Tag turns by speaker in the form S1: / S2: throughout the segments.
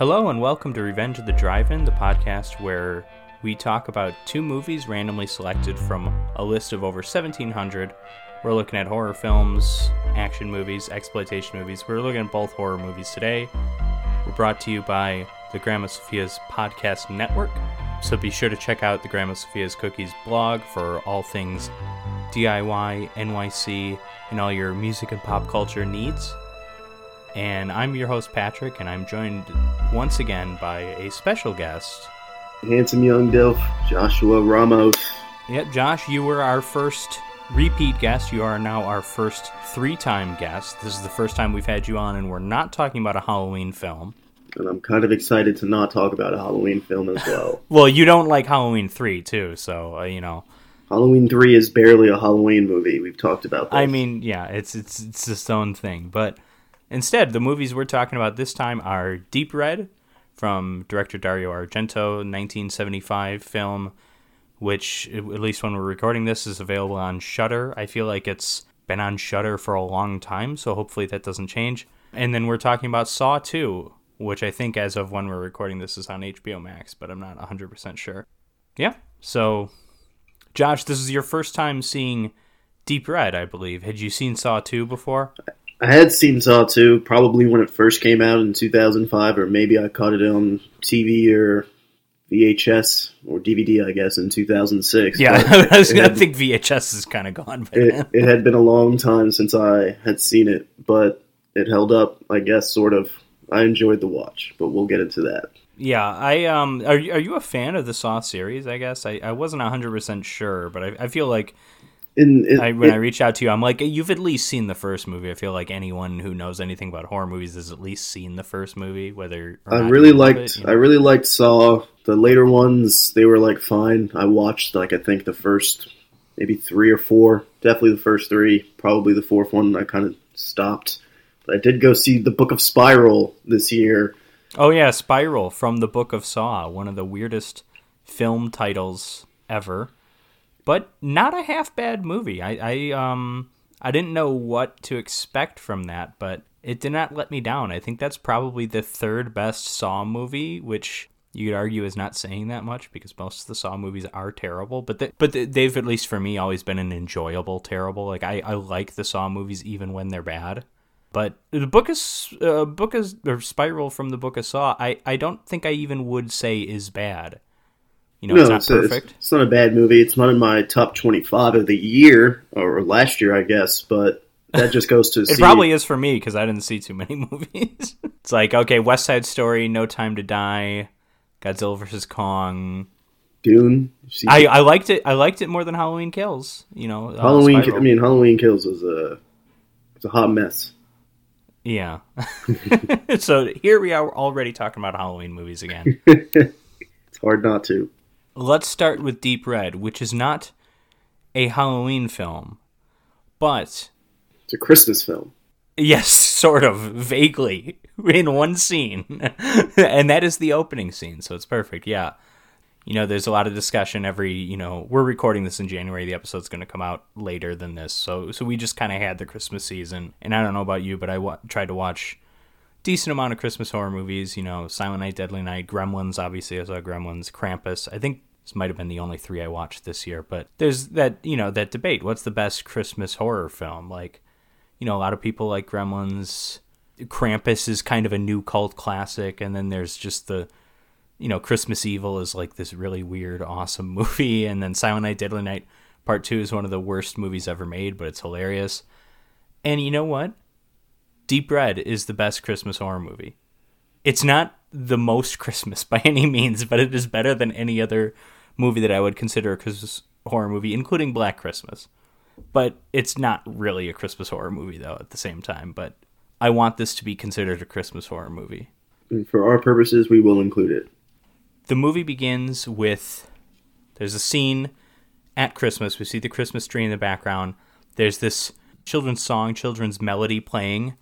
S1: Hello and welcome to Revenge of the Drive-In, the podcast where we talk about two movies randomly selected from a list of over 1700. We're looking at horror films, action movies, exploitation movies. We're looking at both horror movies today. We're brought to you by the Grandma Sophia's podcast network. So be sure to check out the Grandma Sophia's Cookies blog for all things DIY, NYC, and all your music and pop culture needs. And I'm your host, Patrick, and I'm joined once again by a special guest.
S2: Handsome young Dilf, Joshua Ramos.
S1: Yep, Josh, you were our first repeat guest. You are now our first three time guest. This is the first time we've had you on, and we're not talking about a Halloween film.
S2: And I'm kind of excited to not talk about a Halloween film as well.
S1: Well, you don't like Halloween 3, too, so, uh, you know.
S2: Halloween 3 is barely a Halloween movie. We've talked about this.
S1: I mean, yeah, it's it's it's its own thing. But instead, the movies we're talking about this time are Deep Red from director Dario Argento, 1975 film, which at least when we're recording this is available on Shudder. I feel like it's been on Shudder for a long time, so hopefully that doesn't change. And then we're talking about Saw 2, which I think as of when we're recording this is on HBO Max, but I'm not 100% sure. Yeah. So Josh, this is your first time seeing Deep Red, I believe. Had you seen Saw 2 before?
S2: I had seen Saw 2 probably when it first came out in 2005, or maybe I caught it on TV or VHS or DVD, I guess, in 2006.
S1: Yeah, I, was, I
S2: had-
S1: think VHS is kind of gone by
S2: it, it had been a long time since I had seen it, but it held up, I guess, sort of. I enjoyed the watch, but we'll get into that.
S1: Yeah, I um, are you, are you a fan of the Saw series? I guess I, I wasn't hundred percent sure, but I, I feel like I, when
S2: in-
S1: I reach out to you, I'm like, you've at least seen the first movie. I feel like anyone who knows anything about horror movies has at least seen the first movie, whether
S2: I really liked.
S1: it, you know?
S2: I really liked Saw. The later ones, they were like fine. I watched like I think the first maybe three or four. Definitely the first three. Probably the fourth one. I kind of stopped. But I did go see the Book of Spiral this year.
S1: Oh yeah, Spiral from the Book of Saw, one of the weirdest film titles ever, but not a half bad movie. I, I um I didn't know what to expect from that, but it did not let me down. I think that's probably the third best Saw movie, which you could argue is not saying that much because most of the Saw movies are terrible, but they, but they've at least for me always been an enjoyable terrible. Like I, I like the Saw movies even when they're bad. But the book is uh, book is or Spiral from the Book of Saw. I, I don't think I even would say is bad. You know, it's not
S2: it's,
S1: perfect.
S2: It's, not a bad movie. It's not in my top twenty-five of the year or last year, I guess. But that just goes to
S1: It
S2: see.
S1: probably is for me because I didn't see too many movies. it's like okay, West Side Story, No Time to Die, Godzilla vs Kong.
S2: Dune.
S1: I, I liked it. I liked it more than Halloween Kills. You know, uh,
S2: Halloween. I mean, Halloween Kills was a. It's a hot mess.
S1: yeah. so here we are already talking about Halloween movies again.
S2: It's hard not to.
S1: Let's start with Deep Red, which is not a Halloween film, but
S2: It's a Christmas film.
S1: yes, sort of vaguely in one scene, and that is the opening scene. So it's perfect. Yeah, you know, there's a lot of discussion every. You know, we're recording this in January. The episode's going to come out later than this, so so we just kind of had the Christmas season. And I don't know about you, but I wa- tried to watch decent amount of Christmas horror movies. You know, Silent Night, Deadly Night, Gremlins. Obviously, I saw Gremlins, Krampus. I think this might have been the only three I watched this year. But there's that you know that debate. What's the best Christmas horror film? Like, you know, a lot of people like Gremlins. Krampus is kind of a new cult classic, and then there's just the you know, Christmas Evil is like this really weird, awesome movie, and then Silent Night, Deadly Night Part Two is one of the worst movies ever made, but it's hilarious. And you know what? Deep Red is the best Christmas horror movie. It's not the most Christmas by any means, but it is better than any other movie that I would consider a Christmas horror movie, including Black Christmas. But it's not really a Christmas horror movie, though, at the same time. But I want this to be considered a Christmas horror movie.
S2: And for our purposes, we will include it.
S1: the movie begins with there's a scene at Christmas. We see the Christmas tree in the background. There's this children's song, children's melody playing,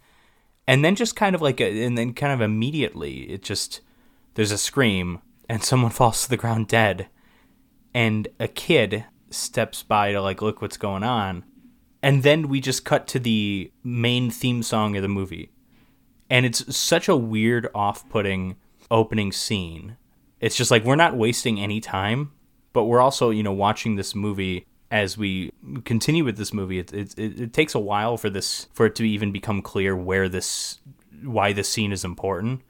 S1: and then just kind of like a, and then kind of immediately it just there's a scream and someone falls to the ground dead, and a kid steps by to like look what's going on, and then we just cut to the main theme song of the movie, and it's such a weird, off-putting opening scene, it's just like we're not wasting any time, but we're also, you know, watching this movie as we continue with this movie. It, it, it, it takes a while for this, for it to even become clear where this, why this scene is important.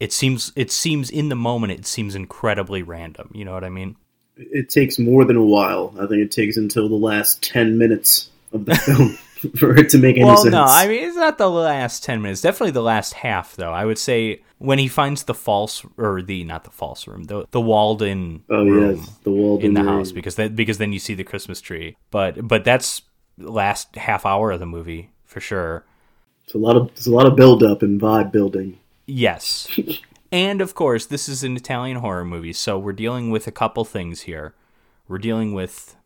S1: It seems, it seems in the moment, it seems incredibly random. You know what I mean?
S2: It takes more than a while. I think it takes until the last 10 minutes of the film for it to make any
S1: well,
S2: sense.
S1: no, I mean it's not the last ten minutes. Definitely the last half, though. I would say when he finds the false or the not the false room, the the walled-in
S2: oh,
S1: room
S2: yes, the Walden
S1: in the
S2: room.
S1: house because that because then you see the Christmas tree. But but that's last half hour of the movie for sure.
S2: It's a lot of it's a lot of build up and vibe building.
S1: Yes. and of course, this is an Italian horror movie, so we're dealing with a couple things here. We're dealing with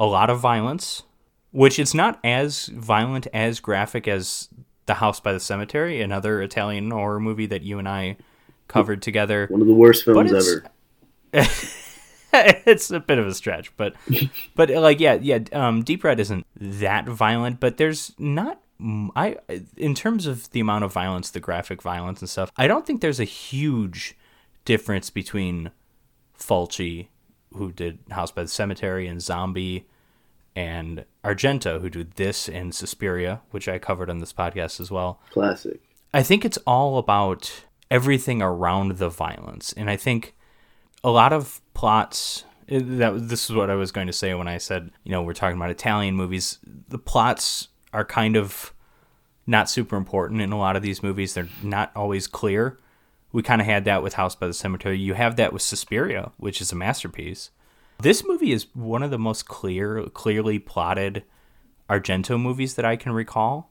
S1: a lot of violence, which it's not as violent as graphic as The House by the Cemetery, another Italian horror movie that you and I covered together.
S2: One of the worst films ever.
S1: it's a bit of a stretch, but but like yeah, yeah, um Deep Red isn't that violent, but there's not I in terms of the amount of violence, the graphic violence and stuff. I don't think there's a huge difference between Fulci who did House by the Cemetery and Zombie and Argento who did this and Suspiria, which I covered on this podcast as well.
S2: Classic.
S1: I think it's all about everything around the violence, and I think a lot of plots. Eh, that this is what I was going to say when I said, you know, we're talking about Italian movies. The plots are kind of not super important in a lot of these movies. They're not always clear. We kind of had that with House by the Cemetery. You have that with Suspiria, which is a masterpiece. This movie is one of the most clear, clearly plotted Argento movies that I can recall.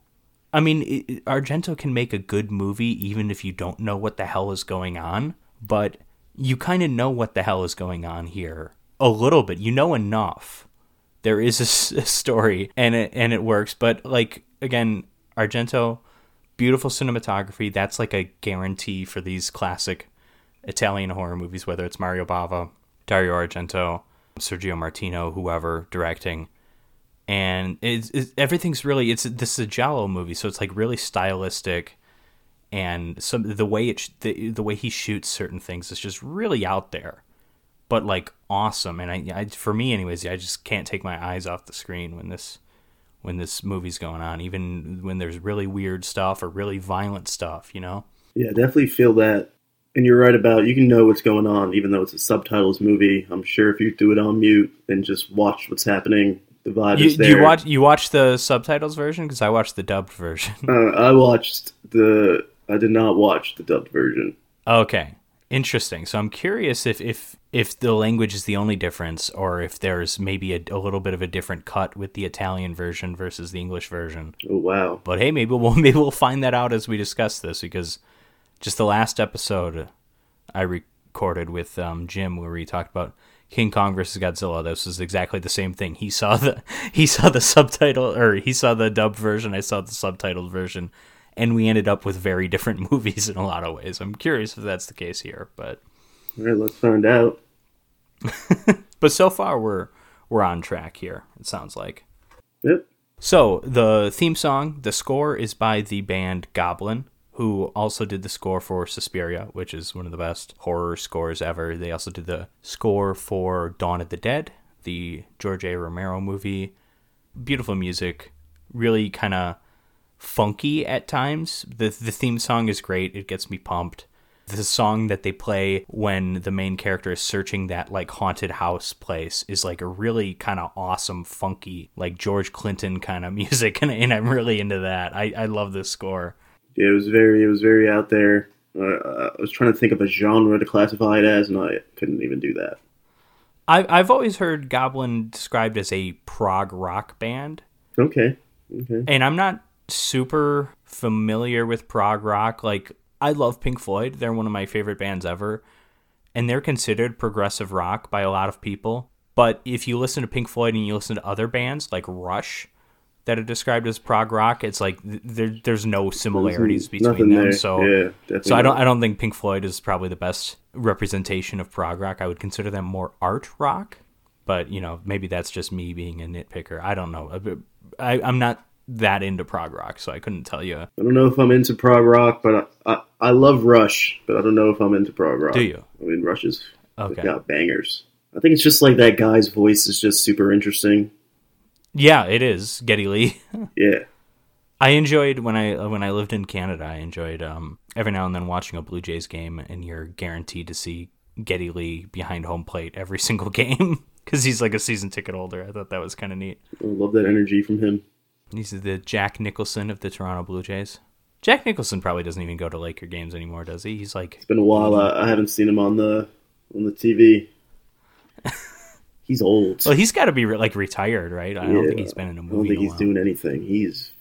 S1: I mean, it, Argento can make a good movie even if you don't know what the hell is going on, but you kind of know what the hell is going on here a little bit. You know enough. There is a, a story and it and it works, but like again, Argento, beautiful cinematography. That's like a guarantee for these classic Italian horror movies, whether it's Mario Bava, Dario Argento, Sergio Martino, whoever directing. And it's, it's everything's really it's this is a giallo movie so it's like really stylistic. And some the way it the, the way he shoots certain things is just really out there but like awesome. And I, I for me anyways i just can't take my eyes off the screen when this when this movie's going on even when there's really weird stuff or really violent stuff you know?
S2: Yeah, definitely feel that. And you're right about you can know what's going on even though it's a subtitles movie. I'm sure if you do it on mute and just watch what's happening, the vibe
S1: you,
S2: is
S1: do
S2: there.
S1: you watch you watch the subtitles version because i watched the dubbed version
S2: Uh, I watched the. I did not watch the dubbed version.
S1: Okay. Interesting. So I'm curious if if if the language is the only difference or if there's maybe a, a little bit of a different cut with the Italian version versus the English version.
S2: Oh wow!
S1: But hey, maybe we'll maybe we'll find that out as we discuss this because just the last episode I recorded with um, Jim where we talked about King Kong versus Godzilla. This was exactly the same thing. He saw the he saw the subtitle or he saw the dubbed version. I saw the subtitled version, and we ended up with very different movies in a lot of ways. I'm curious if that's the case here, but
S2: All right, let's find out.
S1: but so far we're we're on track here. It sounds like.
S2: Yep.
S1: So the theme song, the score is by the band Goblin, who also did the score for Suspiria, which is one of the best horror scores ever. They also did the score for Dawn of the Dead, the George A. Romero movie. Beautiful music, really kind of funky at times. The the theme song is great. It gets me pumped. The song that they play when the main character is searching that like haunted house place is like a really kind of awesome, funky, like George Clinton kind of music, and, and I'm really into that. I, I love this score.
S2: Yeah, it was very, it was very out there. Uh, I was trying to think of a genre to classify it as, and I couldn't even do that.
S1: I've I've always heard Goblin described as a prog rock band,
S2: Okay. Okay.
S1: and I'm not super familiar with prog rock. Like, I love Pink Floyd, they're one of my favorite bands ever, and they're considered progressive rock by a lot of people. But if you listen to Pink Floyd and you listen to other bands like Rush that are described as prog rock, it's like there, there's no similarities mm-hmm.
S2: between
S1: them.
S2: there.
S1: So
S2: yeah.
S1: So I don't. I don't think Pink Floyd is probably the best representation of prog rock. I would consider them more art rock, but you know maybe that's just me being a nitpicker. I don't know. Uh, I, I'm not that into prog rock, so I couldn't tell you.
S2: I don't know if I'm into prog rock, but I, I, I love Rush, but I don't know if I'm into prog rock.
S1: Do you?
S2: I mean, Rush is
S1: Okay.
S2: got bangers. I think it's just like that guy's voice is just super interesting.
S1: Yeah, it is Geddy Lee.
S2: Yeah,
S1: I enjoyed when I when I lived in Canada. I enjoyed um, every now and then watching a Blue Jays game, and you're guaranteed to see Geddy Lee behind home plate every single game because he's like a season ticket holder. I thought that was kind of neat.
S2: I love that energy from him.
S1: He's the Jack Nicholson of the Toronto Blue Jays. Jack Nicholson probably doesn't even go to Laker games anymore, does he? He's like,
S2: It's been a while. I, I haven't seen him on the on the TV. He's old.
S1: well, he's got to be re- like retired, right? I don't think he's been in a
S2: I
S1: movie.
S2: I don't think he's doing anything. He's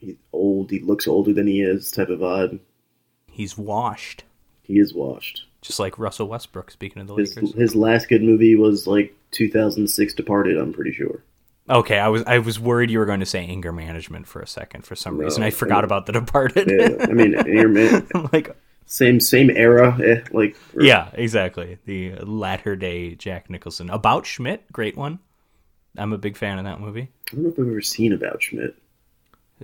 S2: he's old. He looks older than he is. Type of vibe.
S1: He's washed,
S2: He is washed.
S1: just like Russell Westbrook. Speaking of the
S2: His
S1: Lakers.
S2: his last good movie was like 2006 Departed. I'm pretty sure.
S1: Okay, I was I was worried you were going to say anger management for a second for some
S2: No,
S1: reason. I
S2: I
S1: forgot
S2: mean-
S1: about The Departed.
S2: Yeah, I mean, Air Man-
S1: like
S2: same same era. Eh, like or-
S1: yeah, exactly. The latter day Jack Nicholson about Schmidt, great one. I'm a big fan of that movie.
S2: I don't know if I've ever seen about Schmidt.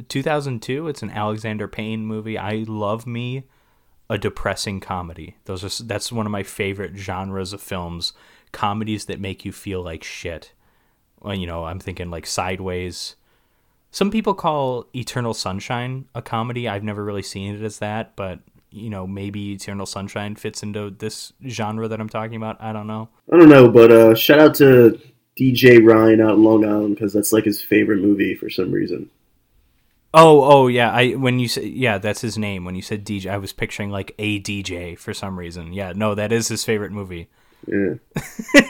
S1: 2002. It's an Alexander Payne movie. I love me a depressing comedy. Those are that's one of my favorite genres of films. Comedies that make you feel like shit. Well, you know, I'm thinking like Sideways. Some people call Eternal Sunshine a comedy. I've never really seen it as that, but you know, maybe Eternal Sunshine fits into this genre that I'm talking about. I don't know.
S2: I don't know, but uh, shout out to DJ Ryan out in Long Island because that's like his favorite movie for some reason.
S1: Oh, oh yeah. I when you said yeah, that's his name. When you said DJ, I was picturing like a DJ for some reason. Yeah, no, that is his favorite movie.
S2: Yeah,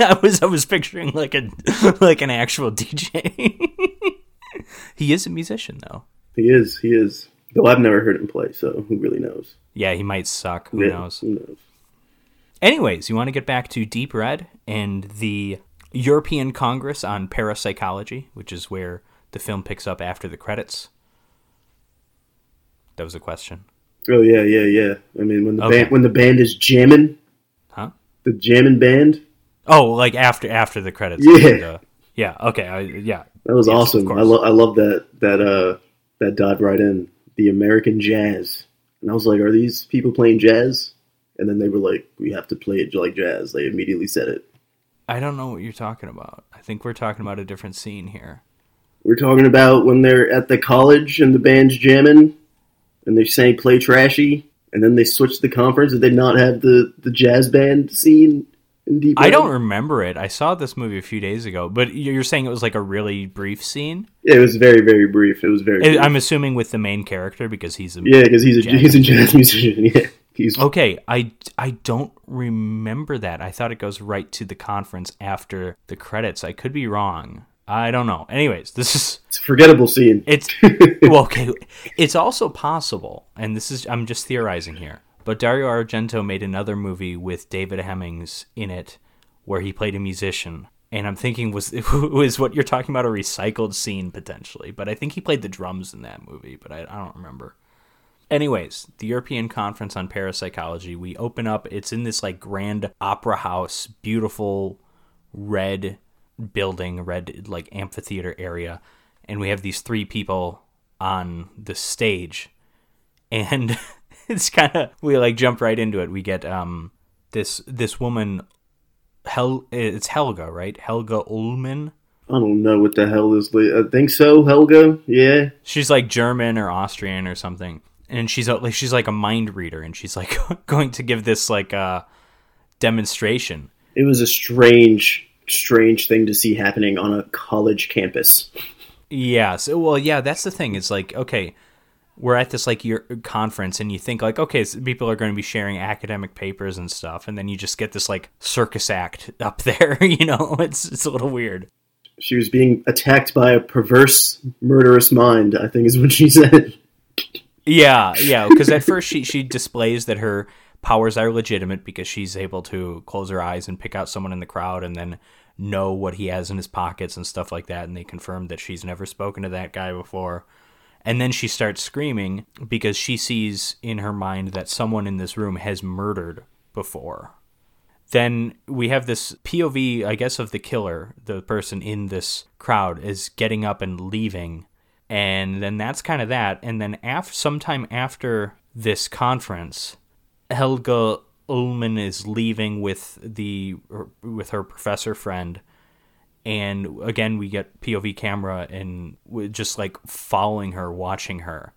S1: I was I was picturing like a like an actual DJ. he is a musician though.
S2: he is. He is. Though I've never heard him play, so who really knows?
S1: Yeah, he might suck. Who
S2: Yeah,
S1: knows?
S2: Who knows?
S1: Anyways, you want to get back to Deep Red and the European Congress on Parapsychology, which is where the film picks up after the credits. That was a question.
S2: Oh yeah, yeah, yeah. I mean, when the
S1: Okay.
S2: band when the band is jamming,
S1: Huh?
S2: the jamming band.
S1: Oh, like after after the credits.
S2: Yeah.
S1: And, uh, yeah. Okay. I, yeah.
S2: That was
S1: Yes,
S2: awesome. I love I love that that uh that dive right in the American jazz, and I was like, are these people playing jazz? And then they were like, we have to play it like jazz. They immediately said it.
S1: I don't know what you're talking about. I think we're talking about a different scene here.
S2: We're talking about when they're at the college and the band's jamming, and they're saying play trashy, and then they switch the conference. Did they not have the the jazz band scene in Deep?
S1: I don't remember it. I saw this movie a few days ago, but you're saying it was like a really brief scene.
S2: It was very very brief. It was very.
S1: I-
S2: brief.
S1: I'm assuming with the main character because he's a
S2: yeah, because he's a
S1: Jazz.
S2: he's a jazz musician. Yeah, he's
S1: Okay, I, I don't remember that. I thought it goes right to the conference after the credits. I could be wrong. I don't know. Anyways, this is
S2: it's a forgettable scene.
S1: it's well, okay. It's also possible, and this is I'm just theorizing here. But Dario Argento made another movie with David Hemmings in it, where he played a musician. And I'm thinking was was what you're talking about a recycled scene potentially, but I think he played the drums in that movie, but I, I don't remember. Anyways, the European Conference on Parapsychology, we open up. It's in this like grand opera house, beautiful red building, red like amphitheater area, and we have these three people on the stage, and it's kind of we like jump right into it. We get um this this woman, Hel it's Helga, right? Helga Ullman.
S2: I don't know what the hell is. I think so, Helga. Yeah,
S1: she's like German or Austrian or something, and she's a, like she's like a mind reader, and she's like going to give this like uh demonstration.
S2: it was a strange, strange thing to see happening on a college campus.
S1: Yeah. So well, yeah, that's the thing. It's like okay, we're at this like your conference, and you think like okay, so people are going to be sharing academic papers and stuff, and then you just get this like circus act up there. You know, it's it's a little weird.
S2: She was being attacked by a perverse, murderous mind. I think is what she said.
S1: Yeah, yeah. Because at first she she displays that her powers are legitimate because she's able to close her eyes and pick out someone in the crowd and then know what he has in his pockets and stuff like that. And they confirm that she's never spoken to that guy before. And then she starts screaming because she sees in her mind that someone in this room has murdered before. Then we have this POV, I guess, of the killer, the person in this crowd, is getting up and leaving. And then that's kind of that. And then after sometime after this conference Helga Ullman is leaving with the with her professor friend, and again we get POV camera and we're just like following her, watching her,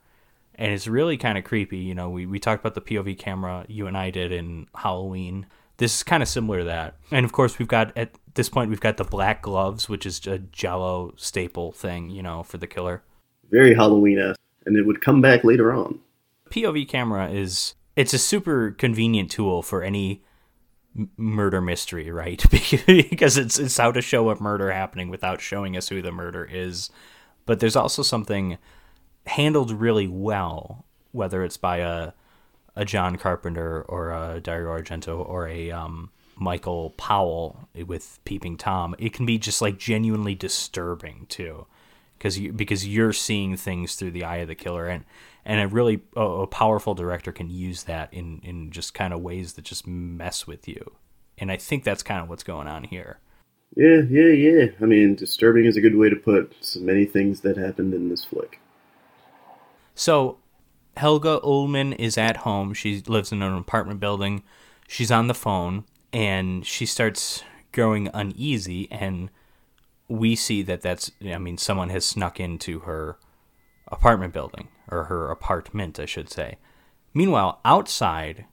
S1: and it's really kind of creepy. You know, we we talked about the POV camera you and I did in Halloween. This is kind of similar to that, and of course we've got at this point we've got the black gloves, which is a giallo staple thing, you know, for the killer.
S2: Very Halloween esque, and it would come back later on.
S1: POV camera is it's a super convenient tool for any murder mystery, right? because it's it's how to show a murder happening without showing us who the murder is. But there's also something handled really well, whether it's by a a John Carpenter or a Dario Argento or a um, Michael Powell with Peeping Tom. It can be just like genuinely disturbing too, because you because you're seeing things through the eye of the killer and and a really a, a powerful director can use that in in just kind of ways that just mess with you and i think that's kind of what's going on here
S2: Yeah, yeah, yeah. I mean, disturbing is a good way to put so many things that happened in this flick.
S1: so helga ullman is at home she lives in an apartment building she's on the phone and she starts growing uneasy and we see that that's i mean someone has snuck into her apartment building or her apartment i should say. Meanwhile outside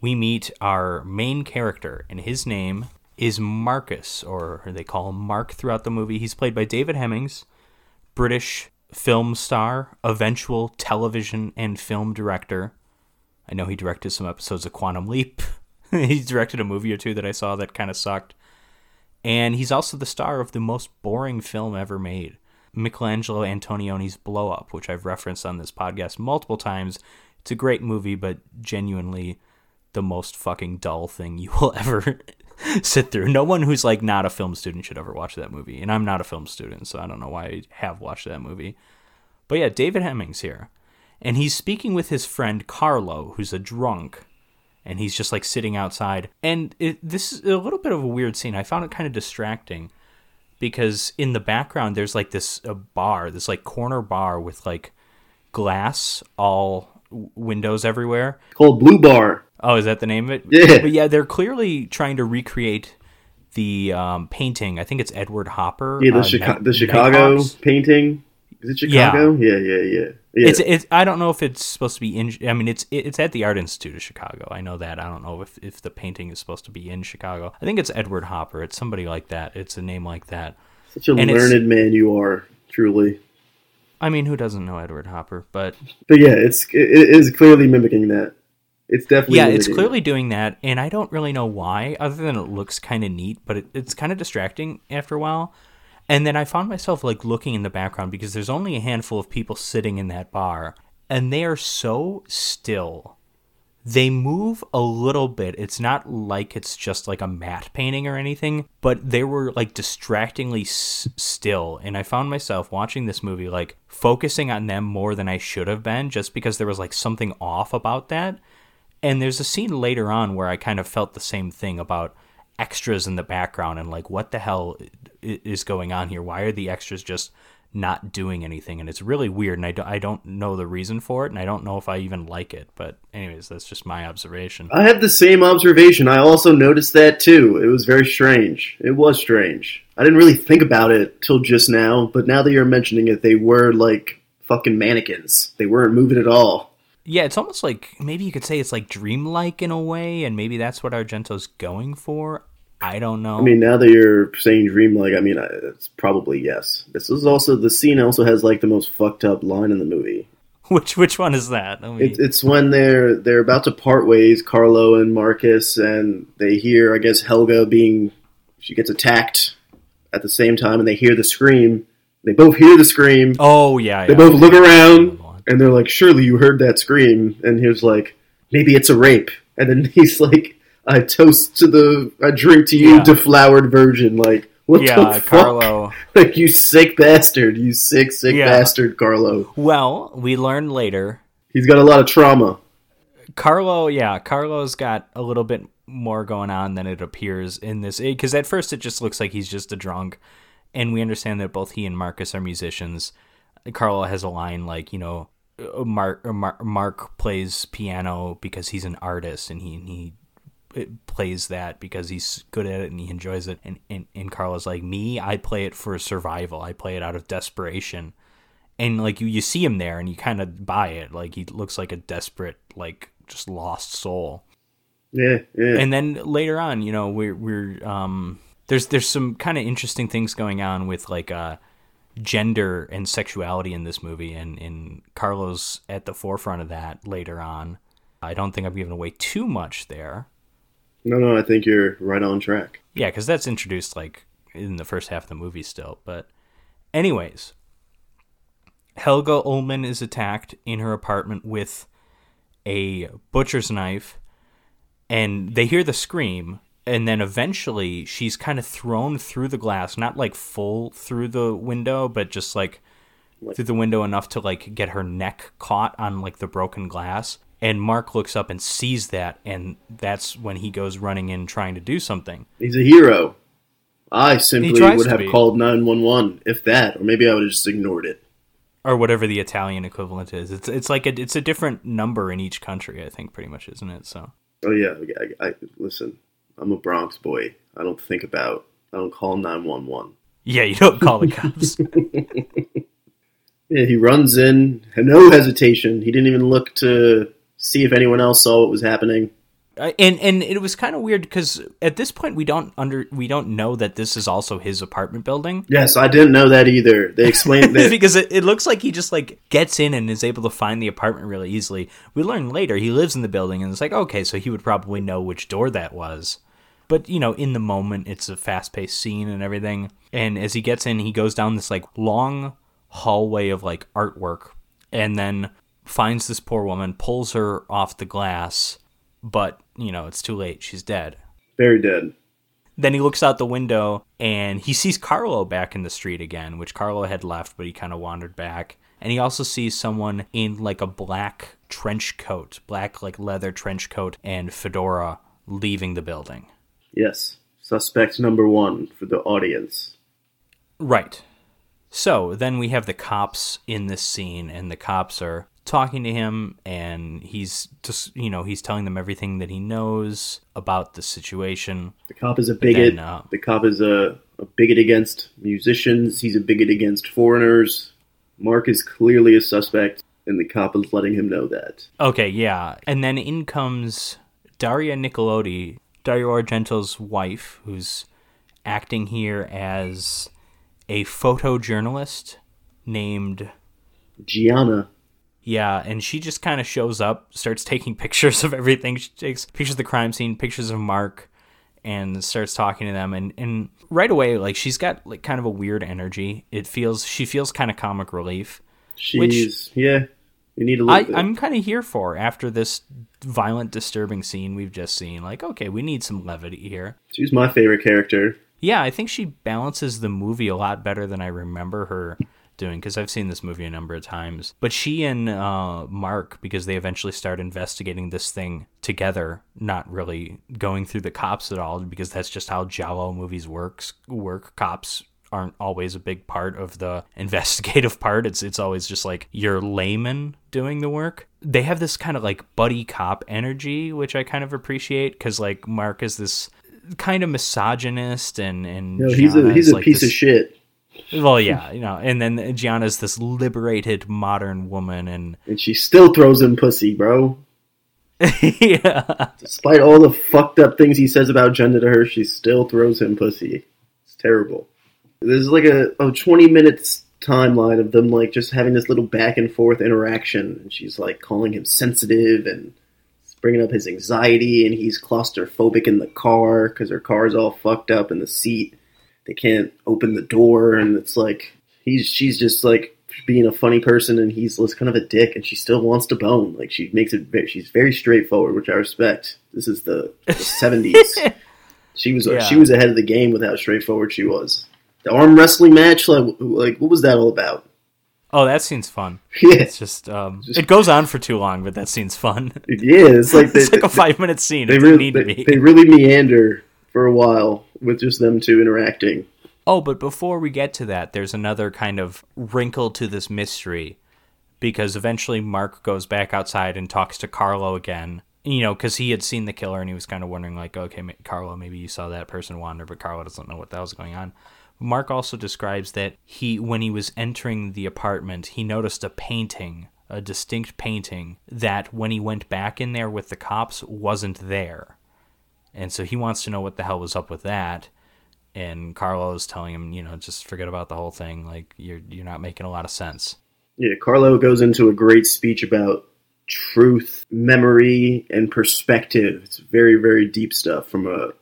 S1: we meet our main character and his name is marcus or they call him mark throughout the movie. He's played by david hemmings british film star eventual television and film director. I know he directed some episodes of quantum leap. He directed a movie or two that i saw that kind of sucked. And he's also the star of the most boring film ever made Michelangelo Antonioni's Blow Up, which I've referenced on this podcast multiple times. It's a great movie, but genuinely the most fucking dull thing you will ever sit through. No one who's like not a film student should ever watch that movie. And I'm not a film student, so I don't know why I have watched that movie. But yeah, David Hemmings here. And he's speaking with his friend Carlo, who's a drunk. And he's just like sitting outside. And it, this is a little bit of a weird scene. I found it kind of distracting because in the background there's like this a bar, this like corner bar with like glass all w- windows everywhere.
S2: Called Blue Bar.
S1: Oh, is that the name of it?
S2: Yeah.
S1: But yeah, they're clearly trying to recreate the um, painting. I think it's Edward Hopper.
S2: Yeah, the,
S1: uh,
S2: Chica-
S1: Night-
S2: the Chicago painting. Is it Chicago? Yeah, yeah, yeah. yeah.
S1: It's it's. I don't know if it's supposed to be in. I mean, it's it's at the Art Institute of Chicago. I know that. I don't know if if the painting is supposed to be in Chicago. I think it's Edward Hopper. It's somebody like that. It's a name like that.
S2: Such a
S1: and
S2: learned man you are, truly.
S1: I mean, who doesn't know Edward Hopper? But
S2: But yeah, it's it, it is clearly mimicking that. It's definitely
S1: yeah, it's clearly doing that, and I don't really know why, other than it looks kind of neat, but it, it's kind of distracting after a while. And then I found myself like looking in the background because there's only a handful of people sitting in that bar, and they are so still. They move a little bit. It's not like it's just like a matte painting or anything, but they were like distractingly s- still. And I found myself watching this movie like focusing on them more than I should have been just because there was like something off about that. And there's a scene later on where I kind of felt the same thing about extras in the background and like what the hell is going on here? Why are the extras just not doing anything? And it's really weird, and I, do, I don't know the reason for it, and I don't know if I even like it. But anyways, that's just my observation.
S2: I have the same observation. I also noticed that too. It was very strange. It was strange. I didn't really think about it till just now, but now that you're mentioning it, they were like fucking mannequins. They weren't moving at all.
S1: Yeah, it's almost like maybe you could say it's like dreamlike in a way, and maybe that's what Argento's going for. I don't know.
S2: I mean, now that you're saying dreamlike, I mean, it's probably yes. This is also the scene also has like the most fucked up line in the movie.
S1: which which one is that? I mean,
S2: It's it's when they're they're about to part ways, Carlo and Marcus, and they hear, I guess, Helga being she gets attacked at the same time, and they hear the scream. They both hear the scream.
S1: oh yeah,
S2: They
S1: yeah.
S2: both look around. And they're like, "Surely you heard that scream." And he was like, "Maybe it's a rape." And then he's like, "I toast to the, I drink to you,
S1: Yeah.
S2: deflowered virgin." Like, what
S1: yeah,
S2: the fuck?
S1: Carlo.
S2: Like, you sick bastard, you sick, sick
S1: Yeah.
S2: bastard, Carlo.
S1: Well, we learn later
S2: He's got a lot of trauma.
S1: Carlo, yeah, Carlo's got a little bit more going on than it appears in this. Eh, because at first it just looks like he's just a drunk, and we understand that both he and Marcus are musicians. Carlo has a line like, you know, Mark, uh, Mark Mark plays piano because he's an artist and he he uh, plays that because he's good at it and he enjoys it. And, and and Carlo's like me, I play it for survival. I play it out of desperation. And like you, you see him there and you kind of buy it. Like he looks like a desperate, like just lost soul.
S2: Yeah, yeah.
S1: And then later on, you know, we're we're um there's there's some kind of interesting things going on with like uh gender and sexuality in this movie and and Carlo's at the forefront of that later on. I don't think I'm giving away too much there.
S2: no, no, I think you're right on track.
S1: Yeah, because that's introduced like in the first half of the movie still. But, anyways, Helga Ullman is attacked in her apartment with a butcher's knife, and they hear the scream. And then eventually she's kind of thrown through the glass, not like full through the window, but just like through the window enough to like get her neck caught on like the broken glass. And Mark looks up and sees that, and that's when he goes running in trying to do something.
S2: He's a hero. I simply would have called 911, if that, or maybe I would have just ignored it.
S1: or whatever the Italian equivalent is. It's it's like a it's a different number in each country. I think pretty much, isn't it? So
S2: Oh, yeah, I, I, listen, I'm a Bronx boy. I don't think about, I don't call 911.
S1: yeah, you don't call the cops.
S2: Yeah, he runs in, had no hesitation. He didn't even look to see if anyone else saw what was happening.
S1: Uh, and and it was kind of weird because at this point we don't under we don't know that this is also his apartment building.
S2: Yes, I didn't know that either. They explained that.
S1: because it, it looks like he just like gets in and is able to find the apartment really easily. We learn later he lives in the building and it's like okay, so he would probably know which door that was. But you know, in the moment, it's a fast-paced scene and everything. And as he gets in, he goes down this like long hallway of like artwork, and then finds this poor woman, pulls her off the glass, but you know, it's too late. She's dead.
S2: Very dead.
S1: Then he looks out the window and he sees Carlo back in the street again, which Carlo had left, but he kind of wandered back. And he also sees someone in like a black trench coat, black like leather trench coat and fedora leaving the building.
S2: Yes. Suspect number one for the audience.
S1: Right. So then we have the cops in this scene, and the cops are talking to him, and he's just, you know, he's telling them everything that he knows about the situation.
S2: The cop is a bigot.
S1: then, uh,
S2: the cop is a, a bigot against musicians. He's a bigot against foreigners. Mark is clearly a suspect, and the cop is letting him know that.
S1: Okay, yeah. And then in comes Daria Nicolodi, Dario Argento's wife, who's acting here as a photojournalist named
S2: Gianna.
S1: Yeah, and she just kind of shows up, starts taking pictures of everything. She takes pictures of the crime scene, pictures of Mark, and starts talking to them. And, and right away, like she's got like kind of a weird energy. It feels she feels kind of comic relief.
S2: She's yeah. You need a little
S1: I. I'm kind of here for after this violent, disturbing scene we've just seen. Like, okay, we need some levity here.
S2: She's my favorite character.
S1: Yeah, I think she balances the movie a lot better than I remember her doing because I've seen this movie a number of times. But she and uh, Mark, because they eventually start investigating this thing together, not really going through the cops at all, because that's just how Giallo movies works. Work cops aren't always a big part of the investigative part. It's it's always just like your layman doing the work. They have this kind of like buddy cop energy, which I kind of appreciate because like Mark is this kind of misogynist and and
S2: No, he's a he's a
S1: like,
S2: piece
S1: this-
S2: of shit,
S1: well, yeah, you know, and then Gianna's this liberated modern woman, and
S2: and she still throws him pussy, bro.
S1: yeah,
S2: Despite all the fucked up things he says about gender to her, she still throws him pussy. It's terrible. There's like a, a 20 minutes timeline of them like just having this little back and forth interaction, and she's like calling him sensitive and bringing up his anxiety, and he's claustrophobic in the car because her car's all fucked up in the seat. They can't open the door, and it's like he's she's just like being a funny person, and he's just kind of a dick, and she still wants to bone. Like she makes it, ve- she's very straightforward, which I respect. This is the seventies. she was
S1: Yeah.
S2: she was ahead of the game with how straightforward she was. The arm wrestling match, like like what was that all about?
S1: oh, that scene's fun.
S2: Yeah,
S1: It's just, um, it goes on for too long, but that scene's fun.
S2: yeah, it's like they,
S1: it's like a five minute scene.
S2: they, really they, they really meander for a while with just them two interacting.
S1: Oh, but before we get to that, there's another kind of wrinkle to this mystery because eventually Mark goes back outside and talks to Carlo again. You know, because he had seen the killer and he was kind of wondering, like, okay, Carlo, maybe you saw that person wander, but Carlo doesn't know what the hell's going on. Mark also describes that he, when he was entering the apartment, he noticed a painting, a distinct painting, that when he went back in there with the cops wasn't there. And so he wants to know what the hell was up with that. And Carlo is telling him, you know, just forget about the whole thing. Like you're you're not making a lot of sense.
S2: Yeah, Carlo goes into a great speech about truth, memory, and perspective. It's very, very deep stuff from a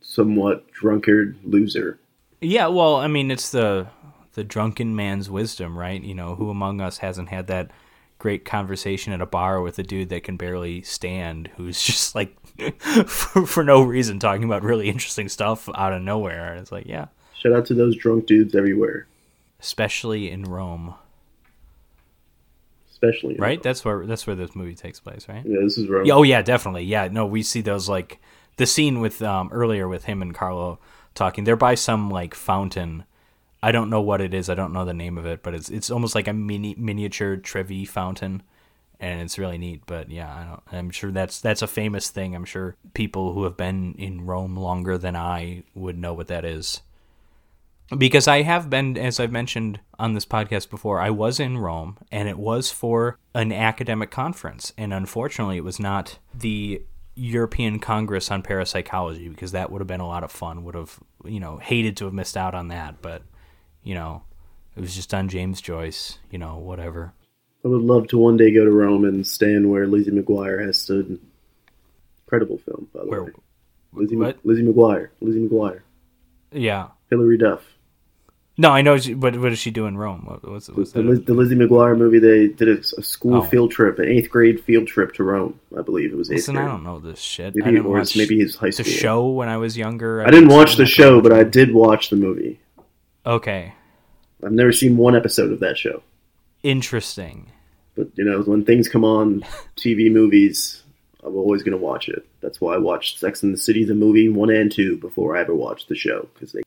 S2: somewhat drunkard loser.
S1: Yeah, well, I mean, it's the the drunken man's wisdom, right? You know, who among us hasn't had that great conversation at a bar with a dude that can barely stand, who's just like for, for no reason talking about really interesting stuff out of nowhere. And it's like, yeah,
S2: Shout out to those drunk dudes everywhere,
S1: especially in Rome,
S2: especially in
S1: right?
S2: Rome.
S1: That's where that's where this movie takes place, right?
S2: Yeah, this is Rome.
S1: Yeah, oh yeah, definitely. Yeah, no, we see those like the scene with um earlier with him and Carlo talking. They're by some like fountain. I don't know what it is. I don't know the name of it, but it's it's almost like a mini miniature Trevi fountain, and it's really neat. But yeah, I don't. I'm sure that's that's a famous thing. I'm sure people who have been in Rome longer than I would know what that is. Because I have been, as I've mentioned on this podcast before, I was in Rome, and it was for an academic conference, and unfortunately, it was not the European Congress on Parapsychology because that would have been a lot of fun. Would have, you know, hated to have missed out on that, but you know, it was just on James Joyce. You know, whatever.
S2: I would love to one day go to Rome and stand where Lizzie McGuire has stood. Incredible film, by the
S1: Where?
S2: way. Lizzie,
S1: what?
S2: Lizzie McGuire. Lizzie McGuire.
S1: Yeah.
S2: Hilary Duff.
S1: No, I know. she- But what does she do in Rome? What, what's, what's
S2: The. Liz- the Lizzie McGuire movie, they did a, a school
S1: Oh.
S2: field trip, an eighth grade field trip to Rome. I believe it was eighth
S1: Listen, I don't know this shit.
S2: Maybe,
S1: I didn't
S2: or maybe his high school.
S1: the show when I was younger.
S2: I didn't watch the show, but I did watch the movie.
S1: Okay,
S2: I've never seen one episode of that show.
S1: interesting.
S2: But you know, when things come on TV movies, I'm always going to watch it. That's why I watched Sex and the City, the movie one and two, before I ever watched the show because they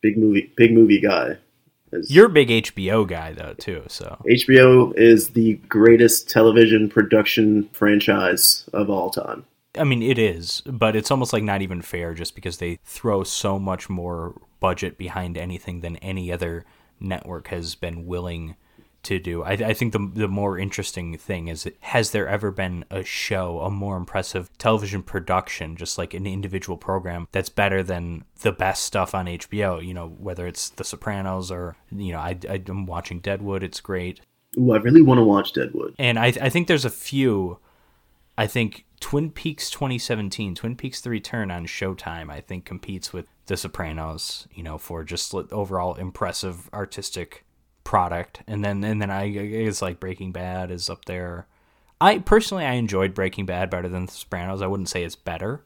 S2: big movie, big movie guy.
S1: You're a big HBO guy though too, so
S2: HBO is the greatest television production franchise of all time.
S1: I mean it is, but it's almost like not even fair just because they throw so much more budget behind anything than any other network has been willing to do. I, I think the the more interesting thing is has there ever been a show, a more impressive television production, just like an individual program that's better than the best stuff on HBO? You know, whether it's The Sopranos or you know, I, I'm watching Deadwood. It's great.
S2: Ooh, I really want to watch Deadwood.
S1: And I, I think there's a few. I think Twin Peaks 2017, Twin Peaks: The Return on Showtime, I think competes with The Sopranos. You know, for just overall impressive artistic product. And then and then I it's like Breaking Bad is up there. I personally I enjoyed Breaking Bad better than The Sopranos. I wouldn't say it's better,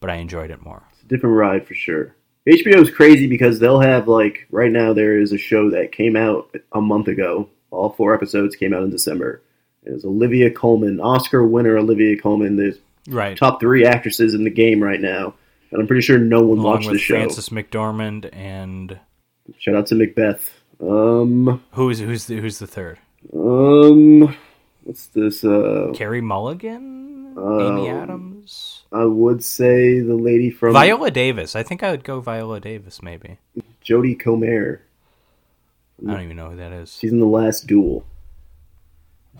S1: but I enjoyed it more.
S2: It's a different ride for sure. HBO is crazy because they'll have like right now there is a show that came out a month ago. All four episodes came out in December. It was Olivia Colman, Oscar winner Olivia Colman. the
S1: Right.
S2: top three actresses in the game right now, and I'm pretty sure no one
S1: Along
S2: watched the show.
S1: Frances McDormand and
S2: Shout out to Macbeth. Um,
S1: who's who's the who's the third?
S2: um, what's this? Uh,
S1: Carey Mulligan,
S2: Um,
S1: Amy Adams,
S2: I would say the lady from
S1: Viola Davis. I think I would go Viola Davis. Maybe
S2: Jodie Comer.
S1: I don't even know who that is.
S2: She's in the Last Duel.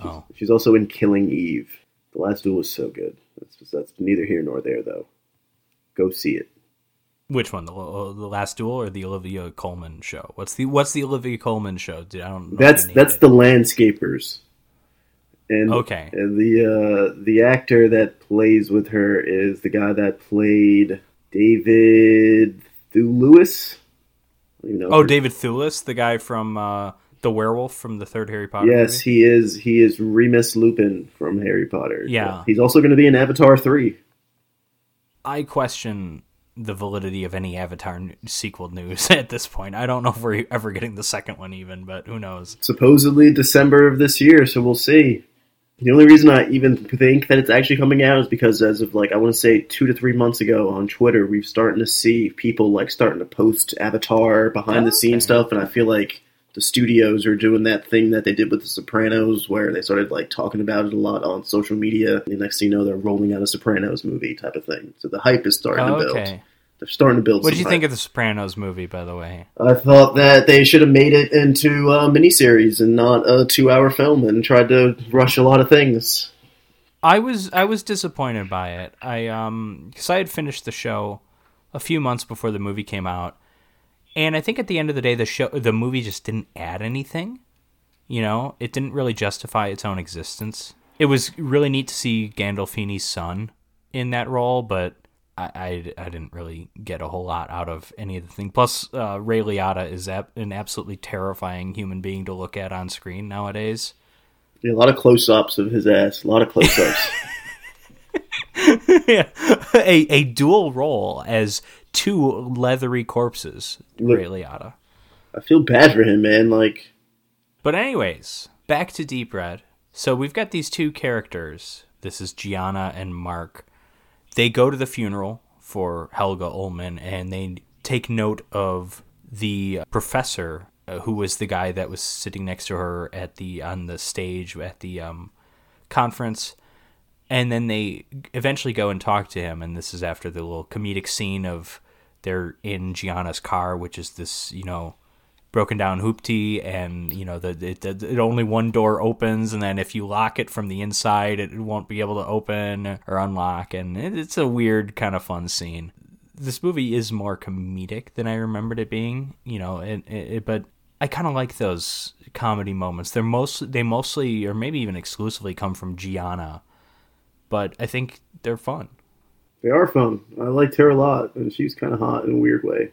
S1: Oh,
S2: She's also in Killing Eve. The Last Duel is so good. That's that's neither here nor there though. Go see it.
S1: Which one? The the Last Duel or the Olivia Colman show? What's the What's the Olivia Colman show? Dude, I don't. know
S2: That's
S1: the
S2: that's
S1: of
S2: the Landscapers. And
S1: Okay.
S2: and the uh, the actor that plays with her is the guy that played David Thewlis. I know.
S1: Oh,
S2: if-
S1: David Thewlis, the guy from uh, the werewolf from the third Harry Potter.
S2: Yes,
S1: movie?
S2: he is. He is Remus Lupin from Harry Potter.
S1: Yeah.
S2: he's also going to be in Avatar three.
S1: I question the validity of any Avatar sequel news at this point. I don't know if we're ever getting the second one, even, but who knows?
S2: supposedly December of this year, so we'll see. The only reason I even think that it's actually coming out is because as of like I want to say two to three months ago on Twitter, we've starting to see people like starting to post Avatar behind the oh,
S1: Okay.
S2: scenes stuff, and I feel like the studios are doing that thing that they did with The Sopranos, where they started like talking about it a lot on social media. And the next thing you know, they're rolling out a Sopranos movie type of thing. So the hype is starting
S1: Oh,
S2: to build.
S1: okay.
S2: They're starting to build.
S1: What did you think of the Sopranos movie, by the way?
S2: I thought that they should have made it into a miniseries and not a two-hour film, and tried to rush a lot of things.
S1: I was I was disappointed by it. I um because I had finished the show a few months before the movie came out, and I think at the end of the day, the show the movie just didn't add anything. You know, it didn't really justify its own existence. It was really neat to see Gandolfini's son in that role, but I, I, I didn't really get a whole lot out of any of the thing. Plus, uh, Ray Liotta is ab- an absolutely terrifying human being to look at on screen nowadays.
S2: Yeah, a lot of close-ups of his ass. A lot of close-ups.
S1: yeah, a a dual role as two leathery corpses.
S2: Look-
S1: Ray Liotta.
S2: I feel bad for him, man. Like,
S1: But anyways, back to Deep Red. So we've got these two characters. This is Gianna and Mark. They go to the funeral for Helga Ullman, and they take note of the professor uh, who was the guy that was sitting next to her at the on the stage at the um, conference. And then they eventually go and talk to him, and this is after the little comedic scene of they're in Gianna's car, which is this, you know, broken down hoopty and you know the it, it, only one door opens and then if you lock it from the inside it won't be able to open or unlock. And it, it's a weird kind of fun scene. This movie is more comedic than i remembered it being you know it, it, but i kind of like those comedy moments. They're most they mostly or maybe even exclusively come from gianna but i think they're fun
S2: they are fun. I liked her a lot, and she's kind of hot in a weird way.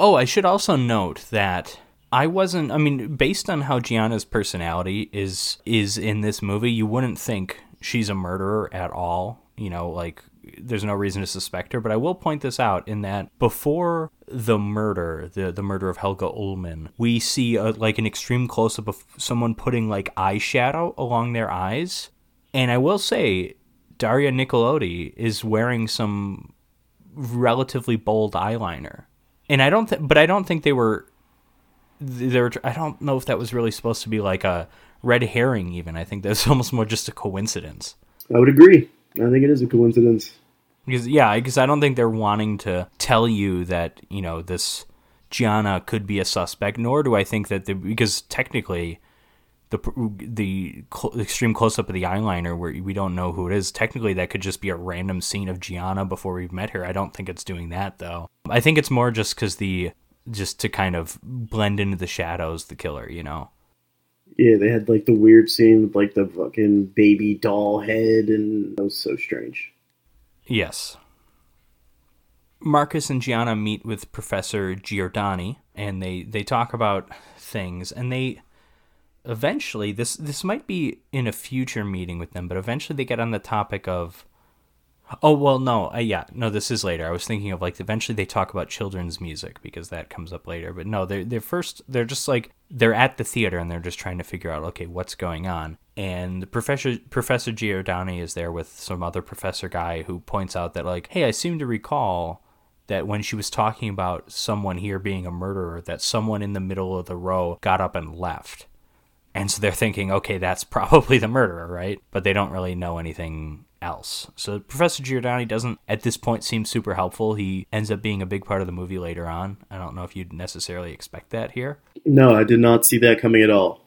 S1: Oh, I should also note that I wasn't. I mean, based on how Gianna's personality is is in this movie, you wouldn't think she's a murderer at all. You know, like there's no reason to suspect her. But I will point this out in that before the murder, the the murder of Helga Ullman, we see a, like an extreme close up of someone putting like eyeshadow along their eyes, and I will say. Daria Nicolodi is wearing some relatively bold eyeliner and I don't, th- but I don't think they were. They were. I don't know if that was really supposed to be like a red herring. Even I think that's almost more just a coincidence.
S2: I would agree. I think it is a coincidence.
S1: Because yeah, because I don't think they're wanting to tell you that you know this Gianna could be a suspect. Nor do I think that the because technically the the cl- extreme close up of the eyeliner where we don't know who it is. Technically, that could just be a random scene of Gianna before we've met her. I don't think it's doing that though. I think it's more just because the just to kind of blend into the shadows, the killer. You know.
S2: Yeah, they had like the weird scene with like the fucking baby doll head, and that was so strange.
S1: Yes. Marcus and Gianna meet with Professor Giordani, and they they talk about things, and they eventually this this might be in a future meeting with them, but eventually they get on the topic of. Oh well, no, uh, yeah, no. This is later. I was thinking of like eventually they talk about children's music because that comes up later. But no, they're they're first they're just like they're at the theater and they're just trying to figure out okay what's going on. And Professor Professor Giordani is there with some other professor guy who points out that like hey, I seem to recall that when she was talking about someone here being a murderer, that someone in the middle of the row got up and left. And so they're thinking, okay, that's probably the murderer, right? But they don't really know anything else. So Professor Giordani doesn't, at this point, seem super helpful. He ends up being a big part of the movie later on. I don't know if you'd necessarily expect that here.
S2: No, I did not see that coming at all.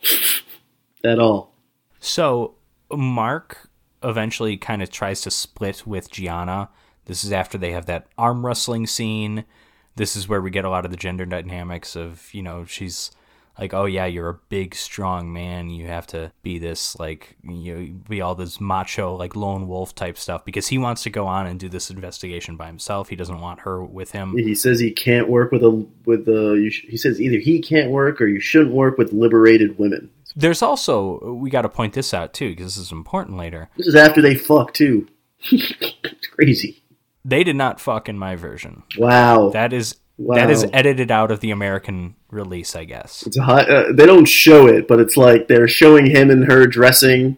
S2: at all.
S1: So Mark eventually kind of tries to split with Gianna. This is after they have that arm wrestling scene. This is where we get a lot of the gender dynamics of, you know, she's like, oh yeah, you're a big, strong man. You have to be this like, you know, be all this macho, like lone wolf type stuff because he wants to go on and do this investigation by himself. He doesn't want her with him.
S2: He says he can't work with a with the. You sh- he says either he can't work or you shouldn't work with liberated women.
S1: There's also we got to point this out too because this is important later.
S2: This is after they fuck too. it's crazy.
S1: They did not fuck in my version.
S2: Wow.
S1: That is
S2: Wow.
S1: that is edited out of the American release, I guess.
S2: It's a uh, they don't show it, but it's like they're showing him and her dressing,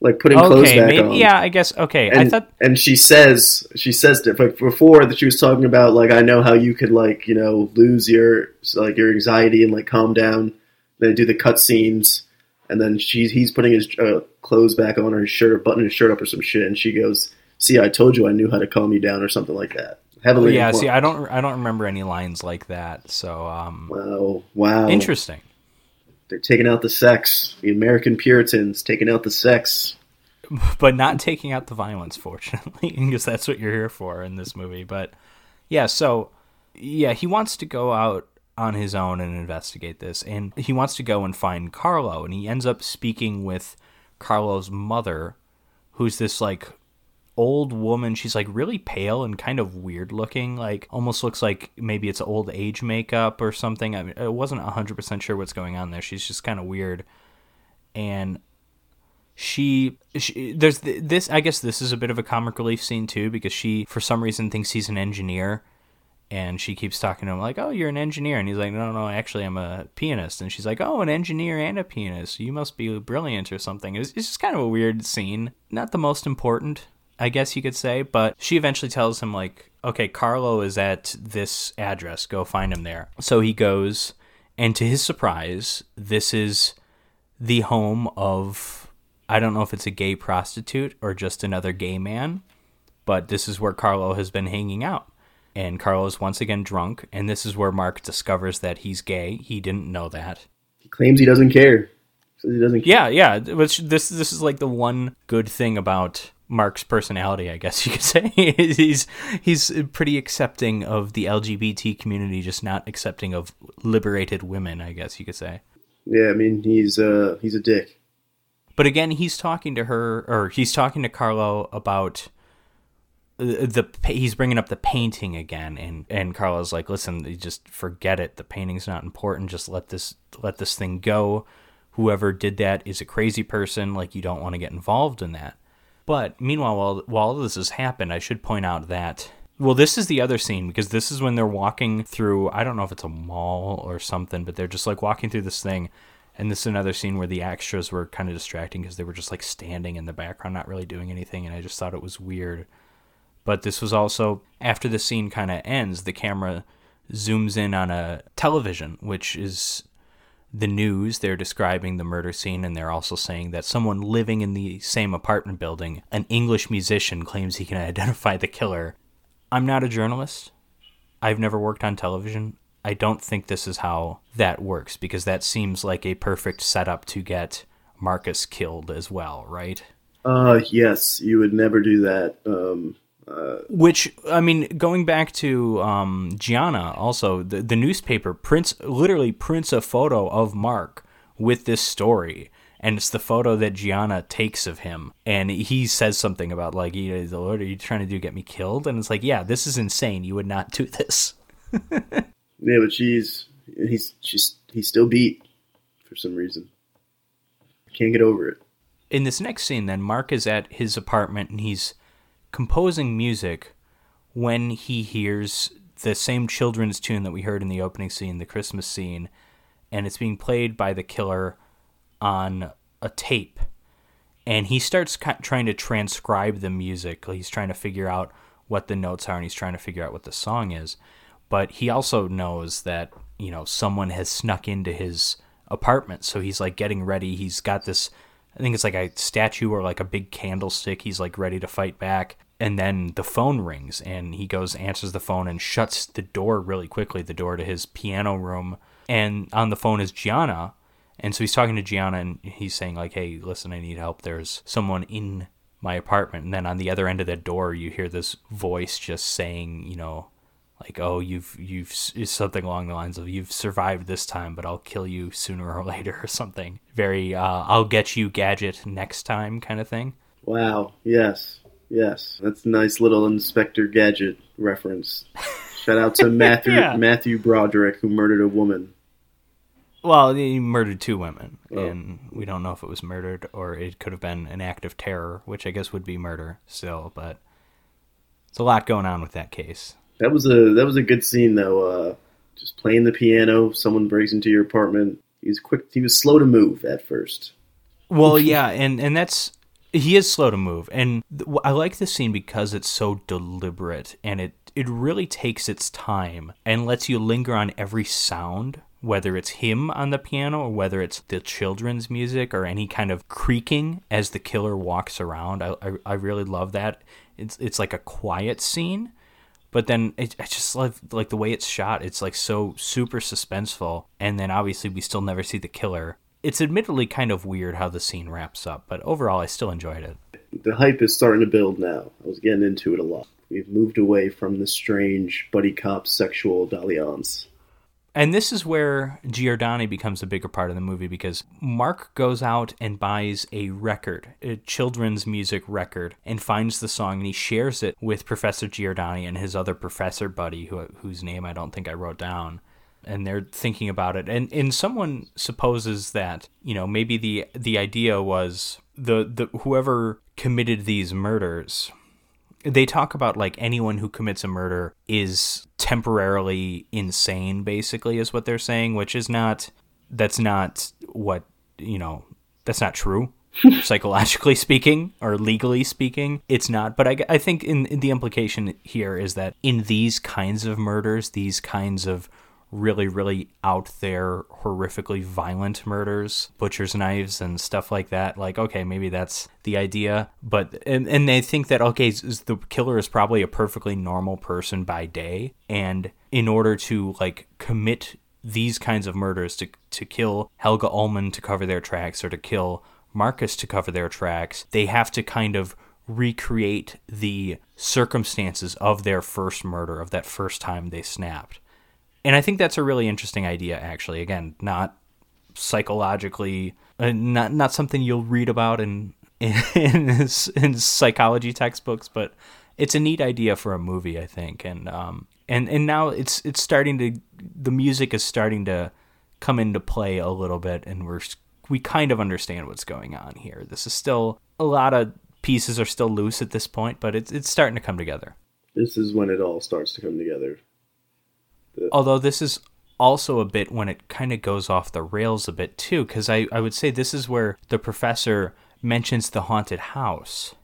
S2: like putting clothes
S1: Okay,
S2: back
S1: maybe
S2: on.
S1: yeah, I guess okay.
S2: And,
S1: I thought
S2: and she says she says like before that she was talking about like I know how you could like you know lose your like your anxiety and like calm down They do the cut scenes, and then she's he's putting his uh, clothes back on or his shirt, buttoning his shirt up or some shit, and she goes, "See, I told you I knew how to calm you down," or something like that. Heavily.
S1: yeah,
S2: influ-
S1: see, I don't I don't remember any lines like that. So um
S2: Wow, wow.
S1: interesting.
S2: They're taking out the sex. The American Puritans taking out the sex.
S1: but not taking out the violence, fortunately, because that's what you're here for in this movie. But yeah, so yeah, he wants to go out on his own and investigate this, and he wants to go and find Carlo, and he ends up speaking with Carlo's mother, who's this like old woman. She's like really pale and kind of weird looking, like almost looks like maybe it's old age makeup or something. I mean, I wasn't 100% sure what's going on there. She's just kind of weird. And she, she there's th- this i guess this is a bit of a comic relief scene too because she for some reason thinks he's an engineer and she keeps talking to him like oh you're an engineer and he's like no no actually i'm a pianist and she's like oh an engineer and a pianist you must be brilliant or something it's, it's just kind of a weird scene not the most important i guess you could say but she eventually tells him like okay carlo is at this address go find him there so he goes and to his surprise this is the home of I don't know if it's a gay prostitute or just another gay man, but this is where Carlo has been hanging out. And Carlo is once again drunk, and this is where Mark discovers that he's gay. He didn't know that.
S2: He claims he doesn't care. He doesn't.
S1: Yeah, yeah. Which this this is like the one good thing about Mark's personality, I guess you could say. he's he's pretty accepting of the LGBT community, just not accepting of liberated women, I guess you could say.
S2: Yeah, I mean he's uh he's a dick.
S1: But again, he's talking to her, or he's talking to Carlo about the, the he's bringing up the painting again, and and Carlo's like, "Listen, just forget it. The painting's not important. Just let this let this thing go. Whoever did that is a crazy person. Like you don't want to get involved in that." But meanwhile, while while all this has happened, I should point out that well, this is the other scene because this is when they're walking through. I don't know if it's a mall or something, but they're just like walking through this thing. And this is another scene where the extras were kind of distracting because they were just like standing in the background, not really doing anything. And I just thought it was weird. But this was also after the scene kind of ends, the camera zooms in on a television, which is the news. They're describing the murder scene, and they're also saying that someone living in the same apartment building, an English musician, claims he can identify the killer. I'm not a journalist. I've never worked on television. I don't think this is how that works because that seems like a perfect setup to get Marcus killed as well, right?
S2: Uh, yes, you would never do that. Um, uh,
S1: Which I mean, going back to um, Gianna, also the the newspaper prints literally prints a photo of Mark with this story, and it's the photo that Gianna takes of him, and he says something about like, "You- "What are you trying to do? Get me killed?" And it's like, "Yeah, this is insane. You would not do this."
S2: yeah, but she's he's she's he's still beat for some reason. Can't get over it.
S1: in this next scene, then Mark is at his apartment and he's composing music when he hears the same children's tune that we heard in the opening scene, the Christmas scene, and it's being played by the killer on a tape. And he starts trying to transcribe the music. He's trying to figure out what the notes are and he's trying to figure out what the song is. But he also knows that, you know, someone has snuck into his apartment. So he's like getting ready. He's got this I think it's like a statue or like a big candlestick. He's like ready to fight back. And then the phone rings and he goes, answers the phone and shuts the door really quickly, the door to his piano room. And on the phone is Gianna. And so he's talking to Gianna and he's saying, like, hey, listen, I need help. There's someone in my apartment. And then on the other end of the door, you hear this voice just saying, you know, like oh you've you've something along the lines of you've survived this time but i'll kill you sooner or later or something very uh, i'll get you gadget next time kind of thing
S2: Wow. Yes. Yes. That's a nice little Inspector Gadget reference. Shout out to Matthew
S1: Yeah.
S2: Matthew Broderick who murdered a woman.
S1: well he murdered two women
S2: Oh.
S1: and we don't know if it was murdered or it could have been an act of terror which i guess would be murder still but it's a lot going on with that case
S2: That was a that was a good scene though. Uh, just playing the piano. Someone breaks into your apartment. He was quick. He was slow to move at first.
S1: Well, yeah, and and that's he is slow to move, and I like this scene because it's so deliberate, and it it really takes its time and lets you linger on every sound whether it's him on the piano or whether it's the children's music or any kind of creaking as the killer walks around. I, I, I really love that. It's it's like a quiet scene, but then it, I just love like the way it's shot. It's like so super suspenseful, and then obviously we still never see the killer. It's admittedly kind of weird how the scene wraps up, but overall I still enjoyed it.
S2: The hype is starting to build now. I was getting into it a lot. We've moved away from the strange buddy cop sexual dalliance.
S1: And this is where Giordani becomes a bigger part of the movie because Mark goes out and buys a record, a children's music record, and finds the song and he shares it with Professor Giordani and his other professor buddy, who, whose name I don't think I wrote down. And they're thinking about it, and and someone supposes that you know maybe the the idea was the the whoever committed these murders they talk about like anyone who commits a murder is temporarily insane basically is what they're saying which is not that's not what you know that's not true psychologically speaking or legally speaking. It's not. But i, I think in, in the implication here is that in these kinds of murders these kinds of really, really out there, horrifically violent murders, butcher's knives and stuff like that. Like, okay, maybe that's the idea. But, and, and they think that, okay, the killer is probably a perfectly normal person by day. And in order to, like, commit these kinds of murders, to, to kill Helga Ullman to cover their tracks or to kill Marcus to cover their tracks, they have to kind of recreate the circumstances of their first murder, of that first time they snapped and I think that's a really interesting idea. Actually, again, not psychologically, uh, not not something you'll read about in in, in psychology textbooks, but it's a neat idea for a movie, I think. And um and and now it's it's starting to the music is starting to come into play a little bit, and we're we kind of understand what's going on here. This is still a lot of pieces are still loose at this point, but it's it's starting to come together.
S2: This is when it all starts to come together.
S1: Although this is also a bit when it kind of goes off the rails a bit too, because I, I would say this is where the professor mentions the haunted house.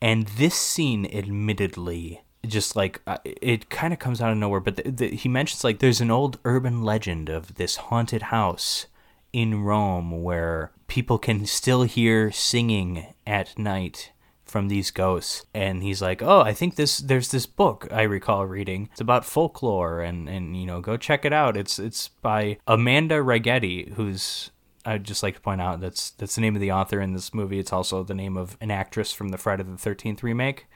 S1: And this scene, admittedly, just like uh, it kind of comes out of nowhere, but the, the, he mentions like there's an old urban legend of this haunted house in Rome where people can still hear singing at night from these ghosts and he's like oh i think this there's this book i recall reading it's about folklore and and you know go check it out it's it's by amanda Righetti who's I'd just like to point out that's that's the name of the author in this movie. It's also the name of an actress from the Friday the Thirteenth remake.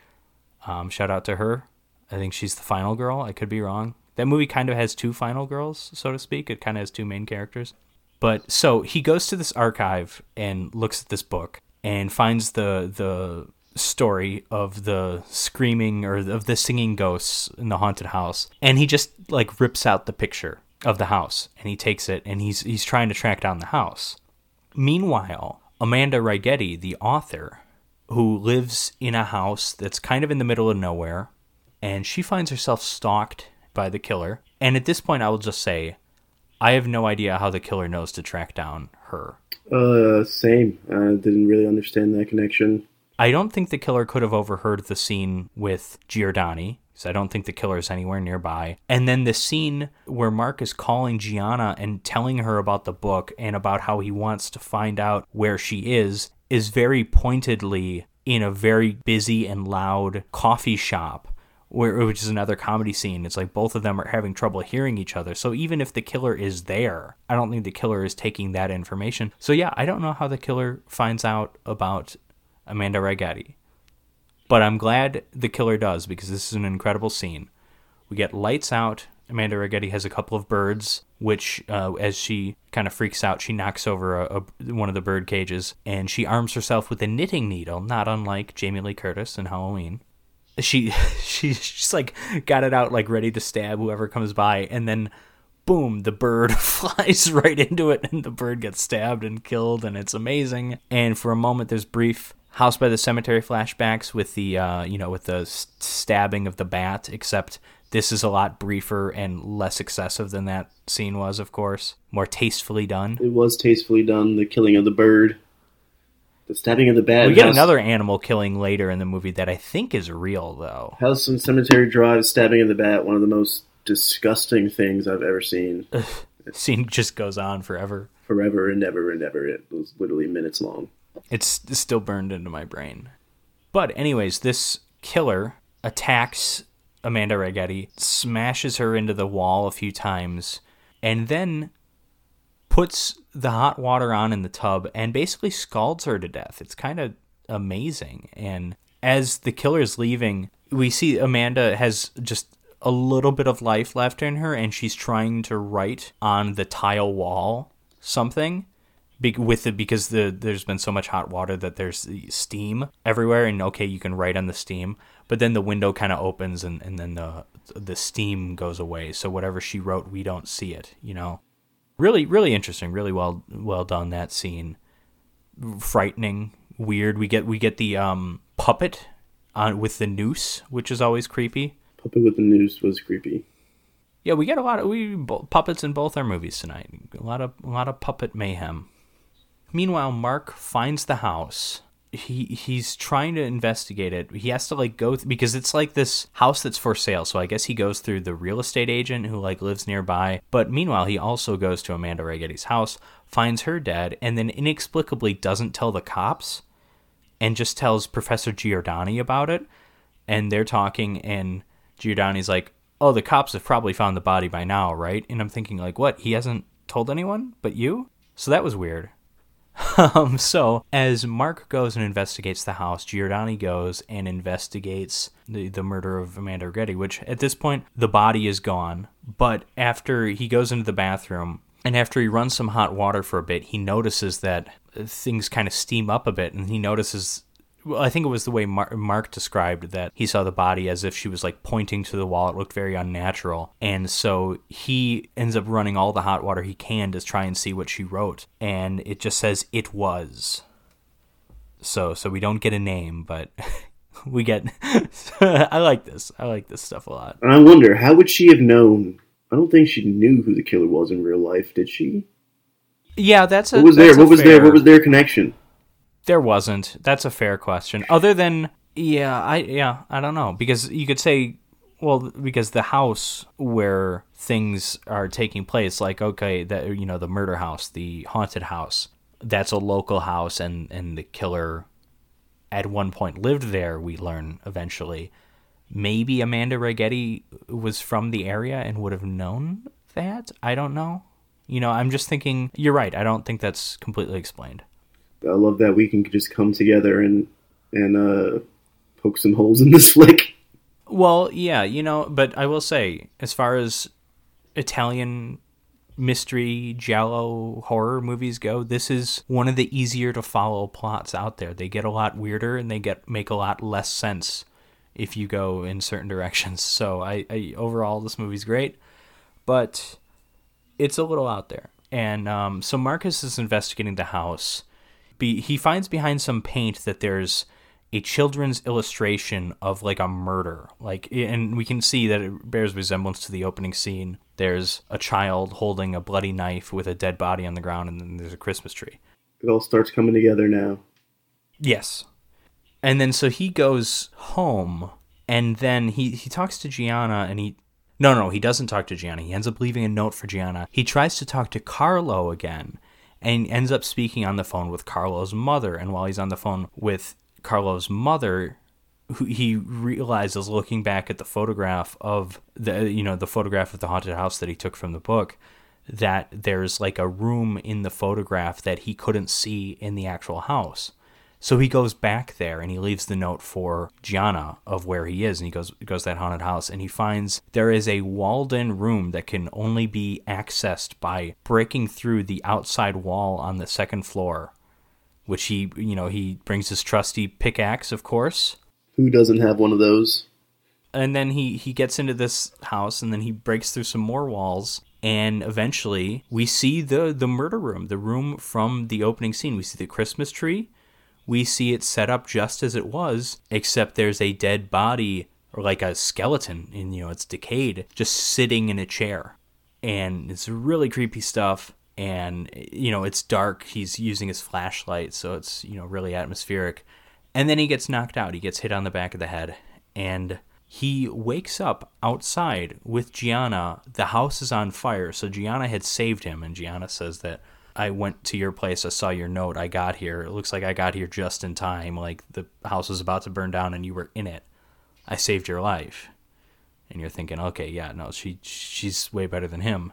S1: Um, shout out to her. I think she's the final girl. I could be wrong. That movie kind of has two final girls, so to speak. It kind of has two main characters. But so he goes to this archive and looks at this book and finds the the story of the screaming or of the singing ghosts in the haunted house. And he just like rips out the picture of the house and he takes it and he's he's trying to track down the house. Meanwhile amanda Righetti, the author who lives in a house that's kind of in the middle of nowhere and she finds herself stalked by the killer. And at this point i will just say i have no idea how the killer knows to track down her.
S2: Uh same. I didn't really understand that connection
S1: I don't think the killer could have overheard the scene with Giordani. So I don't think the killer is anywhere nearby. And then the scene where Mark is calling Gianna and telling her about the book and about how he wants to find out where she is is very pointedly in a very busy and loud coffee shop where which is another comedy scene. It's like both of them are having trouble hearing each other. So even if the killer is there, I don't think the killer is taking that information. So yeah, I don't know how the killer finds out about Amanda Righetti. But I'm glad the killer does because this is an incredible scene. We get lights out. Amanda Righetti has a couple of birds, which, uh, as she kind of freaks out, she knocks over a, a, one of the bird cages and she arms herself with a knitting needle, not unlike Jamie Lee Curtis in Halloween. She, she she's like got it out, like ready to stab whoever comes by, and then boom, the bird flies right into it, and the bird gets stabbed and killed, and it's amazing. And for a moment, there's brief House by the Cemetery flashbacks with the uh, you know with the stabbing of the bat, except this is a lot briefer and less excessive than that scene was. Of course, more tastefully done.
S2: It was tastefully done. The killing of the bird, the stabbing of the bat.
S1: We get House... another animal killing later in the movie that I think is real though.
S2: House and Cemetery Drive stabbing of the bat, one of the most disgusting things I've ever seen.
S1: scene just goes on forever.
S2: Forever and ever and ever. It was literally minutes long.
S1: It's still burned into my brain. But anyways, this killer attacks Amanda Righetti, smashes her into the wall a few times, and then puts the hot water on in the tub and basically scalds her to death. It's kind of amazing. And as the killer's leaving, we see Amanda has just a little bit of life left in her and she's trying to write on the tile wall something be- with it because the there's been so much hot water that there's steam everywhere and okay you can write on the steam but then the window kind of opens and, and then the the steam goes away. So whatever she wrote we don't see it you know? Really really interesting really well well done that scene. Frightening weird. We get we get the um puppet on with the noose which is always creepy.
S2: Puppet with the noose was creepy.
S1: Yeah we get a lot of we puppets in both our movies tonight. A lot of a lot of puppet mayhem Meanwhile, Mark finds the house. He he's trying to investigate it. He has to like go th- because it's like this house that's for sale. So I guess he goes through the real estate agent who like lives nearby. But meanwhile, he also goes to Amanda Righetti's house, finds her dead, and then inexplicably doesn't tell the cops, and just tells Professor Giordani about it. And they're talking, and Giordani's like, "Oh, the cops have probably found the body by now, right?" And I'm thinking like, "What? He hasn't told anyone but you?" So that was weird. Um, so as Mark goes and investigates the house, Giordani goes and investigates the, the murder of Amanda Righetti, which at this point the body is gone. But after he goes into the bathroom and after he runs some hot water for a bit, he notices that things kind of steam up a bit, and he notices well, I think it was the way Mark, Mark described that he saw the body as if she was like pointing to the wall. It looked very unnatural. And so he ends up running all the hot water he can to try and see what she wrote. And it just says, it was. So, so we don't get a name, but we get. I like this. I like this stuff a lot.
S2: And I wonder, how would she have known? I don't think she knew who the killer was in real life, did she?
S1: Yeah, that's a.
S2: What was there? What was
S1: fair-
S2: there? What was their connection?
S1: There wasn't. That's a fair question. Other than yeah, I yeah, I don't know because you could say well because the house where things are taking place like okay, that you know the murder house, the haunted house, that's a local house and and the killer at one point lived there, we learn eventually. Maybe Amanda Righetti was from the area and would have known that. I don't know. You know, I'm just thinking you're right. I don't think that's completely explained.
S2: I love that we can just come together and and uh, poke some holes in this flick.
S1: Well, yeah, you know, but I will say, as far as Italian mystery, giallo, horror movies go, this is one of the easier to follow plots out there. They get a lot weirder and they get make a lot less sense if you go in certain directions. So I, I overall this movie's great, but it's a little out there. And um, so Marcus is investigating the house. Be, he finds behind some paint that there's a children's illustration of like a murder. Like and we can see that it bears resemblance to the opening scene. There's a child holding a bloody knife with a dead body on the ground and then there's a christmas tree.
S2: It all starts coming together now.
S1: yes. And then so he goes home and then he he talks to gianna and he no no he doesn't talk to gianna. He ends up leaving a note for gianna. He tries to talk to carlo again and ends up speaking on the phone with carlo's mother and while he's on the phone with Carlo's mother, he realizes looking back at the photograph of the you know the photograph of the haunted house that he took from the book that there's like a room in the photograph that he couldn't see in the actual house. So he goes back there and he leaves the note for Gianna of where he is and he goes goes to that haunted house and he finds there is a walled in room that can only be accessed by breaking through the outside wall on the second floor which he you know he brings his trusty pickaxe of course
S2: Who doesn't have one of those?
S1: and then he he gets into this house and then he breaks through some more walls and eventually we see the the murder room the room from the opening scene we see the christmas tree we see it set up just as it was except there's a dead body or like a skeleton and you know it's decayed just sitting in a chair. And it's really creepy stuff and you know it's dark. He's using his flashlight so it's you know really atmospheric. And then he gets knocked out. He gets hit on the back of the head. And he wakes up outside with Gianna. The house is on fire, so Gianna had saved him, and Gianna says that I went to your place. I saw your note. I got here. It looks like I got here just in time. Like the house was about to burn down, and you were in it. I saved your life. And you're thinking, okay, yeah, no, she she's way better than him.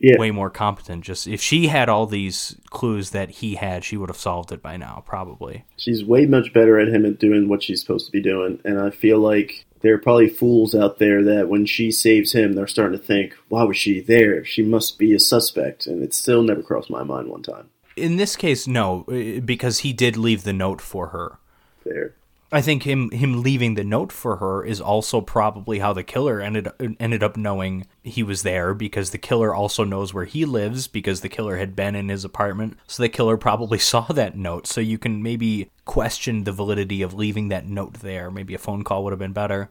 S2: Yeah.
S1: Way more competent. Just if she had all these clues that he had, she would have solved it by now, probably.
S2: She's way much better at him at doing what she's supposed to be doing, and I feel like there are probably fools out there that when she saves him, they're starting to think, "Why was she there? She must be a suspect." And it still never crossed my mind one time.
S1: In this case, no, because he did leave the note for her.
S2: Fair.
S1: I think him him leaving the note for her is also probably how the killer ended ended up knowing he was there because the killer also knows where he lives because the killer had been in his apartment. So the killer probably saw that note. So you can maybe question the validity of leaving that note there. Maybe a phone call would have been better.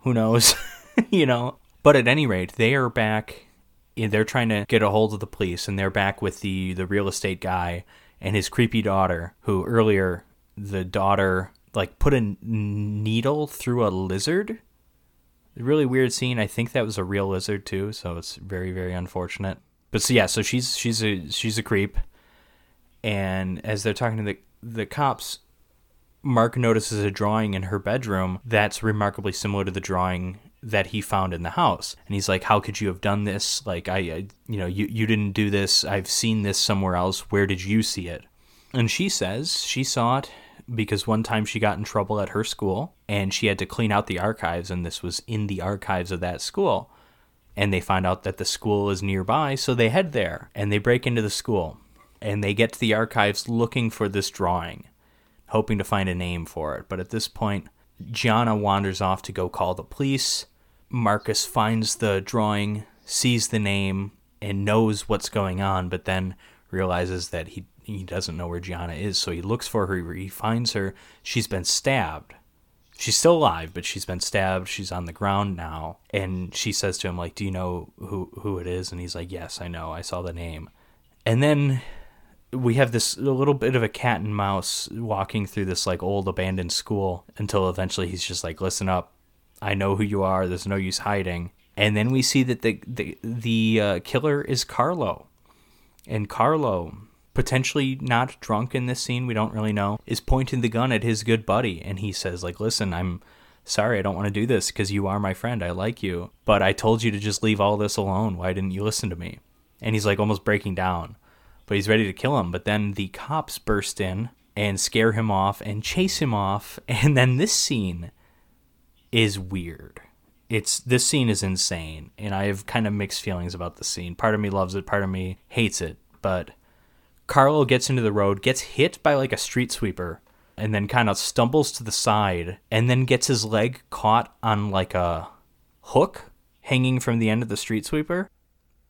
S1: Who knows? you know. But at any rate, they are back. They're trying to get a hold of the police, and they're back with the the real estate guy and his creepy daughter, who earlier the daughter like put a needle through a lizard. Really weird scene. I think that was a real lizard too, so it's very very unfortunate. But so yeah, so she's she's a she's a creep, and as they're talking to the the cops, Mark notices a drawing in her bedroom that's remarkably similar to the drawing that he found in the house. And he's like, "How could you have done this? Like I, I you know, you you didn't do this. I've seen this somewhere else. Where did you see it?" And she says she saw it because one time she got in trouble at her school and she had to clean out the archives, and this was in the archives of that school. And they find out that the school is nearby, so they head there and they break into the school and they get to the archives looking for this drawing, hoping to find a name for it. But at this point, Gianna wanders off to go call the police. Marcus finds the drawing, sees the name, and knows what's going on, but then realizes that he he doesn't know where Gianna is, so he looks for her. He finds her. She's been stabbed. She's still alive, but she's been stabbed. She's on the ground now, and she says to him, "Like, do you know who who it is?" And he's like, "Yes, I know. I saw the name." And then we have this little bit of a cat and mouse walking through this like old abandoned school until eventually he's just like, "Listen up, I know who you are. There's no use hiding." And then we see that the the the uh, killer is Carlo, and Carlo potentially not drunk in this scene, we don't really know, is pointing the gun at his good buddy and he says like, "Listen, I'm sorry, I don't want to do this because you are my friend. I like you, but I told you to just leave all this alone. Why didn't you listen to me?" And he's like almost breaking down, but he's ready to kill him, but then the cops burst in and scare him off and chase him off, and then this scene is weird. It's this scene is insane, and I have kind of mixed feelings about the scene. Part of me loves it, part of me hates it, but Carlo gets into the road, gets hit by like a street sweeper, and then kind of stumbles to the side, and then gets his leg caught on like a hook hanging from the end of the street sweeper.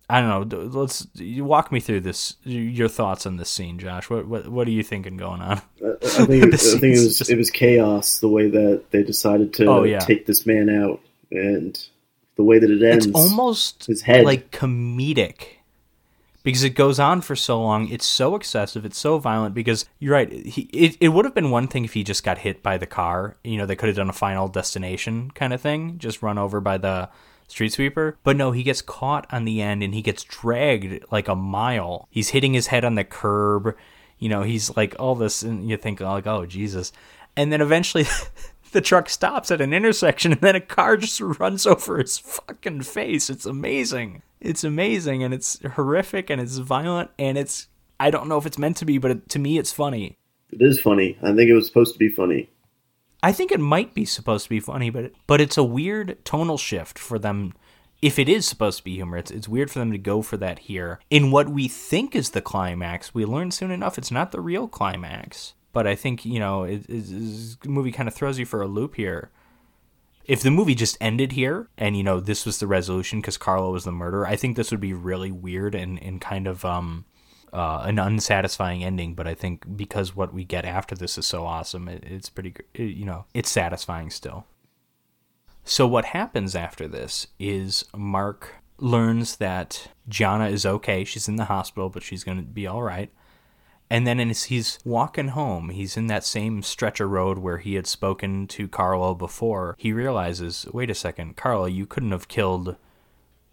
S1: I don't know. Let's you walk me through this. Your thoughts on this scene, Josh. What what what are you thinking going on?
S2: I, I think I think it was just... it was chaos the way that they decided to
S1: oh, yeah.
S2: take this man out, and the way that it ends.
S1: It's almost
S2: his head.
S1: like comedic because it goes on for so long. It's so excessive. It's so violent. Because you're right. He, it, it would have been one thing if he just got hit by the car. You know, they could have done a final destination kind of thing, just run over by the street sweeper. But no, he gets caught on the end and he gets dragged like a mile. He's hitting his head on the curb. You know, he's like all this, and you think like, oh Jesus. And then eventually. the truck stops at an intersection and then a car just runs over his fucking face. It's amazing it's amazing and it's horrific and it's violent and it's I don't know if it's meant to be, but it, to me it's funny.
S2: It is funny. I think it was supposed to be funny.
S1: I think it might be supposed to be funny, but but it's a weird tonal shift for them. If it is supposed to be humor, it's it's weird for them to go for that here in what we think is the climax. We learn soon enough it's not the real climax. But I think you know, it, it, the movie kind of throws you for a loop here if the movie just ended here and you know this was the resolution because Carlo was the murderer, I think this would be really weird and, and kind of um uh, an unsatisfying ending. But I think because what we get after this is so awesome, it, it's pretty it, you know it's satisfying still. So what happens after this is Mark learns that Gianna is okay. She's in the hospital, but she's going to be all right. And then as he's walking home, he's in that same stretch of road where he had spoken to Carlo before. He realizes, wait a second, Carlo, you couldn't have killed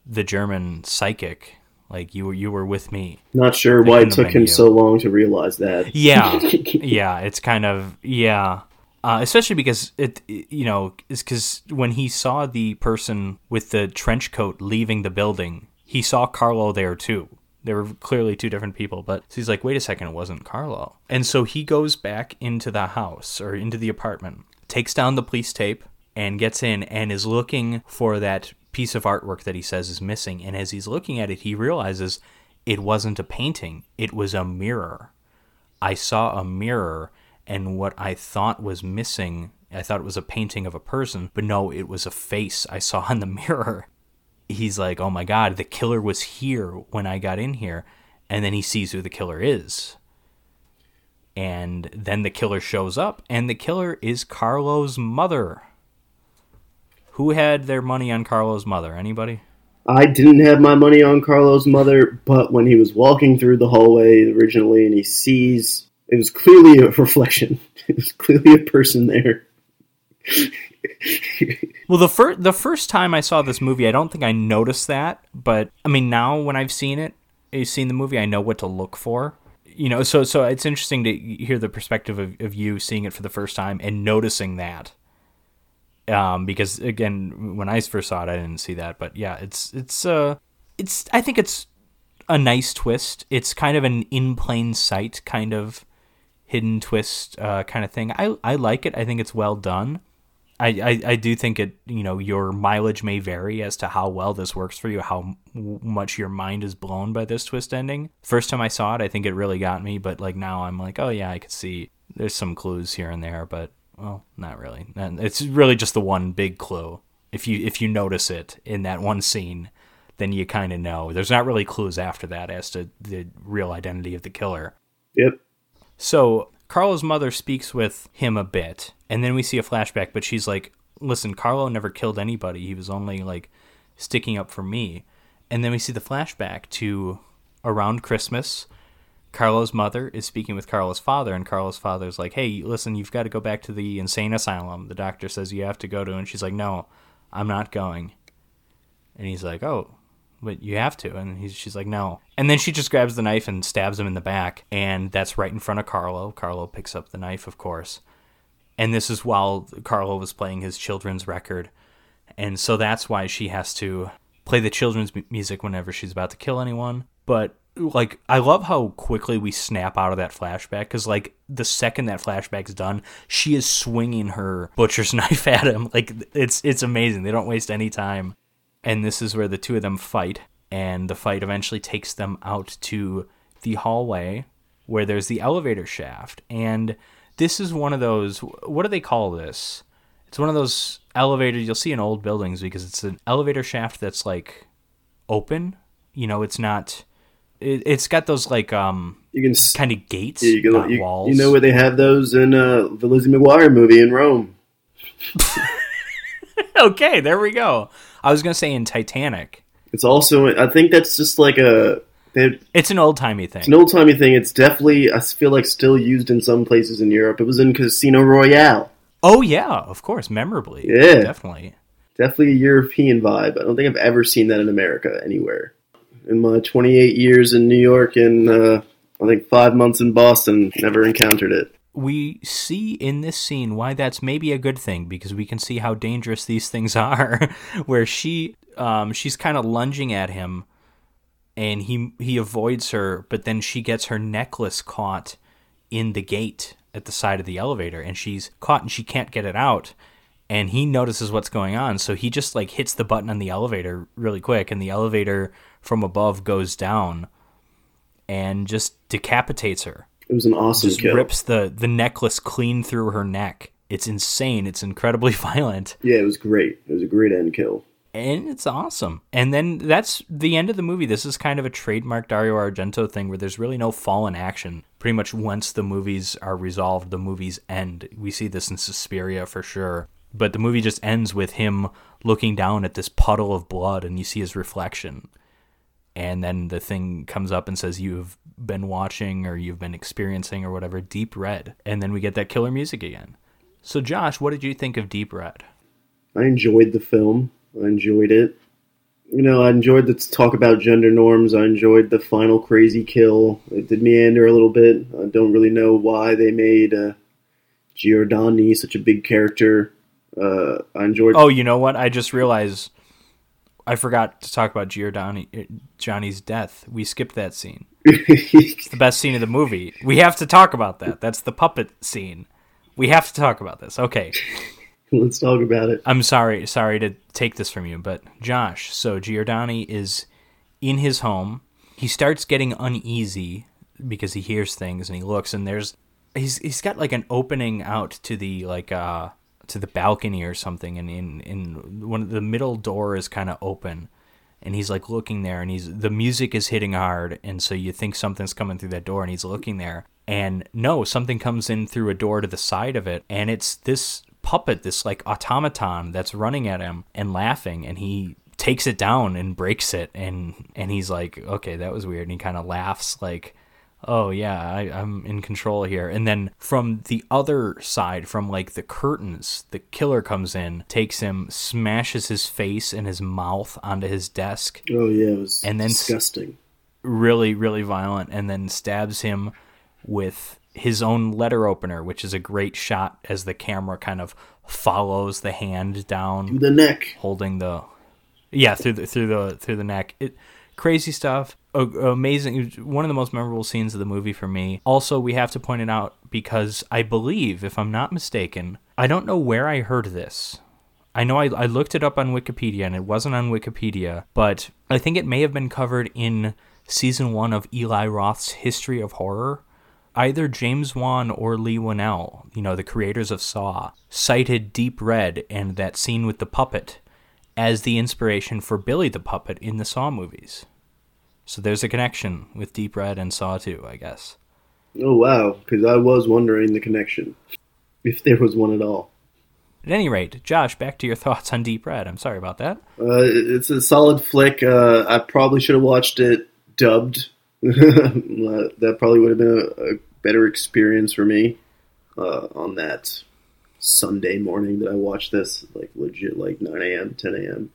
S1: the German psychic. Like you were, you were with me.
S2: Not sure
S1: They
S2: why it took him
S1: you.
S2: so long to realize that.
S1: Yeah, yeah. It's kind of yeah. Uh, especially because it, you know, is because when he saw the person with the trench coat leaving the building, he saw Carlo there too. There were clearly two different people, but so he's like, wait a second, it wasn't Carlo. And so he goes back into the house or into the apartment, takes down the police tape, and gets in and is looking for that piece of artwork that he says is missing. And as he's looking at it, he realizes it wasn't a painting, it was a mirror. I saw a mirror, and what I thought was missing, I thought it was a painting of a person, but no, it was a face I saw in the mirror. He's like, oh my god, the killer was here when I got in here. And then he sees who the killer is. And then the killer shows up, and the killer is Carlo's mother. Who had their money on Carlo's mother? Anybody?
S2: I didn't have my money on Carlo's mother, but when he was walking through the hallway originally and he sees it was clearly a reflection. It was clearly a person there.
S1: Well, the first the first time I saw this movie, I don't think I noticed that, but I mean now when I've seen it, I've seen the movie, I know what to look for. You know, so so it's interesting to hear the perspective of, of you seeing it for the first time and noticing that. Um, because again, when I first saw it, I didn't see that, but yeah, it's it's uh, it's I think it's a nice twist. It's kind of an in plain sight kind of hidden twist uh, kind of thing. I I like it. I think it's well done. I, I, I do think it you know your mileage may vary as to how well this works for you how m- much your mind is blown by this twist ending. First time i saw it i think it really got me but like now i'm like oh yeah i could see there's some clues here and there but well not really. And it's really just the one big clue. If you if you notice it in that one scene then you kind of know. There's not really clues after that as to the real identity of the killer.
S2: Yep.
S1: so Carlo's mother speaks with him a bit, and then we see a flashback, but she's like, Listen, Carlo never killed anybody. He was only like sticking up for me. And then we see the flashback to around Christmas. Carlo's mother is speaking with Carlo's father, and Carlo's father's like, Hey, listen, you've got to go back to the insane asylum. The doctor says you have to go to. And she's like, No, I'm not going. And he's like, Oh, but you have to. And he's, she's like, no. And then she just grabs the knife and stabs him in the back. And that's right in front of Carlo. Carlo picks up the knife, of course. And this is while Carlo was playing his children's record. And so that's why she has to play the children's mu- music whenever she's about to kill anyone. But like I love how quickly we snap out of that flashback cuz like the second that flashback's done, she is swinging her butcher's knife at him. Like it's it's amazing. They don't waste any time and this is where the two of them fight and the fight eventually takes them out to the hallway where there's the elevator shaft and this is one of those what do they call this? It's one of those elevators you'll see in old buildings because it's an elevator shaft that's like open you know it's not it, it's got those like um
S2: You can
S1: kind of gates
S2: you, can-
S1: not
S2: you,
S1: walls.
S2: you know where they have those in uh, the Lizzie McGuire movie in Rome.
S1: okay there we go. I was gonna say in titanic.
S2: It's also I think that's just like a
S1: it's an old-timey thing
S2: it's an old timey thing. It's definitely I feel like still used in some places in Europe. It was in Casino Royale.
S1: Oh yeah, of course, memorably.
S2: Yeah.
S1: definitely.
S2: Definitely a European vibe. I don't think I've ever seen that in America anywhere. In my 28 years in New York and uh, I think five months in Boston, never encountered it.
S1: We see in this scene why that's maybe a good thing because we can see how dangerous these things are. Where she, um, she's kind of lunging at him, and he he avoids her, but then she gets her necklace caught in the gate at the side of the elevator, and she's caught and she can't get it out. And he notices what's going on, so he just like hits the button on the elevator really quick, and the elevator from above goes down and just decapitates her
S2: It was an awesome
S1: just
S2: kill.
S1: rips the the necklace clean through her neck. It's insane. It's incredibly violent,
S2: Yeah, it was great. It was a great end kill.
S1: And it's awesome. And then that's the end of the movie. This is kind of a trademark Dario Argento thing where there's really no fallen action. Pretty much once the movies are resolved, the movies end. We see this in Suspiria for sure. But the movie just ends with him looking down at this puddle of blood and you see his reflection. and then the thing comes up and says you've been watching or you've been experiencing or whatever deep red and then we get that killer music again so josh what did you think of deep red
S2: I enjoyed the film. I enjoyed it. You know, I enjoyed the talk about gender norms. I enjoyed the final crazy kill. It did meander a little bit. I don't really know why they made uh, Giordani such a big character. Uh, I enjoyed.
S1: oh you know what i just realized i forgot to talk about giordani johnny's death we skipped that scene it's the best scene of the movie we have to talk about that that's the puppet scene we have to talk about this okay
S2: Let's talk about it.
S1: I'm sorry, sorry to take this from you, but Josh, so Giordani is in his home. He starts getting uneasy because he hears things and he looks and there's he's he's got like an opening out to the like uh to the balcony or something and in in one of the middle door is kind of open and he's like looking there and he's the music is hitting hard and so you think something's coming through that door and he's looking there and no something comes in through a door to the side of it and it's this puppet this like automaton that's running at him and laughing and he takes it down and breaks it and and he's like okay that was weird and he kind of laughs like oh yeah I, i'm in control here and then from the other side from like the curtains the killer comes in takes him smashes his face and his mouth onto his desk
S2: Oh yeah, it was
S1: And then
S2: disgusting.
S1: really really violent and then stabs him with his own letter opener which is a great shot as the camera kind of follows the hand down through
S2: the neck.
S1: holding the yeah through the through the through the neck it crazy stuff A- amazing one of the most memorable scenes of the movie for me also we have to point it out because i believe if i'm not mistaken i don't know where i heard this I know I, I looked it up on Wikipedia and it wasn't on Wikipedia, but I think it may have been covered in season one of Eli Roth's History of Horror. Either James Wan or Leigh Whannell, you know, the creators of Saw, cited Deep Red and that scene with the puppet as the inspiration for Billy the Puppet in the Saw movies. So there's a connection with Deep Red and Saw 2, I guess.
S2: Oh wow, because I was wondering the connection, if there was one at all.
S1: At any rate, Josh, back to your thoughts on Deep Red. I'm sorry about that.
S2: Uh, it's a solid flick. Uh, I probably should have watched it dubbed. That probably would have been a, a better experience for me uh, on that Sunday morning that I watched this, like legit, like 9 a.m., 10 a.m.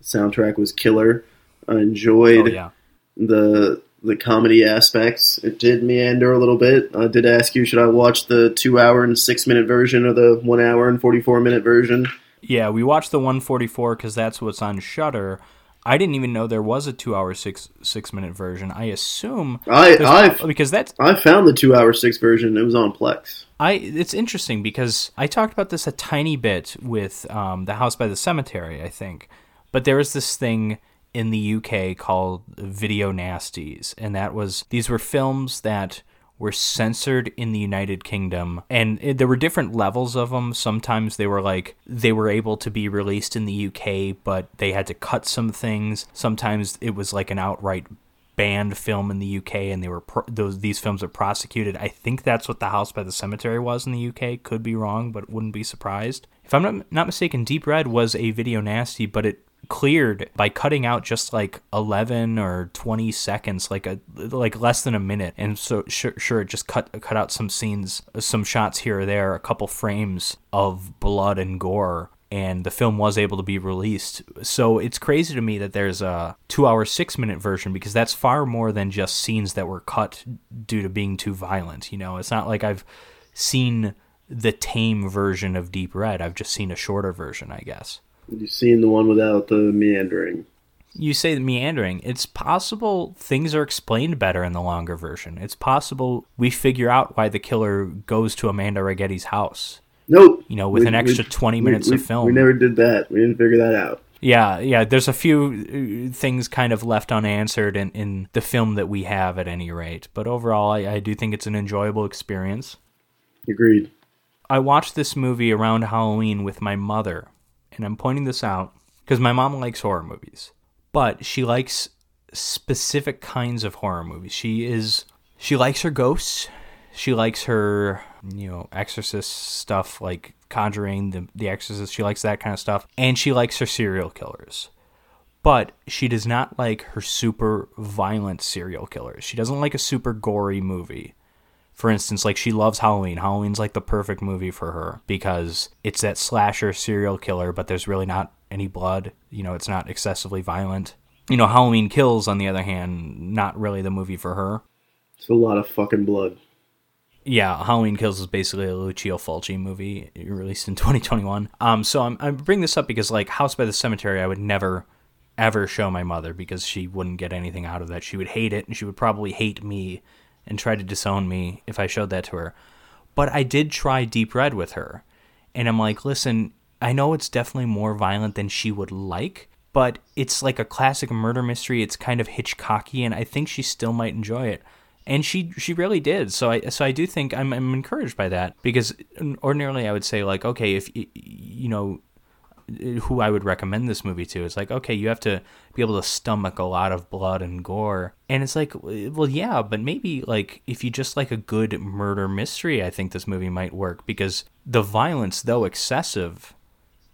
S2: The soundtrack was killer. I enjoyed
S1: Oh, yeah.
S2: the the comedy aspects. It did meander a little bit. I did ask you, should I watch the two hour and six minute version or the one hour and forty four minute version?
S1: Yeah, we watched the 144 because that's what's on Shudder. I didn't even know there was a two-hour six six minute version. I assume
S2: I I
S1: because that's
S2: I found the two hour six version. It was on Plex.
S1: I. It's interesting because I talked about this a tiny bit with um, the House by the Cemetery, I think, but there was this thing in the UK called video nasties, and that was these were films that were censored in the United Kingdom, and it, there were different levels of them. Sometimes they were like they were able to be released in the UK, but they had to cut some things. Sometimes it was like an outright banned film in the UK, and they were those these films are prosecuted. I think that's what The House by the Cemetery was in the UK. Could be wrong, but wouldn't be surprised. If I'm not not mistaken, Deep Red was a video nasty, but it cleared by cutting out just like 11 or 20 seconds like a like less than a minute. And so sure, sure it just cut cut out some scenes some shots here or there a couple frames of blood and gore and the film was able to be released. So it's crazy to me that there's a 2 hour 6 minute version because that's far more than just scenes that were cut due to being too violent you know? It's not like I've seen the tame version of Deep Red. I've just seen a shorter version I guess
S2: You've seen the one without the meandering.
S1: you say the meandering. It's possible things are explained better in the longer version. It's possible we figure out why the killer goes to Amanda Righetti's house.
S2: Nope.
S1: You know, with an extra 20 minutes
S2: we,
S1: of film.
S2: We never did that. We didn't figure that out.
S1: Yeah, yeah. There's a few uh, things kind of left unanswered in, in the film that we have, at any rate. But overall, I, I do think it's an enjoyable experience.
S2: Agreed.
S1: I watched this movie around Halloween with my mother, and I'm pointing this out because my mom likes horror movies, but she likes specific kinds of horror movies. She is she likes her ghosts. She likes her, you know, exorcist stuff like Conjuring, the the Exorcist. She likes that kind of stuff, and she likes her serial killers. but she does not like her super violent serial killers. She doesn't like a super gory movie. For instance, like she loves Halloween. Halloween's like the perfect movie for her because it's that slasher serial killer, but there's really not any blood. You know, it's not excessively violent. You know, Halloween Kills, on the other hand, not really the movie for her.
S2: It's a lot of fucking blood.
S1: Yeah, Halloween Kills is basically a Lucio Fulci movie released in 2021. Um, so I'm, I'm bringing this up because like House by the Cemetery, I would never ever show my mother because she wouldn't get anything out of that. She would hate it and she would probably hate me and try to disown me if I showed that to her. But I did try Deep Red with her. And I'm like, listen, I know it's definitely more violent than she would like, but it's like a classic murder mystery. It's kind of Hitchcocky, and I think she still might enjoy it. And she she really did. So I so I do think I'm I'm encouraged by that because ordinarily I would say like okay if you know who I would recommend this movie to. It's like, okay, you have to be able to stomach a lot of blood and gore. And it's like, well, yeah, but maybe like if you just like a good murder mystery, I think this movie might work because the violence, though excessive,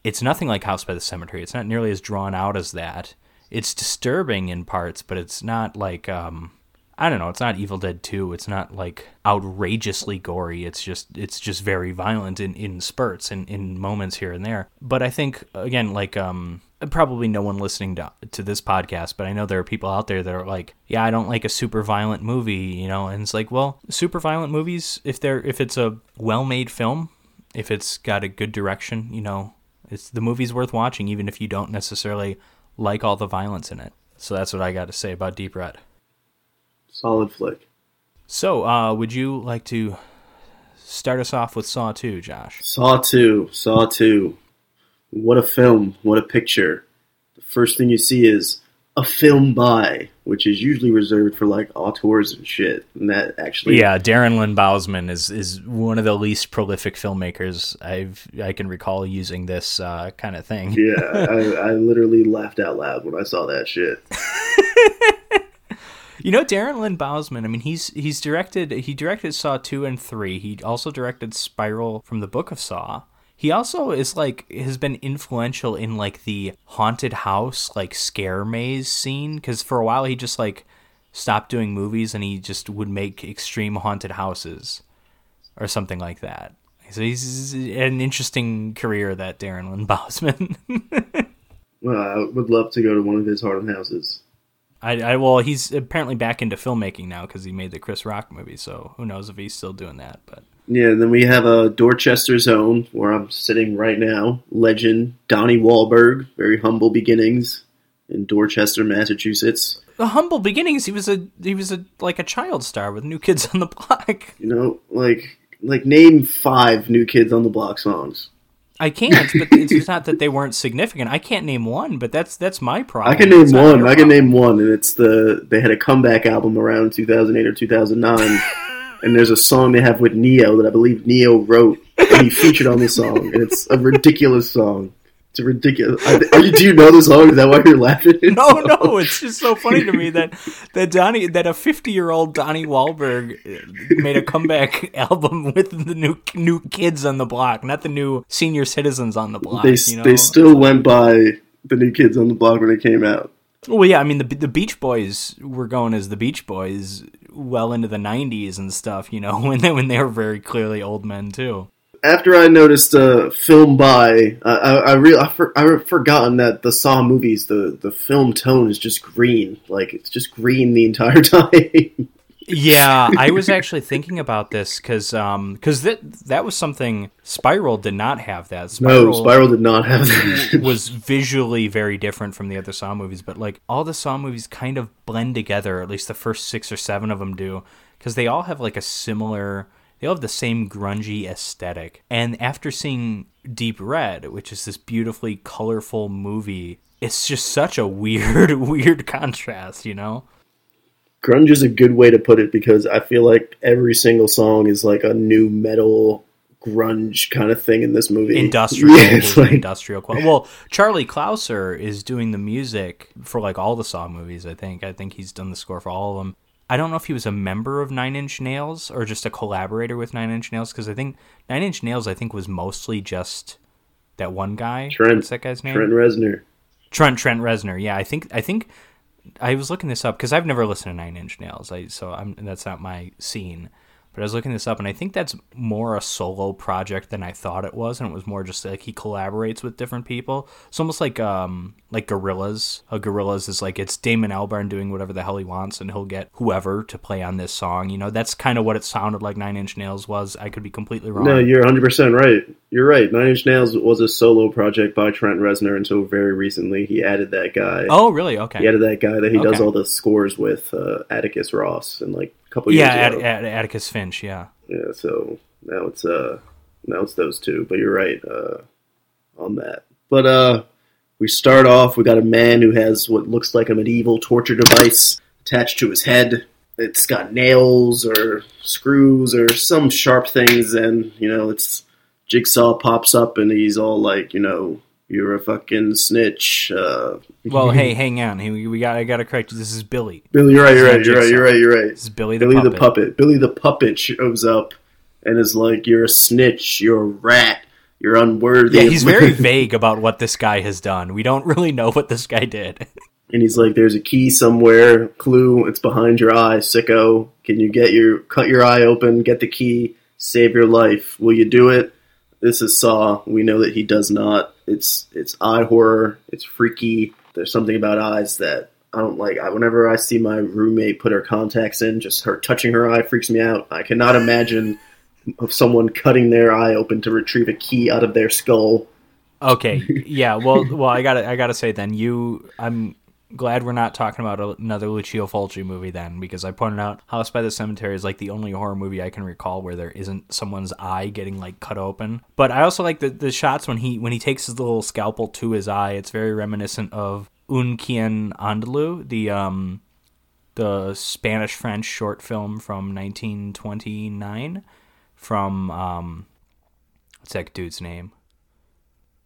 S1: it's nothing like House by the Cemetery. It's not nearly as drawn out as that. It's disturbing in parts, but it's not like um I don't know, it's not Evil Dead 2. It's not like outrageously gory. It's just it's just very violent in, in spurts and in moments here and there. But I think again, like um probably no one listening to, to this podcast, but I know there are people out there that are like, yeah, I don't like a super violent movie, you know, and it's like, well, super violent movies, if they're if it's a well-made film, if it's got a good direction, you know, it's the movie's worth watching even if you don't necessarily like all the violence in it. So that's what I got to say about Deep Red.
S2: Solid flick.
S1: So, uh, would you like to start us off with Saw 2, Josh?
S2: Saw 2. Saw 2. What a film. What a picture. The first thing you see is a film by, which is usually reserved for like auteurs and shit. And that actually,
S1: yeah, Darren Lynn Bousman is is one of the least prolific filmmakers I've I can recall using this uh, kind of thing.
S2: yeah, I, I literally laughed out loud when I saw that shit.
S1: You know Darren Lynn Bousman. I mean, he's he's directed he directed Saw two and three. He also directed Spiral from the Book of Saw. He also is like has been influential in like the haunted house like scare maze scene because for a while he just like stopped doing movies and he just would make extreme haunted houses or something like that. So he's an interesting career that Darren Lynn Bousman.
S2: well, I would love to go to one of his haunted houses.
S1: I, I well, he's apparently back into filmmaking now because he made the Chris Rock movie. So who knows if he's still doing that? But
S2: yeah, then we have uh, a Dorchester's Own where I'm sitting right now. Legend Donnie Wahlberg, very humble beginnings in Dorchester, Massachusetts.
S1: The humble beginnings. He was a he was a like a child star with New Kids on the Block.
S2: You know, like like name five New Kids on the Block songs.
S1: I can't, but it's just not that they weren't significant. I can't name one, but that's that's my problem.
S2: I can name one. I can name one, and it's the they had a comeback album around 2008 or 2009, and there's a song they have with Ne-Yo that I believe Ne-Yo wrote, and he featured on the song, and it's a ridiculous song. It's ridiculous. Do you know the song? Is that why you're laughing?
S1: No, no. It's just so funny to me that that Donnie, that a 50 year old Donnie Wahlberg uh, made a comeback album with the new new kids on the block, not the new senior citizens on the block.
S2: They
S1: you know?
S2: they still went by the new kids on the block when it came out.
S1: Well, yeah. I mean, the the Beach Boys were going as the Beach Boys well into the 90s and stuff. You know, when they when they were very clearly old men too
S2: after I noticed uh, film by, uh, I I, re- I, for- I forgotten that the Saw movies, the the film tone is just green, like it's just green the entire time.
S1: yeah, I was actually thinking about this because um, because um, that that was something Spiral did not have that.
S2: Spiral no, Spiral did not have that.
S1: was visually very different from the other Saw movies, but like all the Saw movies kind of blend together. At least the first six or seven of them do, because they all have like a similar they all have the same grungy aesthetic. And after seeing Deep Red, which is this beautifully colorful movie, it's just such a weird, weird contrast, you know?
S2: Grunge is a good way to put it because I feel like every single song is like a nu metal grunge kind of thing in this movie.
S1: Industrial, yeah, like... industrial. Well, Charlie Clouser is doing the music for like all the Saw movies. I think. I think he's done the score for all of them. I don't know if he was a member of Nine Inch Nails or just a collaborator with Nine Inch Nails because I think Nine Inch Nails I think was mostly just that one guy.
S2: Trent.
S1: What's that guy's name?
S2: Trent Reznor.
S1: Trent Trent Reznor. Yeah, I think I think I was looking this up because I've never listened to Nine Inch Nails. I so I'm that's not my scene. But I was looking this up, and I think that's more a solo project than I thought it was, and it was more just like he collaborates with different people. It's almost like um like Gorillaz. A Gorillaz is like it's Damon Albarn doing whatever the hell he wants, and he'll get whoever to play on this song. You know, that's kind of what it sounded like Nine Inch Nails was. I could be completely wrong.
S2: No, you're 100 percent right. You're right. Nine Inch Nails was a solo project by Trent Reznor until very recently. He added that guy.
S1: oh, really? Okay.
S2: He added that guy that he does all the scores with, uh, Atticus Ross, and like couple years
S1: yeah,
S2: ago.
S1: At, at, Atticus Finch. Yeah.
S2: Yeah, so now it's uh now it's those two, but you're right uh on that. But uh we start off we got a man who has what looks like a medieval torture device attached to his head. It's got nails or screws or some sharp things and you know it's Jigsaw pops up and he's all like, you know, you're a fucking snitch. Uh
S1: Well, hey, hang on. Hey, we, we got. I got to correct you. This is Billy.
S2: Billy, you're right, you're right, you're right, you're right, you're right.
S1: This is Billy the
S2: Billy
S1: puppet.
S2: the puppet. Billy the puppet shows up and is like, "You're a snitch. You're a rat. You're unworthy."
S1: Yeah, he's very vague about what this guy has done. We don't really know what this guy did.
S2: and he's like, "There's a key somewhere. Clue. It's behind your eye, sicko. Can you get your cut your eye open? Get the key. Save your life. Will you do it?" This is Saw. We know that he does not. It's it's eye horror. It's freaky. There's something about eyes that I don't like. I, whenever I see my roommate put her contacts in, just her touching her eye freaks me out. I cannot imagine of someone cutting their eye open to retrieve a key out of their skull.
S1: Okay, yeah. Well, well, I gotta, I gotta say then you. I'm glad we're not talking about another Lucio Fulci movie then, because I pointed out House by the Cemetery is like the only horror movie I can recall where there isn't someone's eye getting like cut open. But I also like the the shots when he when he takes his little scalpel to his eye. It's very reminiscent of Un Chien Andalou, the um the Spanish French short film from 1929 from um what's that dude's name?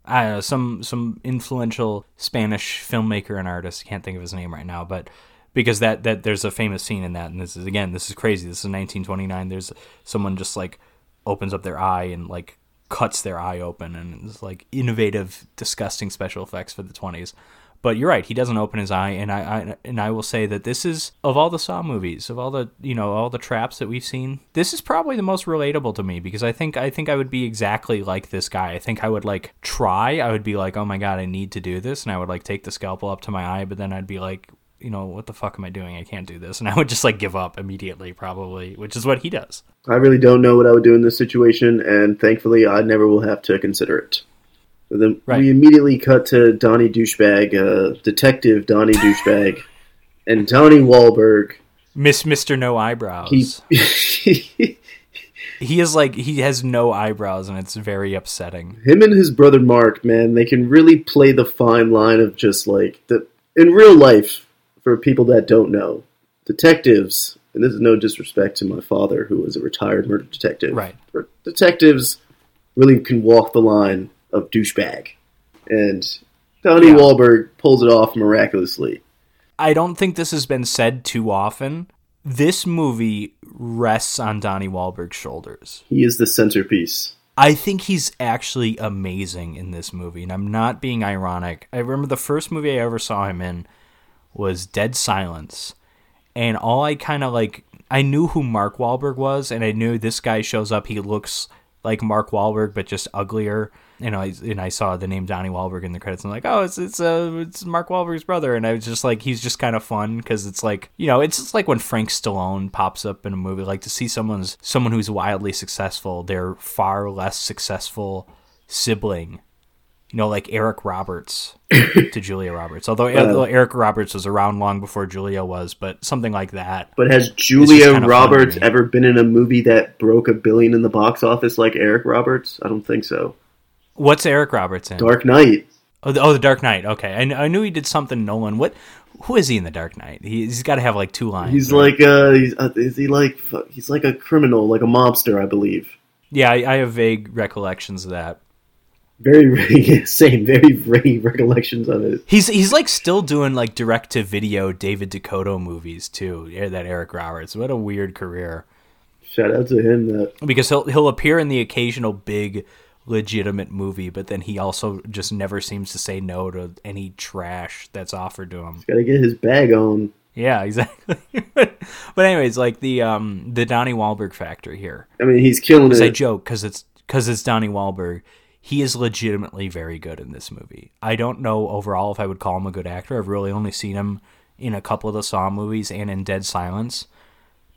S1: I don't know, some some influential Spanish filmmaker and artist. Can't think of his name right now, but because that that there's a famous scene in that, and this is again, this is crazy. This is 1929. There's someone just like opens up their eye and like cuts their eye open, and it's like innovative, disgusting special effects for the 20s. But you're right. He doesn't open his eye, and I, I and I will say that this is of all the Saw movies, of all the you know all the traps that we've seen, this is probably the most relatable to me because I think I think I would be exactly like this guy. I think I would like try. I would be like, oh my god, I need to do this, and I would like take the scalpel up to my eye, but then I'd be like, you know, what the fuck am I doing? I can't do this, and I would just like give up immediately, probably, which is what he does.
S2: I really don't know what I would do in this situation, and thankfully, I never will have to consider it. But then
S1: Right.
S2: we immediately cut to Donnie Douchebag, uh, Detective Donnie Douchebag, and Donnie Wahlberg.
S1: Miss Mister No Eyebrows.
S2: He,
S1: he is like he has no eyebrows, and it's very upsetting.
S2: him and his brother Mark, man, they can really play the fine line of just like the in real life. For people that don't know, detectives, and this is no disrespect to my father, who was a retired murder detective.
S1: Right.
S2: detectives really can walk the line of douchebag, and Donnie
S1: Yeah.
S2: Wahlberg pulls it off miraculously.
S1: I don't think this has been said too often. This movie rests on Donnie Wahlberg's shoulders.
S2: He is the centerpiece.
S1: I think he's actually amazing in this movie, and I'm not being ironic. I remember the first movie I ever saw him in was Dead Silence, and all I kind of like, I knew who Mark Wahlberg was, and I knew this guy shows up. He looks like Mark Wahlberg, but just uglier. Know, I, and I saw the name Donnie Wahlberg in the credits. And I'm like, oh, it's it's uh, it's Mark Wahlberg's brother, and I was just like, he's just kind of fun because it's like, you know, it's just like when Frank Stallone pops up in a movie. Like to see someone's someone who's wildly successful, their far less successful sibling. You know, like Eric Roberts to Julia Roberts. Although, although Eric Roberts was around long before Julia was, but something like that.
S2: But has Julia
S1: kinda fun to
S2: Roberts ever been in a movie that broke a billion in the box office like Eric Roberts? I don't think so.
S1: What's Eric Roberts in?
S2: Dark Knight.
S1: Oh, the, oh, the Dark Knight. Okay, I, I knew he did something. Nolan. What? Who is he in the Dark Knight? He, he's got to have like two lines.
S2: He's
S1: right?
S2: like uh, he's, uh, is he like he's like a criminal, like a mobster, I believe.
S1: yeah, I, I have vague recollections of that.
S2: Very, very same, very vague recollections of it.
S1: He's he's like still doing like direct to video David Dakota movies too. Yeah, that Eric Roberts. What a weird career.
S2: Shout out to him. That
S1: Because he'll he'll appear in the occasional big legitimate movie, but then he also just never seems to say no to any trash that's offered to him.
S2: He's Got to get his bag on.
S1: Yeah, exactly. but anyways, like the um the Donnie Wahlberg factor here.
S2: I mean, he's killing
S1: Because I
S2: it.
S1: joke because it's because it's Donnie Wahlberg. He is legitimately very good in this movie. I don't know overall if I would call him a good actor. I've really only seen him in a couple of the Saw movies and in Dead Silence.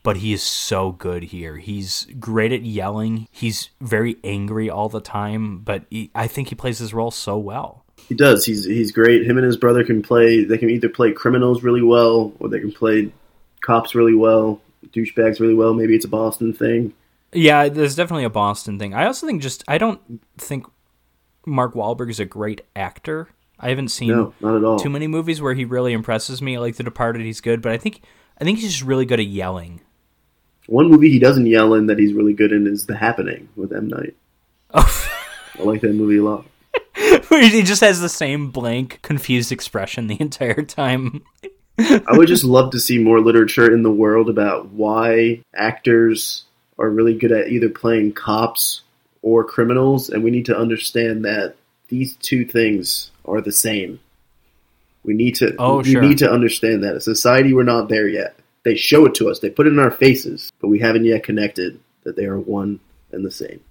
S1: But he is so good here. He's great at yelling. He's very angry all the time, but he, I think he plays his role so well.
S2: He does. He's he's great. Him and his brother can play. They can either play criminals really well, or they can play cops really well, douchebags really well. Maybe it's a Boston thing.
S1: Yeah, there's definitely a Boston thing. I also think just I don't think Mark Wahlberg is a great actor. I haven't seen
S2: No, not at all.
S1: too many movies where he really impresses me. Like The Departed, he's good, but I think I think he's just really good at yelling.
S2: One movie he doesn't yell in that he's really good in is The Happening with M Night. Oh. I like that movie a lot.
S1: He just has the same blank, confused expression the entire time.
S2: I would just love to see more literature in the world about why actors are really good at either playing cops or criminals, and we need to understand that these two things are the same. We need to
S1: Oh,
S2: we
S1: sure.
S2: need to understand that. As a society, we're not there yet. They show it to us, they put it in our faces, but we haven't yet connected that they are one and the same.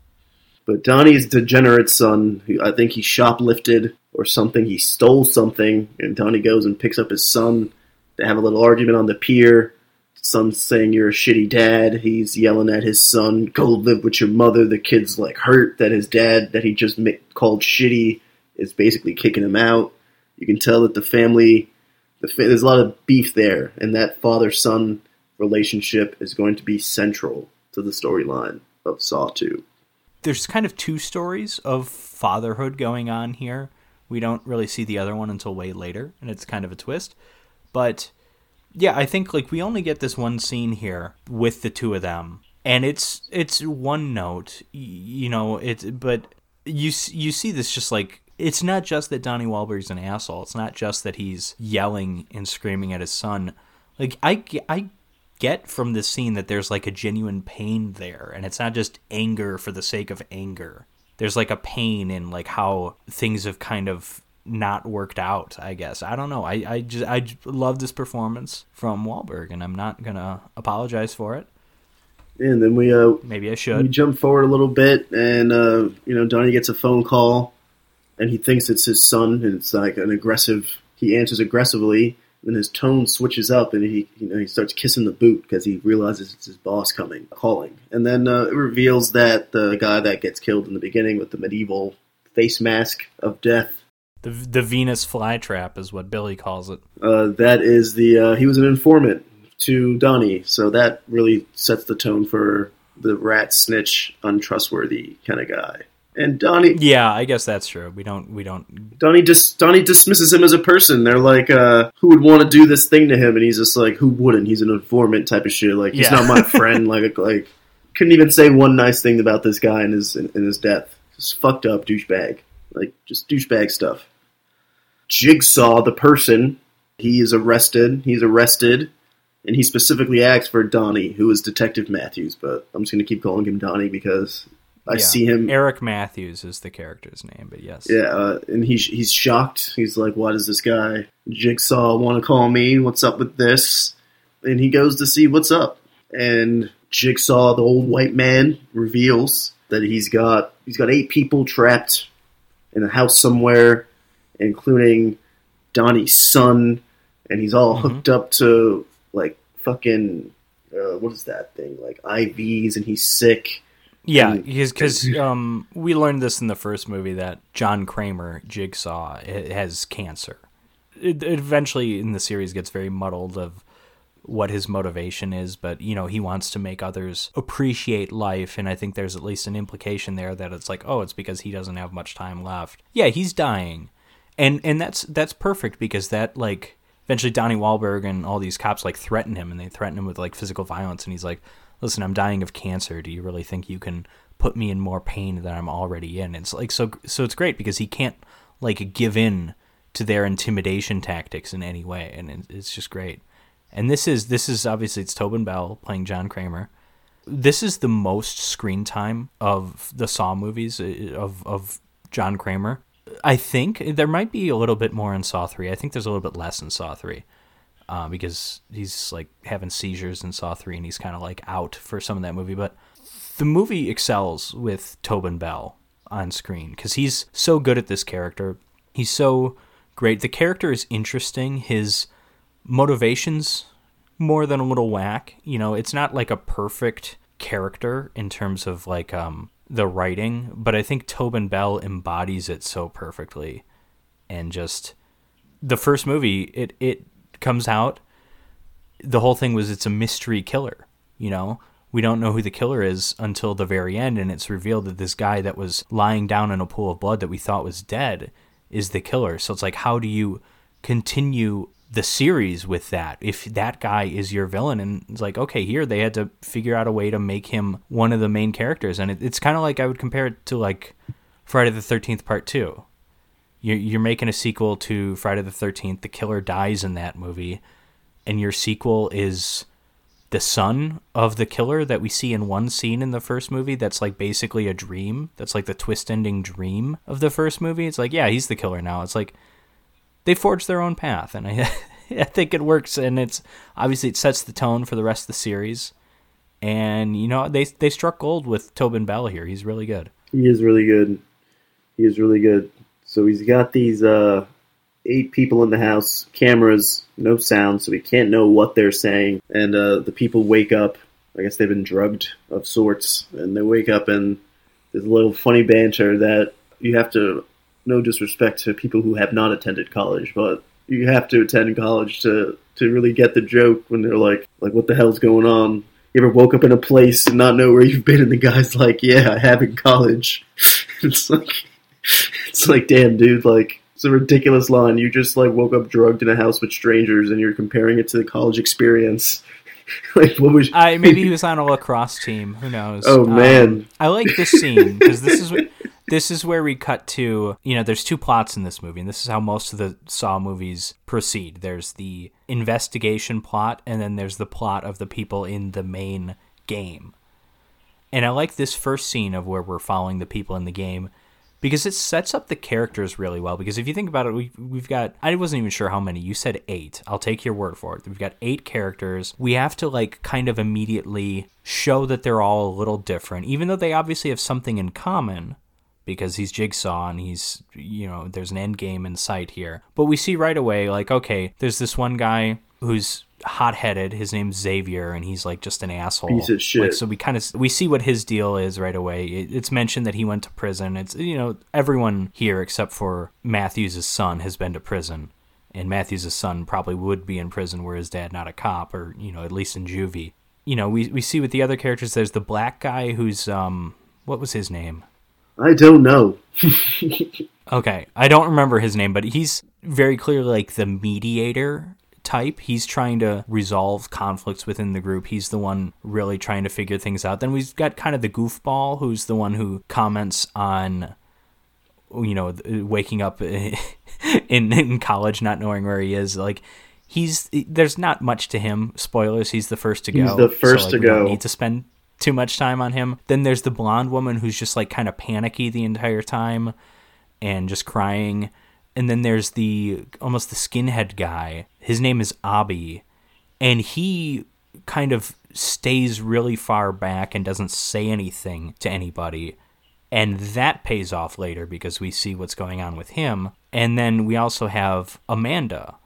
S2: But Donnie's degenerate son, who I think he shoplifted or something, he stole something, and Donnie goes and picks up his son. They have a little argument on the pier. Son's saying you're a shitty dad. He's yelling at his son, "Go live with your mother." The kid's like hurt that his dad, that he just called shitty, is basically kicking him out. You can tell that the family, the there's a lot of beef there, and that father-son relationship is going to be central to the storyline of Saw Two.
S1: There's kind of two stories of fatherhood going on here. We don't really see the other one until way later, and it's kind of a twist. But yeah, I think like we only get this one scene here with the two of them, and it's it's one note, you know. It but you you see this just like it's not just that Donnie Wahlberg's an asshole. It's not just that he's yelling and screaming at his son. Like I I get from this scene that there's like a genuine pain there, and it's not just anger for the sake of anger. There's like a pain in like how things have kind of not worked out. I guess I don't know. I I just I love this performance from Wahlberg, and I'm not gonna apologize for it.
S2: And then we uh,
S1: Maybe I should.
S2: we jump forward a little bit, and uh, you know Donnie gets a phone call, and he thinks it's his son, and it's like an aggressive. He answers aggressively, and his tone switches up, and he you know he starts kissing the boot because he realizes it's his boss coming, calling, and then uh, it reveals that the guy that gets killed in the beginning with the medieval face mask of death.
S1: The the Venus flytrap is what Billy calls it.
S2: Uh, that is the uh, he was an informant to Donnie, so that really sets the tone for the rat snitch, untrustworthy kind of guy. And Donnie,
S1: Yeah, I guess that's true. We don't we don't
S2: Donnie just Donnie dismisses him as a person. They're like, uh, who would want to do this thing to him? And he's just like, who wouldn't? He's an informant type of shit. Like he's
S1: Yeah.
S2: not my friend. like like couldn't even say one nice thing about this guy in his in, in his death. Just fucked up douchebag. Like just douchebag stuff. Jigsaw, the person, he is arrested. He's arrested, and he specifically asks for Donnie, who is Detective Matthews. But I'm just gonna keep calling him Donnie because I
S1: yeah.
S2: see him
S1: Eric Matthews is the character's name, but yes.
S2: yeah, uh, and he's he's shocked. He's like, "Why does this guy Jigsaw want to call me? What's up with this?" And he goes to see what's up. And Jigsaw, the old white man, reveals that he's got he's got eight people trapped in a house somewhere, including Donnie's son, and he's all hooked up to like fucking uh, what is that thing like IVs, and he's sick.
S1: Yeah, because um, we learned this in the first movie that John Kramer, Jigsaw, has cancer. It, it eventually in the series gets very muddled of what his motivation is, but you know he wants to make others appreciate life, and I think there's at least an implication there that it's like, oh, it's because he doesn't have much time left. Yeah, he's dying, and and that's that's perfect because that like eventually Donnie Wahlberg and all these cops like threaten him, and they threaten him with like physical violence, and he's like, listen, I'm dying of cancer. Do you really think you can put me in more pain than I'm already in? It's like so so it's great because he can't like give in to their intimidation tactics in any way, and it's just great. And this is this is obviously it's Tobin Bell playing John Kramer, This is the most screen time of the Saw movies uh, of of John Kramer. I think there might be a little bit more in Saw three. I think there's a little bit less in Saw three. Uh, because he's like having seizures in Saw three, and he's kind of like out for some of that movie. But the movie excels with Tobin Bell on screen because he's so good at this character. He's so great. The character is interesting. His motivations more than a little whack. You know, it's not like a perfect character in terms of like um the writing, but I think Tobin Bell embodies it so perfectly. And just the first movie, it it comes out the whole thing was it's a mystery killer, you know? We don't know who the killer is until the very end and it's revealed that this guy that was lying down in a pool of blood that we thought was dead is the killer. So it's like how do you continue the series with that if that guy is your villain and it's like okay here they had to figure out a way to make him one of the main characters and it, it's kind of like i would compare it to like friday the 13th part 2 you're, making a sequel to friday the 13th the killer dies in that movie and your sequel is the son of the killer that we see in one scene in the first movie that's like basically a dream that's like the twist ending dream of the first movie it's like yeah he's the killer now it's like they forged their own path, and I I think it works. And it's obviously it sets the tone for the rest of the series. And you know they they struck gold with Tobin Bell here. He's really good.
S2: He is really good. He is really good. So he's got these uh, eight people in the house, cameras, no sound, so we can't know what they're saying. And uh, the people wake up. I guess they've been drugged of sorts, and they wake up and there's a little funny banter that you have to no disrespect to people who have not attended college, but you have to attend college to to really get the joke when they're like like what the hell's going on. You ever woke up in a place and not know where you've been, and the guy's like, "Yeah, I have in college." it's like it's like, damn, dude, like it's a ridiculous line. You just like woke up drugged in a house with strangers, and you're comparing it to the college experience. like what was?
S1: I maybe he was on a lacrosse team. Who knows?
S2: Oh man, um,
S1: I like this scene because this is this is where we cut to you know there's two plots in this movie and this is how most of the saw movies proceed there's the investigation plot and then there's the plot of the people in the main game and i like this first scene of where we're following the people in the game because it sets up the characters really well because if you think about it we, we've got i wasn't even sure how many. You said eight. I'll take your word for it. We've got eight characters. We have to like kind of immediately show that they're all a little different even though they obviously have something in common because he's Jigsaw and he's, you know, there's an end game in sight here. But we see right away, like, okay, there's this one guy who's hot headed. His name's Xavier, and he's like just an asshole.
S2: Piece of shit.
S1: Like, so we kind of we see what his deal is right away. It, it's mentioned that he went to prison. It's you know everyone here except for Matthews' son has been to prison, and Matthews' son probably would be in prison were his dad not a cop, or you know at least in juvie. You know we we see with the other characters. There's the black guy who's um what was his name?
S2: I don't know.
S1: okay, I don't remember his name, but he's very clearly like the mediator type. He's trying to resolve conflicts within the group. He's the one really trying to figure things out. Then we've got kind of the goofball who's the one who comments on you know waking up in in college not knowing where he is like he's there's not much to him spoilers he's the first to go
S2: he's the first
S1: so, like,
S2: to go
S1: need to spend too much time on him. Then there's the blonde woman who's just like kind of panicky the entire time and just crying. And then there's the almost the skinhead guy. His name is Abi, and he kind of stays really far back and doesn't say anything to anybody. And that pays off later because we see what's going on with him. And then we also have Amanda,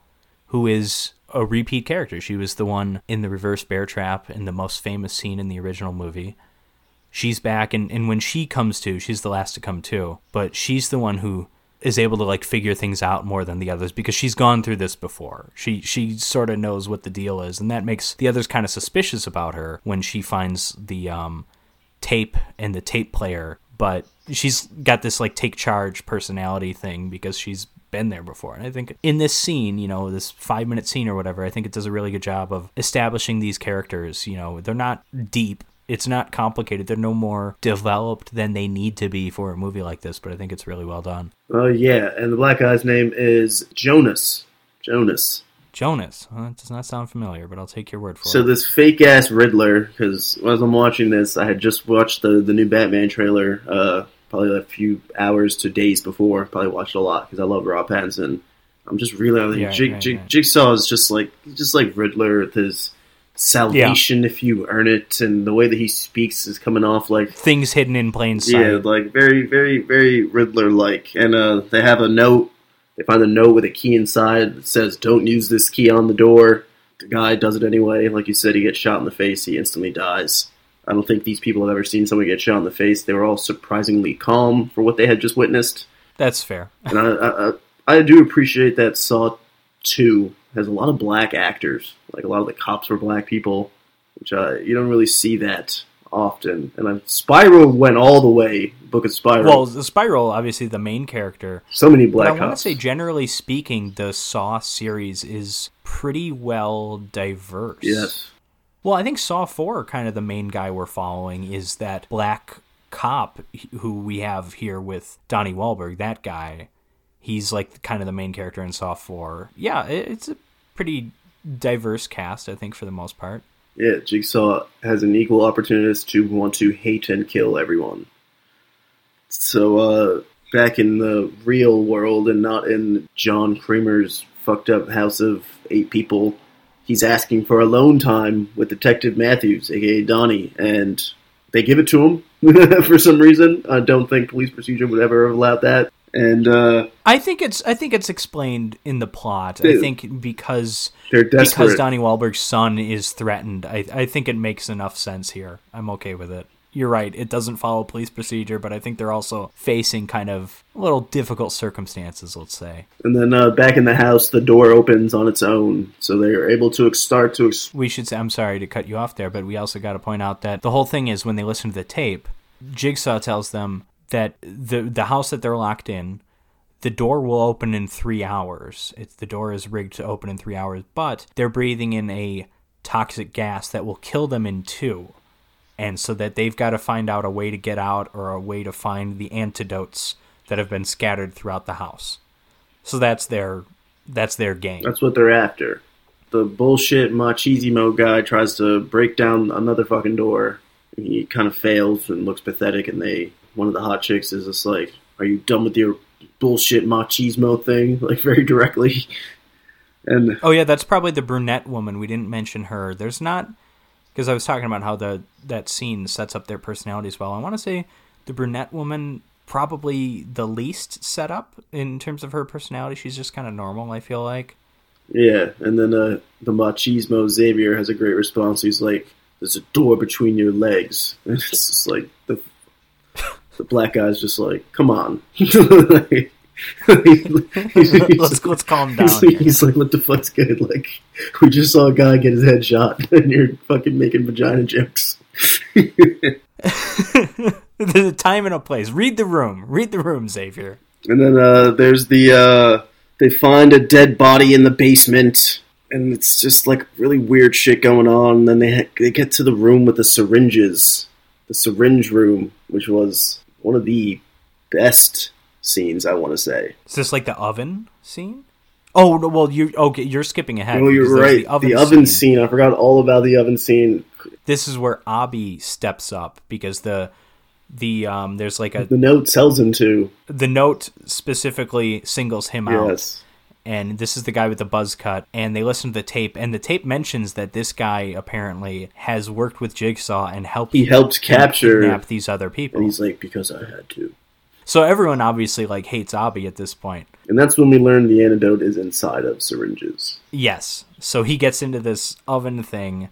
S1: who is a repeat character. She was the one in the reverse bear trap in the most famous scene in the original movie. She's back, and, and when she comes to, she's the last to come to, but she's the one who is able to like figure things out more than the others because she's gone through this before. She she sort of knows what the deal is, and that makes the others kind of suspicious about her when she finds the um, tape and the tape player. But she's got this like take charge personality thing because she's been there before. And I think in this scene, you know, this five minute scene or whatever, I think it does a really good job of establishing these characters. You know, they're not deep. It's not complicated. They're no more developed than they need to be for a movie like this, but I think it's really well done.
S2: Oh, uh, yeah. And the black guy's name is Jonas. Jonas.
S1: Jonas. Well, that does not sound familiar, but I'll take your word for
S2: So
S1: it.
S2: So this fake ass Riddler, because as I'm watching this, I had just watched the the new Batman trailer, uh, probably a few hours to days before. Probably watched a lot because I love Rob Pattinson. I'm just realizing
S1: Yeah,
S2: Jig,
S1: right,
S2: Jig,
S1: right.
S2: Jigsaw is just like just like Riddler with his salvation if you earn it, and the way that he speaks is coming off like
S1: Things hidden in plain sight.
S2: yeah, like very, very, very Riddler like. And uh, they have a note. They find a note with a key inside that says, "Don't use this key on the door." The guy does it anyway. Like you said, he gets shot in the face. He instantly dies. I don't think these people have ever seen someone get shot in the face. They were all surprisingly calm for what they had just witnessed.
S1: That's fair.
S2: And I, I, I, I do appreciate that Saw Two has a lot of black actors. Like a lot of the cops were black people, which uh, you don't really see that often. And uh, Spiral went all the way. Book of Spiral.
S1: Well, the Spiral, obviously the main character,
S2: so many
S1: but
S2: black
S1: I want to say, generally speaking, the Saw series is pretty well diverse.
S2: yes.
S1: Well, I think Saw 4, kind of the main guy we're following, is that black cop who we have here with Donnie Wahlberg. That guy, he's like kind of the main character in Saw 4. Yeah, it's a pretty diverse cast, I think, for the most part.
S2: Yeah, Jigsaw has an equal opportunist to want to hate and kill everyone. So, uh, back in the real world and not in John Kramer's fucked up house of eight people, he's asking for alone time with Detective Matthews, aka Donnie, and they give it to him for some reason. I don't think police procedure would ever have allowed that. And uh,
S1: I think it's I think it's explained in the plot. I think because
S2: they're
S1: because. Donnie Wahlberg's son is threatened, I I think it makes enough sense here. I'm okay with it. You're right. It doesn't follow police procedure, but I think they're also facing kind of a little difficult circumstances. Let's say
S2: and then uh, back in the house, the door opens on its own, so they are able to ex- start to ex-
S1: we should say. I'm sorry to cut you off there, but we also got to point out that the whole thing is when they listen to the tape, Jigsaw tells them that the the house that they're locked in, the door will open in three hours. It's the door is rigged to open in three hours, but they're breathing in a toxic gas that will kill them in two. And so that they've got to find out a way to get out or a way to find the antidotes that have been scattered throughout the house. So that's their that's their game.
S2: That's what they're after. The bullshit machismo guy tries to break down another fucking door. He kind of fails and looks pathetic, and they one of the hot chicks is just like, "Are you done with your bullshit machismo thing?" Like very directly. And
S1: Oh yeah, that's probably the brunette woman. We didn't mention her. There's not because I was talking about how the that scene sets up their personalities well. I want to say the brunette woman probably the least set up in terms of her personality. She's just kind of normal. I feel like.
S2: yeah, and then uh, the machismo Xavier has a great response. He's like, "There's a door between your legs," and it's just like the the black guy's just like, "Come on." Like, he's- he's-
S1: let's let's calm down.
S2: He's, he's like, what the fuck's good? Like, we just saw a guy get his head shot, and you're fucking making vagina jokes.
S1: There's a time and a place. Read the room. Read the room, Xavier.
S2: and then uh, there's the uh, they find a dead body in the basement, and it's just like really weird shit going on. And then they ha- they get to the room with the syringes, the syringe room, which was one of the best scenes I want to say.
S1: Is this like the oven scene? Oh no, well you okay? You're skipping ahead.
S2: Oh, you're
S1: because there's
S2: right. The oven, scene. I forgot all about the oven scene.
S1: This is where Abby steps up because the the um there's like a
S2: The note tells him to.
S1: the note specifically singles him out
S2: Yes.
S1: And this is the guy with the buzz cut and they listen to the tape and the tape mentions that this guy apparently has worked with jigsaw and helped
S2: He helped capture,
S1: kidnap these other people
S2: and he's like, because I had to.
S1: so everyone obviously like hates abby at this point.
S2: And that's when we learn the antidote is inside of syringes.
S1: yes so he gets into this oven thing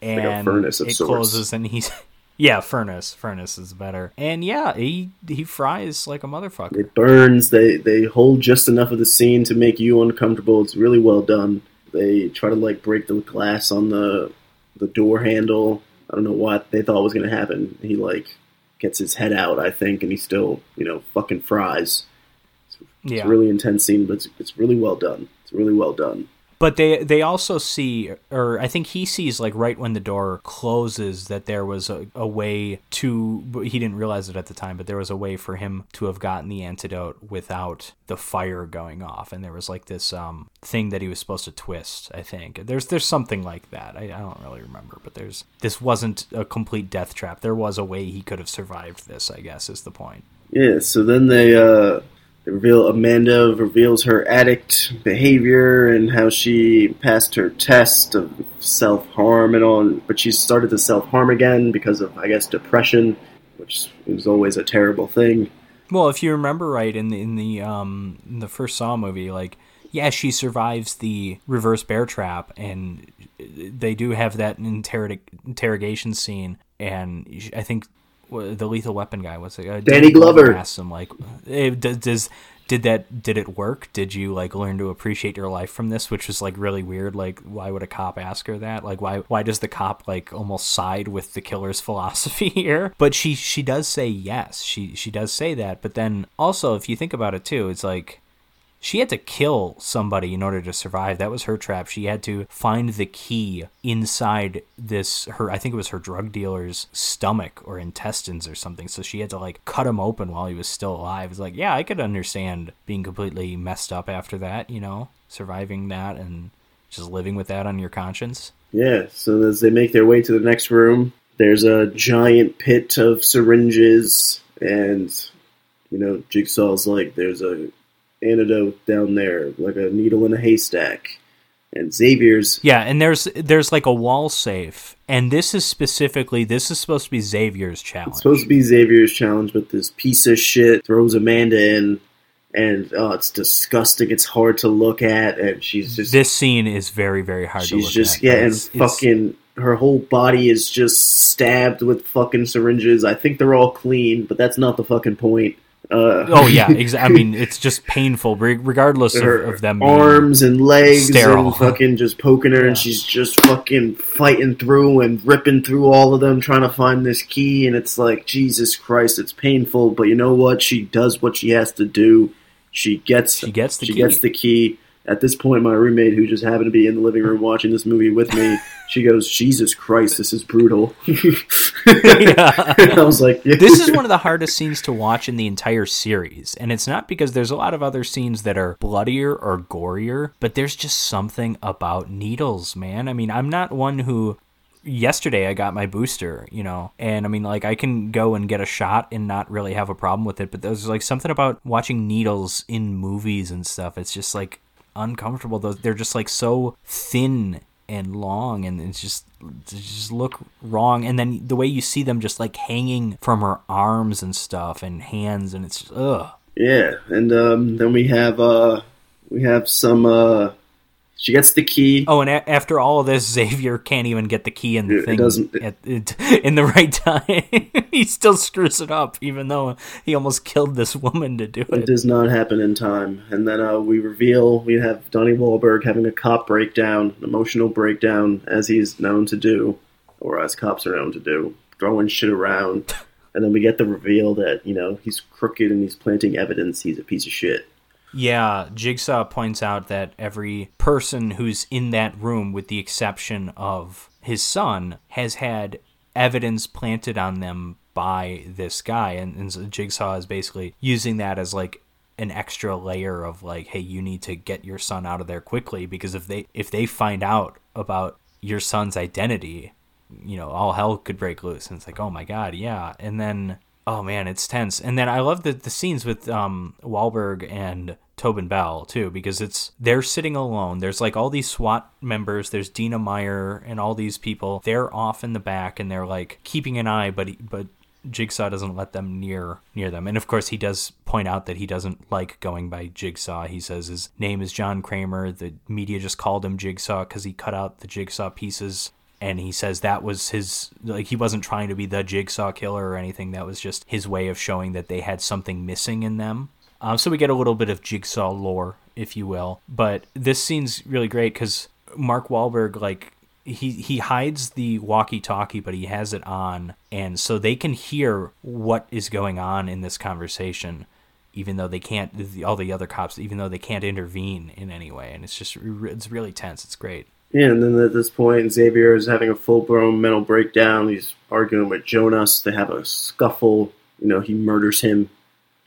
S1: and
S2: furnace of
S1: it
S2: sorts.
S1: closes and he's yeah furnace furnace is better and yeah he he fries like a motherfucker
S2: It burns. They they hold just enough of the scene to make you uncomfortable. It's really well done. They try to like break the glass on the the door handle. I don't know what they thought was going to happen. He like gets his head out, I think, and he still you know fucking fries. It's
S1: yeah
S2: a really intense scene, but it's, it's really well done. It's really well done.
S1: But they they also see, or I think he sees, like right when the door closes, that there was a, a way to. He didn't realize it at the time, but there was a way for him to have gotten the antidote without the fire going off, and there was like this um thing that he was supposed to twist. I think there's there's something like that. I, I don't really remember, but there's this wasn't a complete death trap. There was a way he could have survived this. I guess is the point.
S2: Yeah. So then they uh reveal Amanda reveals her addict behavior and how she passed her test of self harm and all, but she started to self harm again because of, I guess, depression, which is always a terrible thing.
S1: Well, if you remember right in the in the um in the first Saw movie, like yeah, she survives the reverse bear trap, and they do have that interrog- interrogation scene, and I think the lethal weapon guy was it? Uh,
S2: Danny Glover
S1: asked him like, hey, does, does did that did it work? Did you like learn to appreciate your life from this? Which was like really weird. Like, why would a cop ask her that? Like, why why does the cop like almost side with the killer's philosophy here? But she she does say yes. She she does say that. But then also, if you think about it too, it's like she had to kill somebody in order to survive. That was her trap. She had to find the key inside this her I think it was her drug dealer's stomach or intestines or something. So she had to like cut him open while he was still alive. It's like, yeah, I could understand being completely messed up after that, you know, surviving that and just living with that on your conscience.
S2: Yeah, so as they make their way to the next room, there's a giant pit of syringes and you know, Jigsaw's like there's a antidote down there, like a needle in a haystack. And Xavier's
S1: Yeah, and there's there's like a wall safe. And this is specifically this is supposed to be Xavier's challenge.
S2: It's supposed to be Xavier's challenge, but this piece of shit throws Amanda in and oh, it's disgusting. It's hard to look at, and she's just
S1: this scene is very very hard. To look.
S2: She's just
S1: at,
S2: getting it's, fucking. It's, her whole body is just stabbed with fucking syringes. I think they're all clean, but that's not the fucking point. Uh,
S1: oh yeah, exa- I mean it's just painful, regardless of, of them.
S2: Arms and legs sterile. and fucking just poking her, yeah. and she's just fucking fighting through and ripping through all of them, trying to find this key. And it's like Jesus Christ, it's painful, but you know what? She does what she has to do. She gets
S1: she gets the
S2: she
S1: key.
S2: gets the key. At this point, my roommate, who just happened to be in the living room watching this movie with me, she goes, "Jesus Christ, this is brutal." I was like,
S1: yeah. "This is one of the hardest scenes to watch in the entire series," and it's not because there's a lot of other scenes that are bloodier or gorier, but there's just something about needles, man. I mean, I'm not one who yesterday I got my booster, you know, and I mean, like, I can go and get a shot and not really have a problem with it, but there's like something about watching needles in movies and stuff. It's just like uncomfortable. Those they're just like so thin and long, and it's just just look wrong. And then the way you see them just like hanging from her arms and stuff and hands, and it's just, ugh.
S2: Yeah, and um, then we have uh, we have some uh, she gets the key.
S1: Oh, and a- after all of this, Xavier can't even get the key in the it, thing it doesn't, at, it, in the right time. he still screws it up, even though he almost killed this woman to do it.
S2: It does not happen in time. And then uh, we reveal we have Donnie Wahlberg having a cop breakdown, an emotional breakdown, as he's known to do, or as cops are known to do, throwing shit around. and then we get the reveal that you know he's crooked and he's planting evidence. He's a piece of shit.
S1: Yeah, Jigsaw points out that every person who's in that room, with the exception of his son, has had evidence planted on them by this guy. And, and so Jigsaw is basically using that as like an extra layer of like, hey, you need to get your son out of there quickly because if they if they find out about your son's identity, you know, all hell could break loose. And it's like, oh my god, yeah. And then oh man, it's tense. And then I love the the scenes with um Wahlberg and Tobin Bell too, because it's they're sitting alone. There's like all these SWAT members. There's Dina Meyer and all these people. They're off in the back and they're like keeping an eye, but but Jigsaw doesn't let them near near them. And of course, he does point out that he doesn't like going by Jigsaw. He says his name is John Kramer. The media just called him Jigsaw because he cut out the Jigsaw pieces. And he says that was his like he wasn't trying to be the Jigsaw killer or anything. That was just his way of showing that they had something missing in them um, so we get a little bit of Jigsaw lore, if you will. But this scene's really great because Mark Wahlberg, like, he he hides the walkie-talkie, but he has it on, and so they can hear what is going on in this conversation, even though they can't. All the other cops, even though they can't intervene in any way, and it's just it's really tense. It's great.
S2: Yeah, and then at this point, Xavier is having a full blown mental breakdown. He's arguing with Jonas. They have a scuffle. You know, he murders him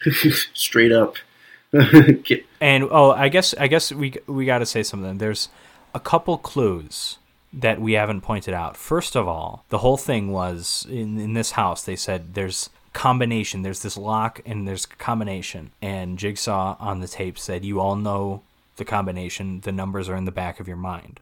S2: straight up.
S1: and oh, I guess I guess we we got to say something. There's a couple clues that we haven't pointed out. First of all, the whole thing was in in this house. They said there's combination. There's this lock and there's combination. And Jigsaw on the tape said, "You all know the combination. The numbers are in the back of your mind."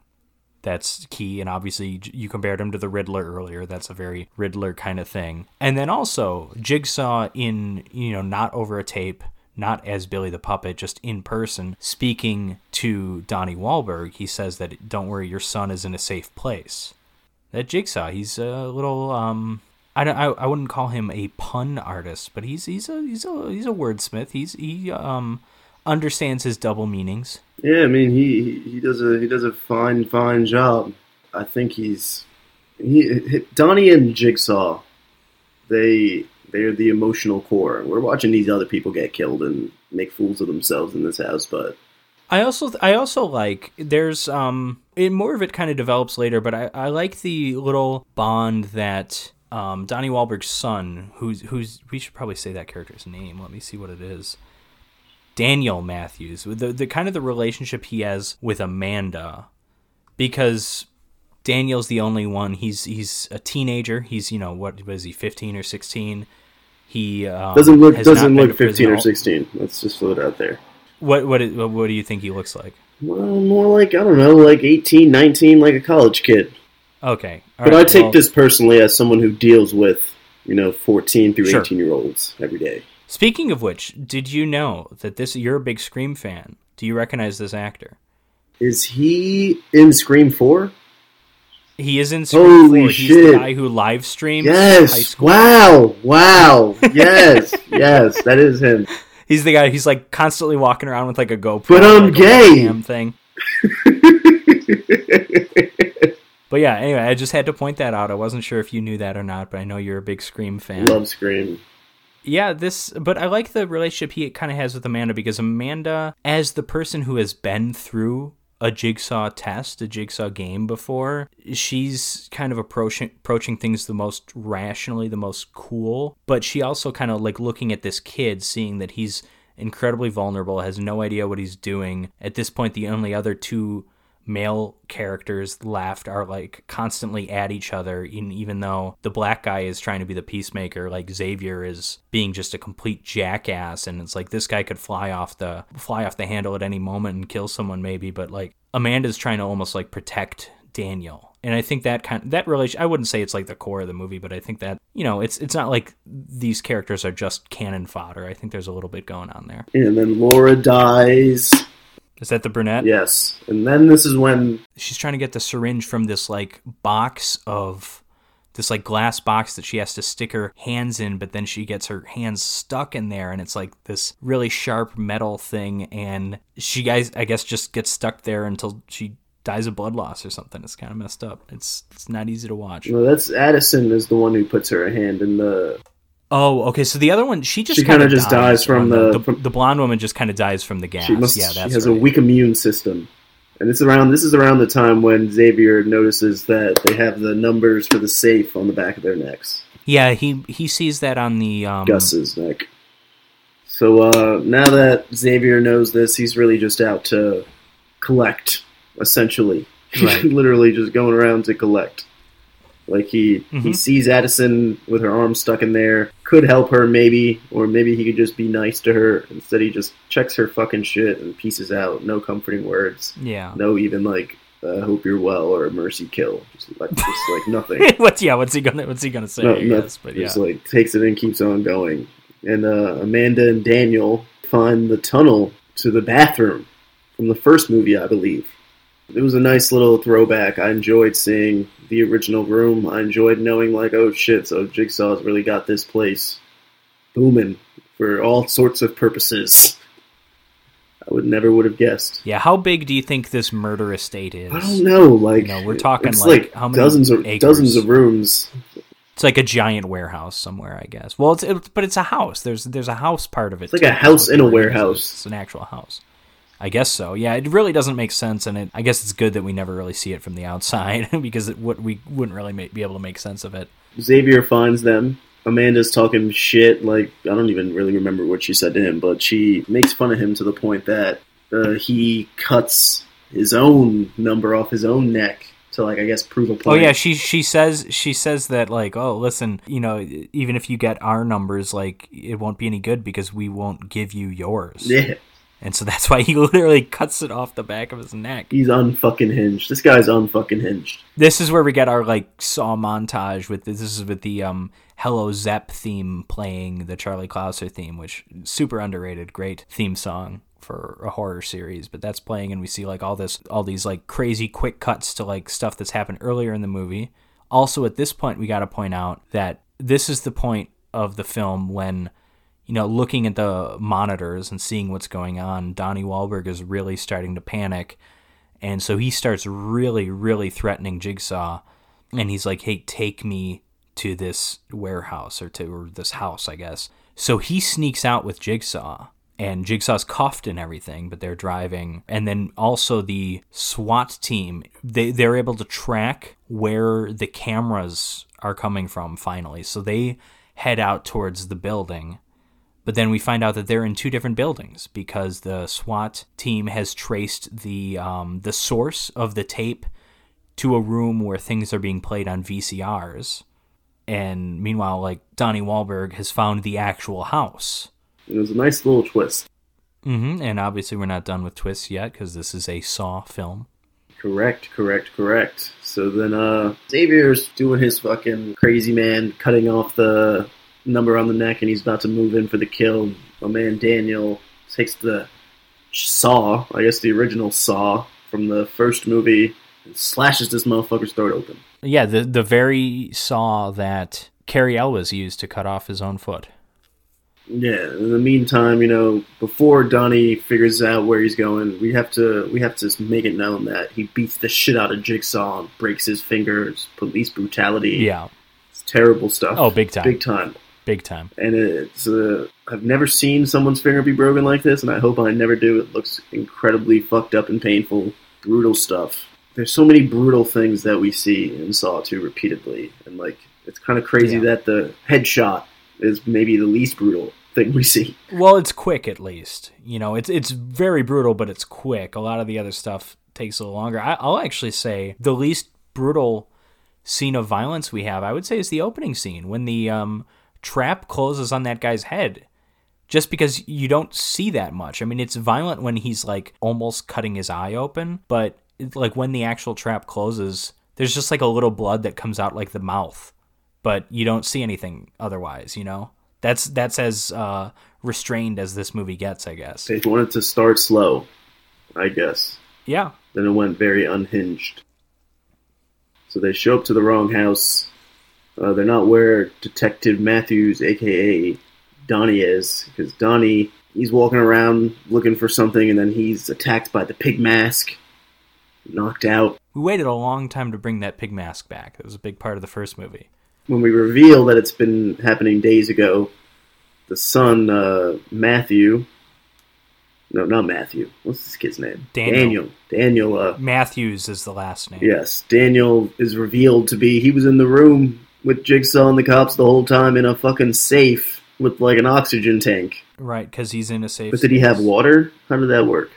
S1: That's key, and obviously you compared him to the Riddler earlier. That's a very Riddler kind of thing. And then also Jigsaw in you know not over a tape not as Billy the Puppet, just in person, speaking to Donnie Wahlberg, he says that don't worry, your son is in a safe place. That Jigsaw, he's a little um I don't I, I wouldn't call him a pun artist, but he's he's a he's a he's a wordsmith. He's he um understands his double meanings.
S2: Yeah, I mean he he does a he does a fine fine job. I think he's he Donnie and Jigsaw they they're the emotional core. We're watching these other people get killed and make fools of themselves in this house, but
S1: I also I also like there's um it, more of it kind of develops later, but I, I like the little bond that um, Donnie Wahlberg's son, who's who's we should probably say that character's name. Let me see what it is. Daniel Matthews, the the kind of the relationship he has with Amanda, because Daniel's the only one. He's he's a teenager. He's you know what was he, fifteen or sixteen? He um,
S2: doesn't look doesn't look fifteen or sixteen. Let's just throw it out there.
S1: What what what do you think he looks like?
S2: Well, more like I don't know, like 18, 19, like a college kid.
S1: Okay,
S2: All but right, I take well, this personally as someone who deals with you know fourteen through sure. eighteen year olds every day.
S1: Speaking of which, did you know that this? You're a big Scream fan. Do you recognize this actor?
S2: Is he in Scream Four?
S1: He is in Scream Holy 4. He's shit. the guy who live streams
S2: yes. Wow. Wow. yes. yes. That is him.
S1: He's the guy. He's like constantly walking around with like a GoPro.
S2: But I'm
S1: like
S2: gay.
S1: thing. but yeah. Anyway, I just had to point that out. I wasn't sure if you knew that or not, but I know you're a big Scream fan.
S2: Love Scream.
S1: Yeah, this, but I like the relationship he kind of has with Amanda because Amanda, as the person who has been through a jigsaw test, a jigsaw game before. She's kind of approaching approaching things the most rationally, the most cool, but she also kind of like looking at this kid, seeing that he's incredibly vulnerable, has no idea what he's doing. At this point, the only other two male characters left are like constantly at each other and even though the black guy is trying to be the peacemaker like Xavier is being just a complete jackass and it's like this guy could fly off the fly off the handle at any moment and kill someone maybe but like Amanda's trying to almost like protect Daniel. And I think that kind of, that relation I wouldn't say it's like the core of the movie but I think that you know it's it's not like these characters are just cannon fodder. I think there's a little bit going on there.
S2: And then Laura dies
S1: is that the brunette?
S2: Yes. And then this is when
S1: she's trying to get the syringe from this like box of this like glass box that she has to stick her hands in, but then she gets her hands stuck in there and it's like this really sharp metal thing and she guys I guess just gets stuck there until she dies of blood loss or something. It's kind of messed up. It's it's not easy to watch.
S2: No, that's Addison is the one who puts her hand in the
S1: Oh, okay. So the other one, she just
S2: kind of just dies, dies from the,
S1: the,
S2: from
S1: the blonde woman. Just kind of dies from the gas. She must, yeah, that's
S2: she has
S1: right.
S2: a weak immune system, and it's around. This is around the time when Xavier notices that they have the numbers for the safe on the back of their necks.
S1: Yeah, he he sees that on the um...
S2: Gus's neck. So uh, now that Xavier knows this, he's really just out to collect, essentially. Right. Literally just going around to collect. Like he mm-hmm. he sees Addison with her arm stuck in there, could help her maybe, or maybe he could just be nice to her. Instead, he just checks her fucking shit and pieces out. No comforting words.
S1: Yeah.
S2: No even like I uh, hope you're well or a mercy kill. Just like just like nothing.
S1: what's yeah? What's he gonna What's he gonna say? No, guess, but yeah.
S2: Just like takes it and keeps on going. And uh, Amanda and Daniel find the tunnel to the bathroom from the first movie, I believe. It was a nice little throwback. I enjoyed seeing the original room. I enjoyed knowing, like, oh shit, so Jigsaw's really got this place booming for all sorts of purposes. I would never would have guessed.
S1: Yeah, how big do you think this murder estate is?
S2: I don't know. Like,
S1: you know, we're talking
S2: like,
S1: like, how many
S2: dozens of
S1: acres?
S2: dozens of rooms.
S1: It's like a giant warehouse somewhere, I guess. Well, it's it, but it's a house. There's there's a house part of it.
S2: It's like a house in a warehouse.
S1: It's an actual house. I guess so. Yeah, it really doesn't make sense, and it, I guess it's good that we never really see it from the outside because it would we wouldn't really make, be able to make sense of it.
S2: Xavier finds them. Amanda's talking shit. Like I don't even really remember what she said to him, but she makes fun of him to the point that uh, he cuts his own number off his own neck to like I guess prove a point.
S1: Oh yeah, she she says she says that like oh listen you know even if you get our numbers like it won't be any good because we won't give you yours.
S2: Yeah.
S1: And so that's why he literally cuts it off the back of his neck.
S2: He's unfucking hinged. This guy's unfucking hinged.
S1: This is where we get our like saw montage with this is with the um Hello Zepp theme playing the Charlie Clouser theme, which super underrated, great theme song for a horror series. But that's playing and we see like all this all these like crazy quick cuts to like stuff that's happened earlier in the movie. Also at this point we gotta point out that this is the point of the film when you know, looking at the monitors and seeing what's going on, Donnie Wahlberg is really starting to panic. And so he starts really, really threatening Jigsaw. And he's like, hey, take me to this warehouse or to or this house, I guess. So he sneaks out with Jigsaw. And Jigsaw's cuffed and everything, but they're driving. And then also the SWAT team, they, they're able to track where the cameras are coming from finally. So they head out towards the building but then we find out that they're in two different buildings because the SWAT team has traced the um, the source of the tape to a room where things are being played on VCRs. And meanwhile, like Donnie Wahlberg has found the actual house.
S2: It was a nice little twist.
S1: Mm-hmm. And obviously, we're not done with twists yet because this is a Saw film.
S2: Correct, correct, correct. So then, uh, Xavier's doing his fucking crazy man, cutting off the number on the neck and he's about to move in for the kill. My man Daniel takes the saw, I guess the original saw from the first movie, and slashes this motherfucker's throat open.
S1: Yeah, the the very saw that Cary Elwes used to cut off his own foot.
S2: Yeah. In the meantime, you know, before Donnie figures out where he's going, we have to we have to make it known that he beats the shit out of Jigsaw breaks his fingers. Police brutality.
S1: Yeah.
S2: It's terrible stuff.
S1: Oh, big time.
S2: Big time
S1: big time.
S2: And it's uh, I've never seen someone's finger be broken like this, and I hope I never do. It looks incredibly fucked up and painful, brutal stuff. There's so many brutal things that we see in Saw 2 repeatedly, and like it's kind of crazy
S1: Yeah.
S2: that the headshot is maybe the least brutal thing we see.
S1: Well, it's quick at least. You know, it's it's very brutal, but it's quick. A lot of the other stuff takes a little longer. I, I'll actually say the least brutal scene of violence we have, I would say, is the opening scene when the um, trap closes on that guy's head. Just because you don't see that much. I mean, it's violent when he's like almost cutting his eye open, but like when the actual trap closes, there's just like a little blood that comes out like the mouth, but you don't see anything otherwise. You know, that's that's as uh, restrained as this movie gets, I guess.
S2: They wanted to start slow, I guess.
S1: Yeah,
S2: Then it went very unhinged. So they show up to the wrong house. Uh, they're not where Detective Matthews, aka Donnie, is, because Donnie he's walking around looking for something, and then he's attacked by the pig mask, knocked out.
S1: we waited a long time to bring that pig mask back. It was a big part of the first movie.
S2: When we reveal that it's been happening days ago, the son uh, Matthew, no, not Matthew. What's this kid's name?
S1: Daniel.
S2: Daniel. Daniel. Uh,
S1: Matthews is the last name.
S2: Yes, Daniel is revealed to be he was in the room with Jigsaw and the cops the whole time in a fucking safe with like an oxygen tank.
S1: Right, because he's in a safe.
S2: But did he have water? How did that work?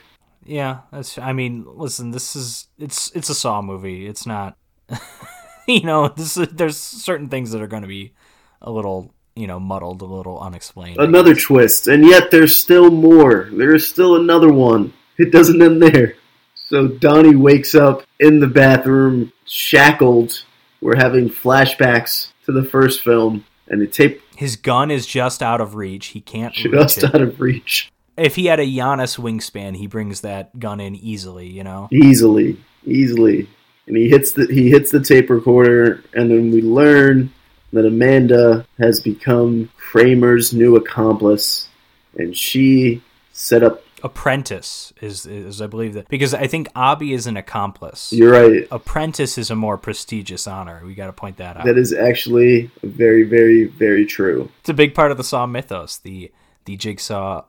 S1: Yeah, that's. I mean, listen, this is it's it's a Saw movie. It's not. you know, this is, there's certain things that are going to be a little you know muddled, a little unexplained.
S2: Another twist, and yet there's still more. There is still another one. It doesn't end there. So Donnie wakes up in the bathroom, shackled. We're having flashbacks to the first film, and the tape
S1: His gun is just out of reach. He can't reach
S2: just out of reach.
S1: If he had a Giannis wingspan, he brings that gun in easily. You know.
S2: easily, easily. And he hits the he hits the tape recorder, and then we learn that Amanda has become Kramer's new accomplice, and she set up
S1: Apprentice is is I believe that because I think Abby is an accomplice.
S2: You're right.
S1: Apprentice is a more prestigious honor. We got to point that out.
S2: That is actually very, very, very true.
S1: It's a big part of the Saw mythos, the the Jigsaw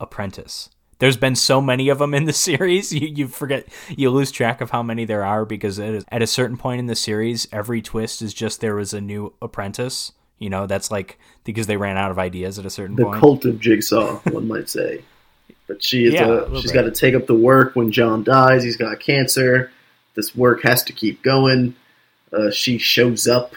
S1: apprentice. There's been so many of them in the series, you, you forget, you lose track of how many there are because is, at a certain point in the series, every twist is just there was a new apprentice. You know, that's like because they ran out of ideas at a certain
S2: The
S1: point.
S2: The cult of Jigsaw, one might say. But she is
S1: Yeah, a
S2: she's got to take up the work when John dies. He's got cancer. This work has to keep going. Uh, she shows up.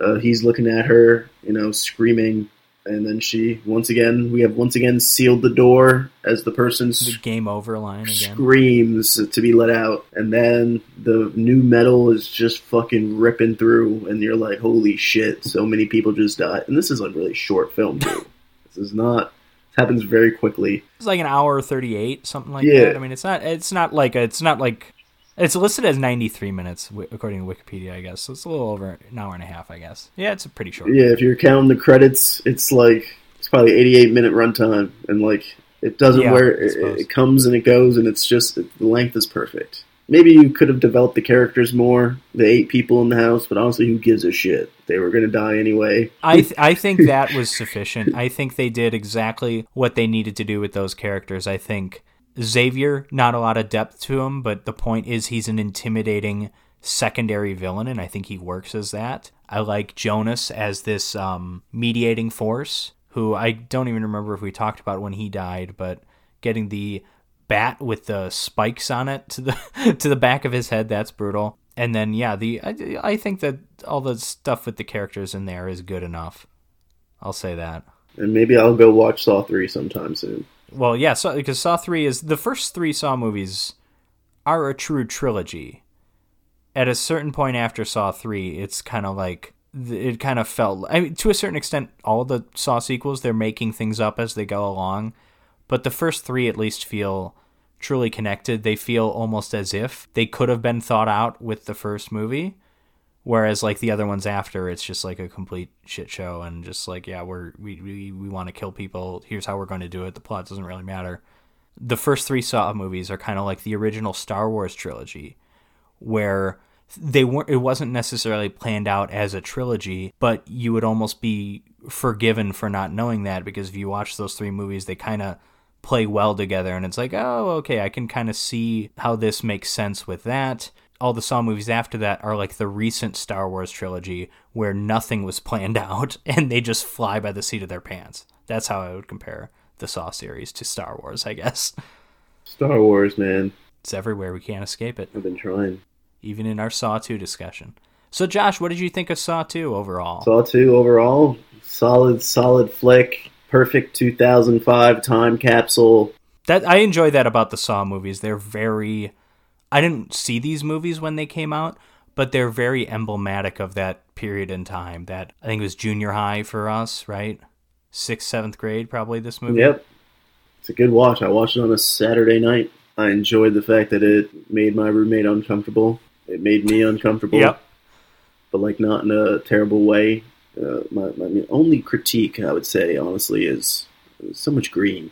S2: Uh, he's looking at her, you know, screaming, and then she once again we have once again sealed the door as the person
S1: the game over line again.
S2: screams to be let out, and then the nu metal is just fucking ripping through, and you're like, holy shit! So many people just died, and this is a really short film too. this is not. Happens very quickly.
S1: It's like an hour thirty eight, something like
S2: Yeah.
S1: that. I mean, it's not. It's not like a, it's not like it's listed as ninety three minutes according to Wikipedia, I guess. So it's a little over an hour and a half, I guess. Yeah, it's a pretty short.
S2: Yeah, if you're counting the credits, it's like it's probably 88 minute runtime, and like it doesn't
S1: Yeah,
S2: wear it, it comes and it goes, and it's just the length is perfect. Maybe you could have developed the characters more, the eight people in the house, but honestly, who gives a shit? They were gonna die anyway.
S1: I th- I think that was sufficient. I think they did exactly what they needed to do with those characters. I think Xavier, not a lot of depth to him, but the point is he's an intimidating secondary villain, and I think he works as that. I like Jonas as this um, mediating force, who I don't even remember if we talked about when he died, but getting the bat with the spikes on it to the to the back of his head that's brutal. And then yeah the I, I think that all the stuff with the characters in there is good enough. I'll say that.
S2: And maybe I'll go watch Saw three sometime soon.
S1: well yeah so because saw 3 is the first three saw movies are a true trilogy. At a certain point after saw 3 it's kind of like it kind of felt I mean, to a certain extent all the saw sequels they're making things up as they go along but the first three at least feel truly connected. They feel almost as if they could have been thought out with the first movie, whereas like the other ones after, it's just like a complete shit show and just like yeah, we're we we, we want to kill people. Here's how we're going to do it. The plot doesn't really matter. The first three Saw movies are kind of like the original Star Wars trilogy, where they weren't it wasn't necessarily planned out as a trilogy but you would almost be forgiven for not knowing that because if you watch those three movies they kind of play well together and it's like oh okay i can kind of see how this makes sense with that all the saw movies after that are like the recent star wars trilogy where nothing was planned out and they just fly by the seat of their pants that's how i would compare the saw series to star wars i guess
S2: Star Wars, man.
S1: it's everywhere we can't escape it
S2: I've been trying.
S1: even in our Saw 2 discussion. So, Josh, what did you think of Saw 2 overall?
S2: Saw two overall, solid, solid flick. Perfect 2005 time capsule.
S1: that I enjoy that about the Saw movies. They're very. I didn't see these movies when they came out, but they're very emblematic of that period in time. That I think it was junior high for us, right? Sixth, seventh grade, probably this movie.
S2: Yep. It's a good watch. I watched it on a Saturday night. I enjoyed the fact that it made my roommate uncomfortable. It made me uncomfortable.
S1: Yep.
S2: But like not in a terrible way. Uh, my, my only critique, I would say, honestly, is so much green.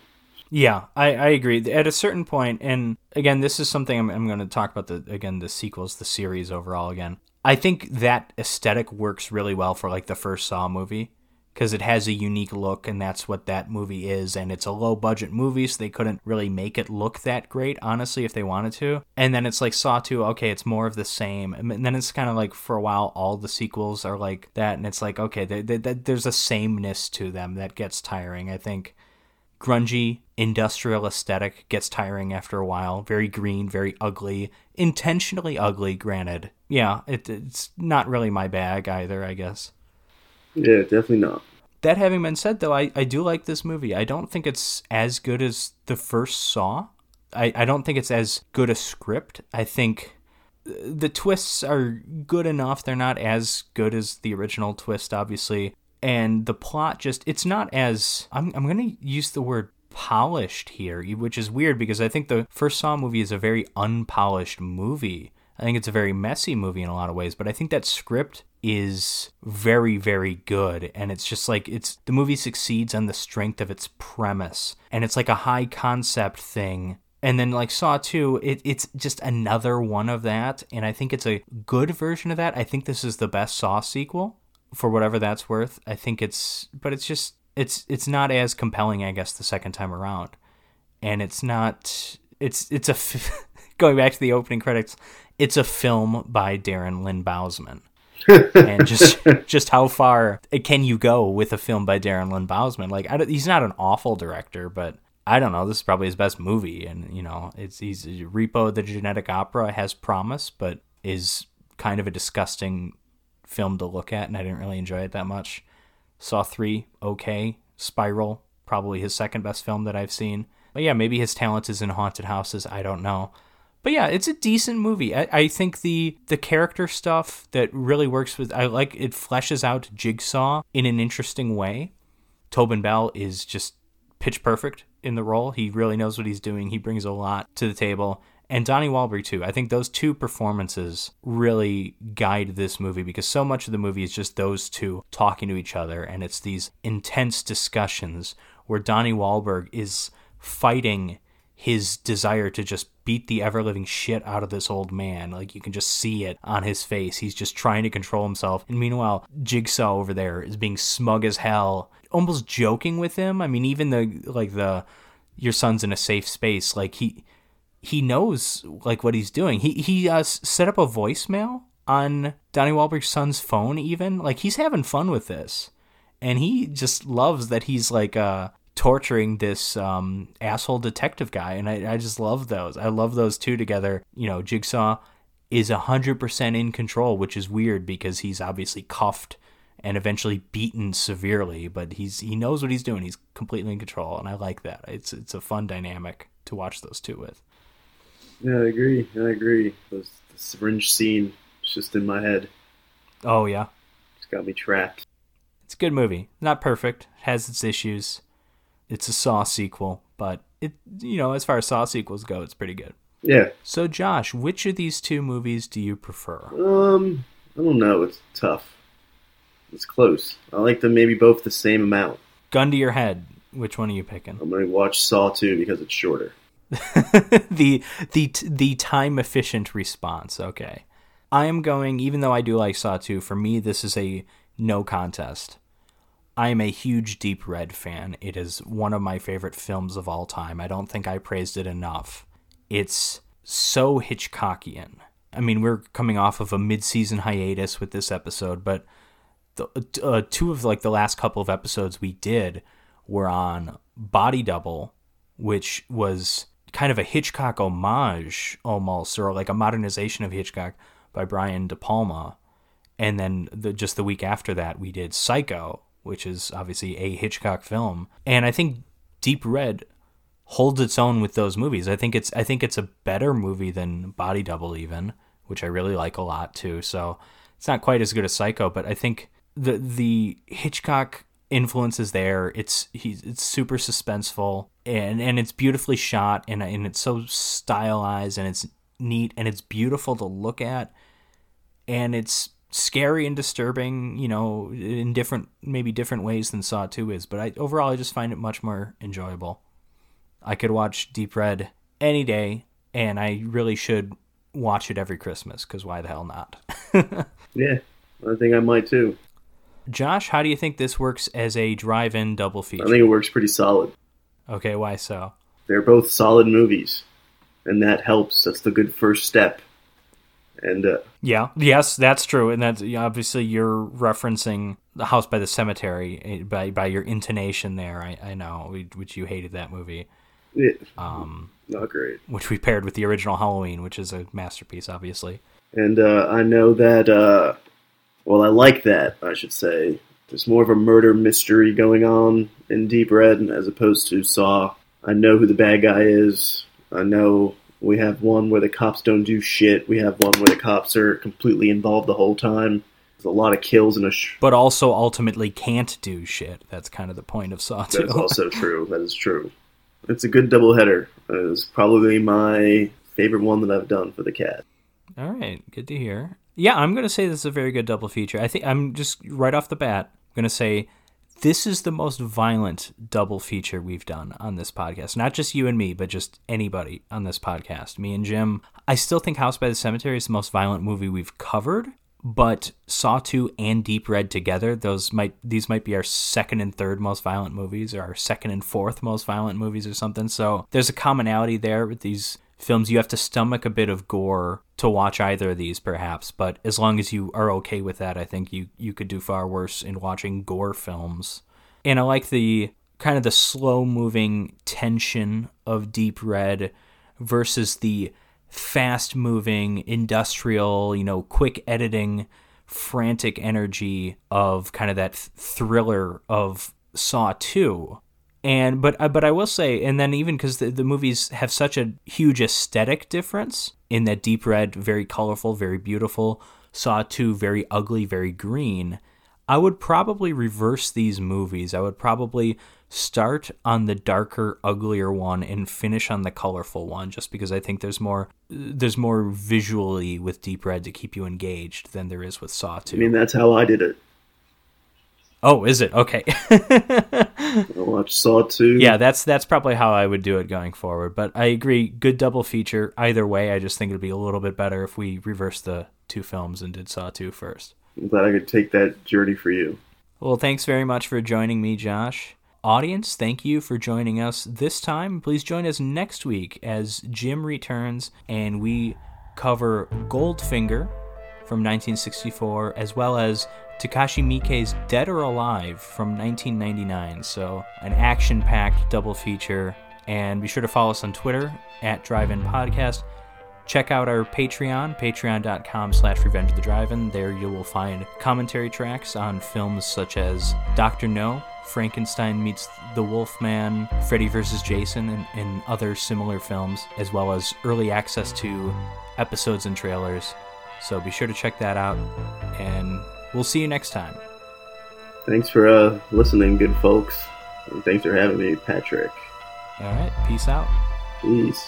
S1: Yeah, I, I agree. At a certain point, and again, this is something I'm, I'm going to talk about the again the sequels, the series overall. Again, I think that aesthetic works really well for like the first Saw movie because it has a unique look, and that's what that movie is. And it's a low budget movie, so they couldn't really make it look that great, honestly, if they wanted to. And then it's like Saw Two, okay, it's more of the same. And then it's kind of like for a while, all the sequels are like that, and it's like okay, they, they, they- there's a sameness to them that gets tiring. I think grungy industrial aesthetic gets tiring after a while. Very green, very ugly, intentionally ugly. Granted, yeah, it, it's not really my bag either. I guess.
S2: Yeah, definitely not.
S1: That having been said, though, I, I do like this movie. I don't think it's as good as the first Saw. I, I don't think it's as good a script. I think uh, the twists are good enough. They're not as good as the original twist, obviously. And the plot just, it's not as, I'm, I'm going to use the word polished here, which is weird because I think the first Saw movie is a very unpolished movie. I think it's a very messy movie in a lot of ways, but I think that script is very very good and it's just like it's the movie succeeds on the strength of its premise and it's like a high concept thing and then like Saw 2, it, it's just another one of that. And I think it's a good version of that. I think this is the best Saw sequel for whatever that's worth. I think it's but it's just it's it's not as compelling, I guess, the second time around. And it's not it's it's a going back to the opening credits, it's a film by Darren Lynn Bousman. And just just how far can you go with a film by Darren Lynn Bousman? Like he's not an awful director, but I don't know. This is probably his best movie, and you know, it's he's Repo the Genetic Opera has promise, but is kind of a disgusting film to look at, and I didn't really enjoy it that much. Saw three, okay. Spiral, probably his second best film that I've seen. But yeah, maybe his talent is in haunted houses. I don't know. But yeah, it's a decent movie. I, I think the the character stuff that really works with I like it fleshes out Jigsaw in an interesting way. Tobin Bell is just pitch perfect in the role. He really knows what he's doing. He brings a lot to the table. And Donnie Wahlberg too. I think those two performances really guide this movie because so much of the movie is just those two talking to each other and it's these intense discussions where Donnie Wahlberg is fighting his desire to just beat the ever living shit out of this old man. Like you can just see it on his face. He's just trying to control himself. And meanwhile, Jigsaw over there is being smug as hell, almost joking with him. I mean, even the like the your son's in a safe space. Like he he knows like what he's doing. He he uh, set up a voicemail on Donnie Wahlberg's son's phone. Even like he's having fun with this, and he just loves that he's like uh torturing this um, asshole detective guy, and I, I just love those. I love those two together. You know, Jigsaw is 100% in control, which is weird because he's obviously cuffed and eventually beaten severely, but he's he knows what he's doing. He's completely in control, and I like that. It's it's a fun dynamic to watch those two with.
S2: Yeah, I agree. I agree. Those, the syringe scene is just in my head.
S1: Oh yeah,
S2: it's got me trapped.
S1: It's a good movie. Not perfect. It has its issues it's a Saw sequel, but it you know as far as Saw sequels go, it's pretty good.
S2: Yeah.
S1: So Josh, which of these two movies do you prefer?
S2: Um, I don't know. It's tough. It's close. I like them maybe both the same amount.
S1: Gun to your head. Which one are you picking?
S2: I'm gonna watch Saw 2 because it's shorter.
S1: the the the time efficient response. Okay. I am going even though I do like Saw 2, for me this is a no contest. I am a huge Deep Red fan. It is one of my favorite films of all time. I don't think I praised it enough. It's so Hitchcockian. I mean, we're coming off of a mid-season hiatus with this episode, but the, uh, two of like the last couple of episodes we did were on Body Double, which was kind of a Hitchcock homage almost, or like a modernization of Hitchcock by Brian De Palma. And then the, just the week after that, we did Psycho, which is obviously a Hitchcock film. And I think Deep Red holds its own with those movies. I think it's I think it's a better movie than Body Double even, which I really like a lot too. So it's not quite as good as Psycho, but I think the the Hitchcock influence is there. It's he's it's super suspenseful and and it's beautifully shot and and it's so stylized and it's neat and it's beautiful to look at and it's scary and disturbing, you know, in different maybe different ways than Saw 2 is, but I overall I just find it much more enjoyable. I could watch Deep Red any day and I really should watch it every Christmas cuz why the hell not?
S2: yeah, I think I might too.
S1: Josh, how do you think this works as a drive-in double feature?
S2: I think it works pretty solid.
S1: Okay, why so?
S2: They're both solid movies, and that helps. That's the good first step and uh,
S1: yeah, yes, that's true, and that's obviously you're referencing the House by the Cemetery eh, by by your intonation there. I, I know, which you hated that movie.
S2: Yeah, um, not great.
S1: Which we paired with the original Halloween, which is a masterpiece, obviously.
S2: And uh, I know that. Uh, well, I like that. I should say there's more of a murder mystery going on in Deep Red as opposed to Saw. I know who the bad guy is. I know we have one where the cops don't do shit. We have one where the cops are completely involved the whole time. There's a lot of kills in a. Sh-
S1: but also ultimately can't do shit. That's kind of the point of Saw 2.
S2: That's also true. That is true. It's a good doubleheader. It's probably my favorite one that I've done for the cat.
S1: All right, good to hear. Yeah, I'm going to say this is a very good double feature. I think I'm just right off the bat going to say this is the most violent double feature we've done on this podcast. Not just you and me, but just anybody on this podcast. Me and Jim. I still think House by the Cemetery is the most violent movie we've covered, but Saw 2 and Deep Red together, those might these might be our second and third most violent movies or our second and fourth most violent movies or something. So there's a commonality there with these films. You have to stomach a bit of gore to watch either of these perhaps, but as long as you are okay with that, I think you you could do far worse in watching gore films. And I like the kind of the slow moving tension of Deep Red versus the fast moving industrial, you know, quick editing, frantic energy of kind of that thriller of Saw 2 and but uh, but I will say, and then even because the, the movies have such a huge aesthetic difference in that Deep Red, very colorful, very beautiful, Saw Two, very ugly, very green. I would probably reverse these movies. I would probably start on the darker, uglier one and finish on the colorful one, just because I think there's more there's more visually with Deep Red to keep you engaged than there is with Saw Two.
S2: I mean, that's how I did it.
S1: Oh, is it okay?
S2: I watched Saw two.
S1: Yeah, that's that's probably how I would do it going forward. But I agree, good double feature either way. I just think it'd be a little bit better if we reversed the two films and did Saw two first.
S2: I'm glad I could take that journey for you.
S1: Well, thanks very much for joining me, Josh. Audience, thank you for joining us this time. Please join us next week as Jim returns and we cover Goldfinger from 1964 as well as Takashi Miike's Dead or Alive from 1999. So, an action packed double feature. And be sure to follow us on Twitter at Drive In Podcast. Check out our Patreon, patreon.com slash revenge of the drive-in. There you will find commentary tracks on films such as Dr. No, Frankenstein meets the Wolfman, Freddy vs. Jason, and, and other similar films, as well as early access to episodes and trailers. So be sure to check that out. And We'll see you next time.
S2: Thanks for uh, listening, good folks. And thanks for having me, Patrick.
S1: All right. Peace out.
S2: Peace.